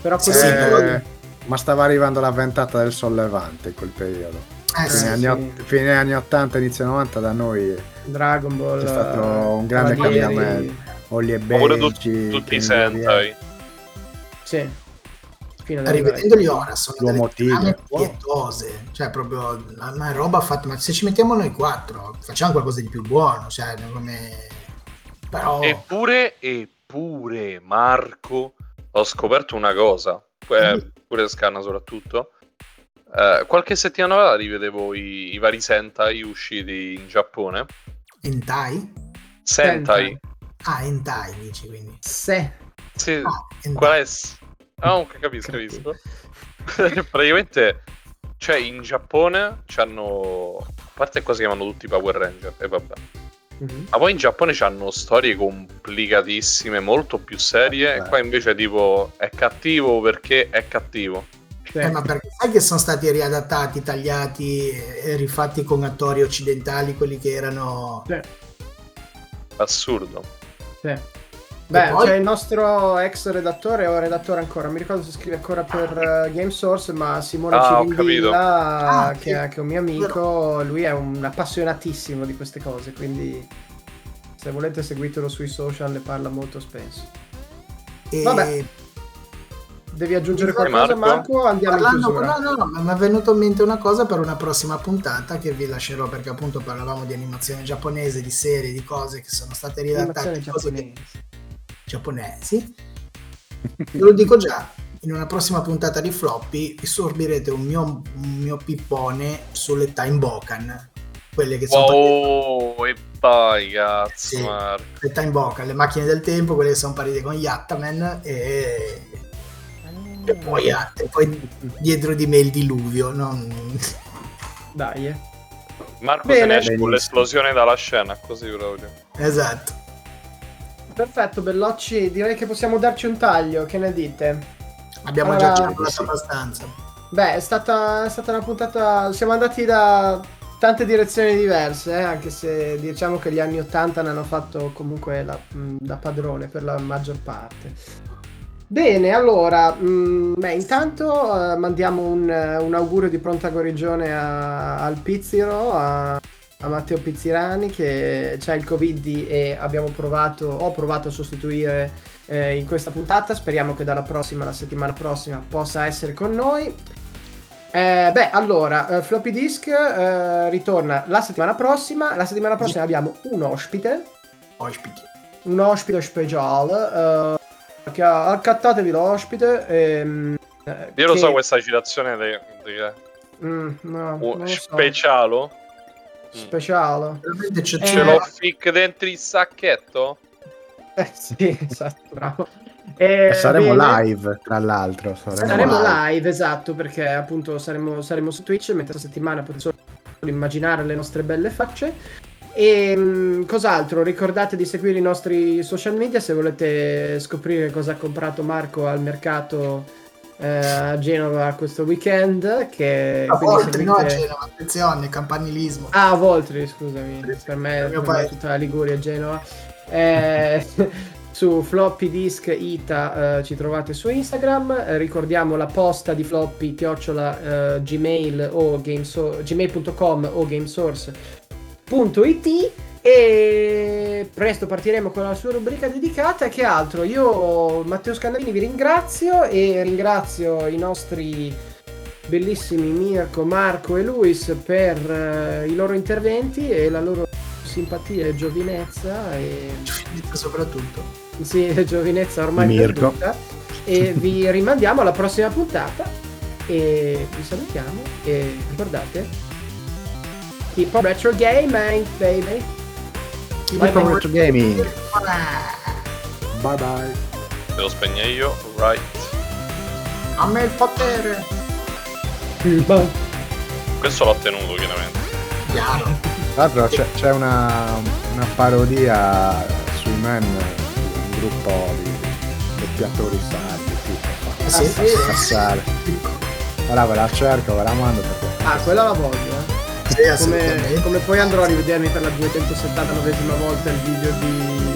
Però Sì, quelli... sì, però- ma stava arrivando la ventata del sollevante in quel periodo. eh, Fine, sì, anni, sì. fine anni 80, inizio 90 da noi Dragon Ball... C'è stato un grande cambiamento. Olli e Benji, tut- tutti i. Sentai. Sì. Fino ad rivedendoli ora sono delle trame tigre, wow. pietose cioè proprio è roba fatta ma se ci mettiamo noi quattro facciamo qualcosa di più buono cioè come però Eppure, eppure, Marco, ho scoperto una cosa, eh, pure Scanna soprattutto. Eh, qualche settimana fa rivedevo i, i vari Sentai usciti in Giappone. hentai Sentai, ah hentai dici quindi Se. sì, ah, qual è? Ah, ok, capisco, capisco. Praticamente, cioè, in Giappone c'hanno... A parte qua si chiamano tutti Power Ranger, e vabbè. Mhm. Ma poi in Giappone c'hanno storie complicatissime, molto più serie. Eh. E qua invece tipo è cattivo perché è cattivo. Sì. Sì. Eh, ma perché sai che sono stati riadattati, tagliati e rifatti con attori occidentali, quelli che erano... Sì, Assurdo. sì. Beh, poi- c'è il nostro ex redattore o redattore ancora, mi ricordo se scrive ancora per eh, GameSource, ma Simone Ah, Civindilla, Ah, che, sì. è- che è un mio amico, lui è un appassionatissimo di queste cose, quindi se volete seguitelo sui social, ne parla molto spesso. E Vabbè. Devi aggiungere qualcosa Marco? Marco? Andiamo in Parlando, chiusura. no, no, no, mi è venuto in mente una cosa per una prossima puntata che vi lascerò perché appunto parlavamo di animazione giapponese, di serie, di cose che sono state riadattate, Animazione cose che- giapponese. Giapponesi. Ve lo dico già, in una prossima puntata di Floppy vi sorbirete un mio, un mio pippone sulle Time Bokan, quelle che sono Wow, e poi cazzo, Sì. Le Time Bokan, le macchine del tempo, quelle che sono parite con Yattaman e, e poi, e poi dietro di me il diluvio. non- Dai, eh. Marco Bene. se ne esce con l'esplosione dalla scena, così proprio. Esatto. Perfetto, Bellocci, direi che possiamo darci un taglio, che ne dite? Abbiamo Allora- già parlato abbastanza. Beh, è stata, è stata una puntata. Siamo andati da tante direzioni diverse, eh, anche se diciamo che gli anni 80 ne hanno fatto comunque la- mh, da padrone per la maggior parte. Bene, allora, mh, beh, intanto eh, mandiamo un, un augurio di pronta guarigione a- al Pizziro, a, a Matteo Pizzirani che c'ha il Covid e abbiamo provato, ho provato a sostituire eh, in questa puntata. Speriamo che dalla prossima, la settimana prossima, possa essere con noi. Eh, beh, allora, eh, Floppy Disk eh, ritorna la settimana prossima. La settimana prossima abbiamo un ospite, Ospiti. un ospite speciale. eh, che ha- accattatevi l'ospite. ehm, eh, Io lo che- so questa citazione di, di Mm, no, lo so. Specialo. Speciale. Veramente c'è, Eh, Ce l'ho fic dentro il sacchetto? Eh, sì, esatto, bravo. Eh, E saremo bene. live, tra l'altro. Saremo, Saremo live. live, esatto, perché appunto saremo, saremo su Twitch, mentre questa settimana potete solo immaginare le nostre belle facce. E mh, cos'altro? Ricordate di seguire i nostri social media se volete scoprire cosa ha comprato Marco al mercato eh, a Genova questo weekend. Che a volte, no, seguite- Genova, attenzione, campanilismo. Ah, a Voltri, scusami, per me, per me tutta la Liguria Genova. Eh, su floppy disk ita eh, ci trovate su Instagram. Eh, ricordiamo la posta di floppy chiocciola eh, gmail o gameso- gmail.com o gamesource.it e presto partiremo con la sua rubrica dedicata. Che altro? Io, Matteo Scandalini, vi ringrazio e ringrazio i nostri bellissimi Mirko, Marco e Luis per eh, i loro interventi e la loro simpatia e giovinezza e Soprattutto. sì, giovinezza ormai Mirko. perduta. e vi rimandiamo alla prossima puntata e vi salutiamo e ricordate keep on retro gaming baby Keep on retro gaming. Bye bye. Te lo spegne io, right. A me il potere. Questo l'ho tenuto chiaramente. Chiaro. Tra l'altro c'è, c'è una, una parodia sui men, un gruppo di doppiatori sardi, tipo, Ah, fa sì? fa passare. Ora ve la cerco, ve la mando perché... ah quella la voglio eh. Come, come poi andrò a rivedermi per la 279esima volta il video di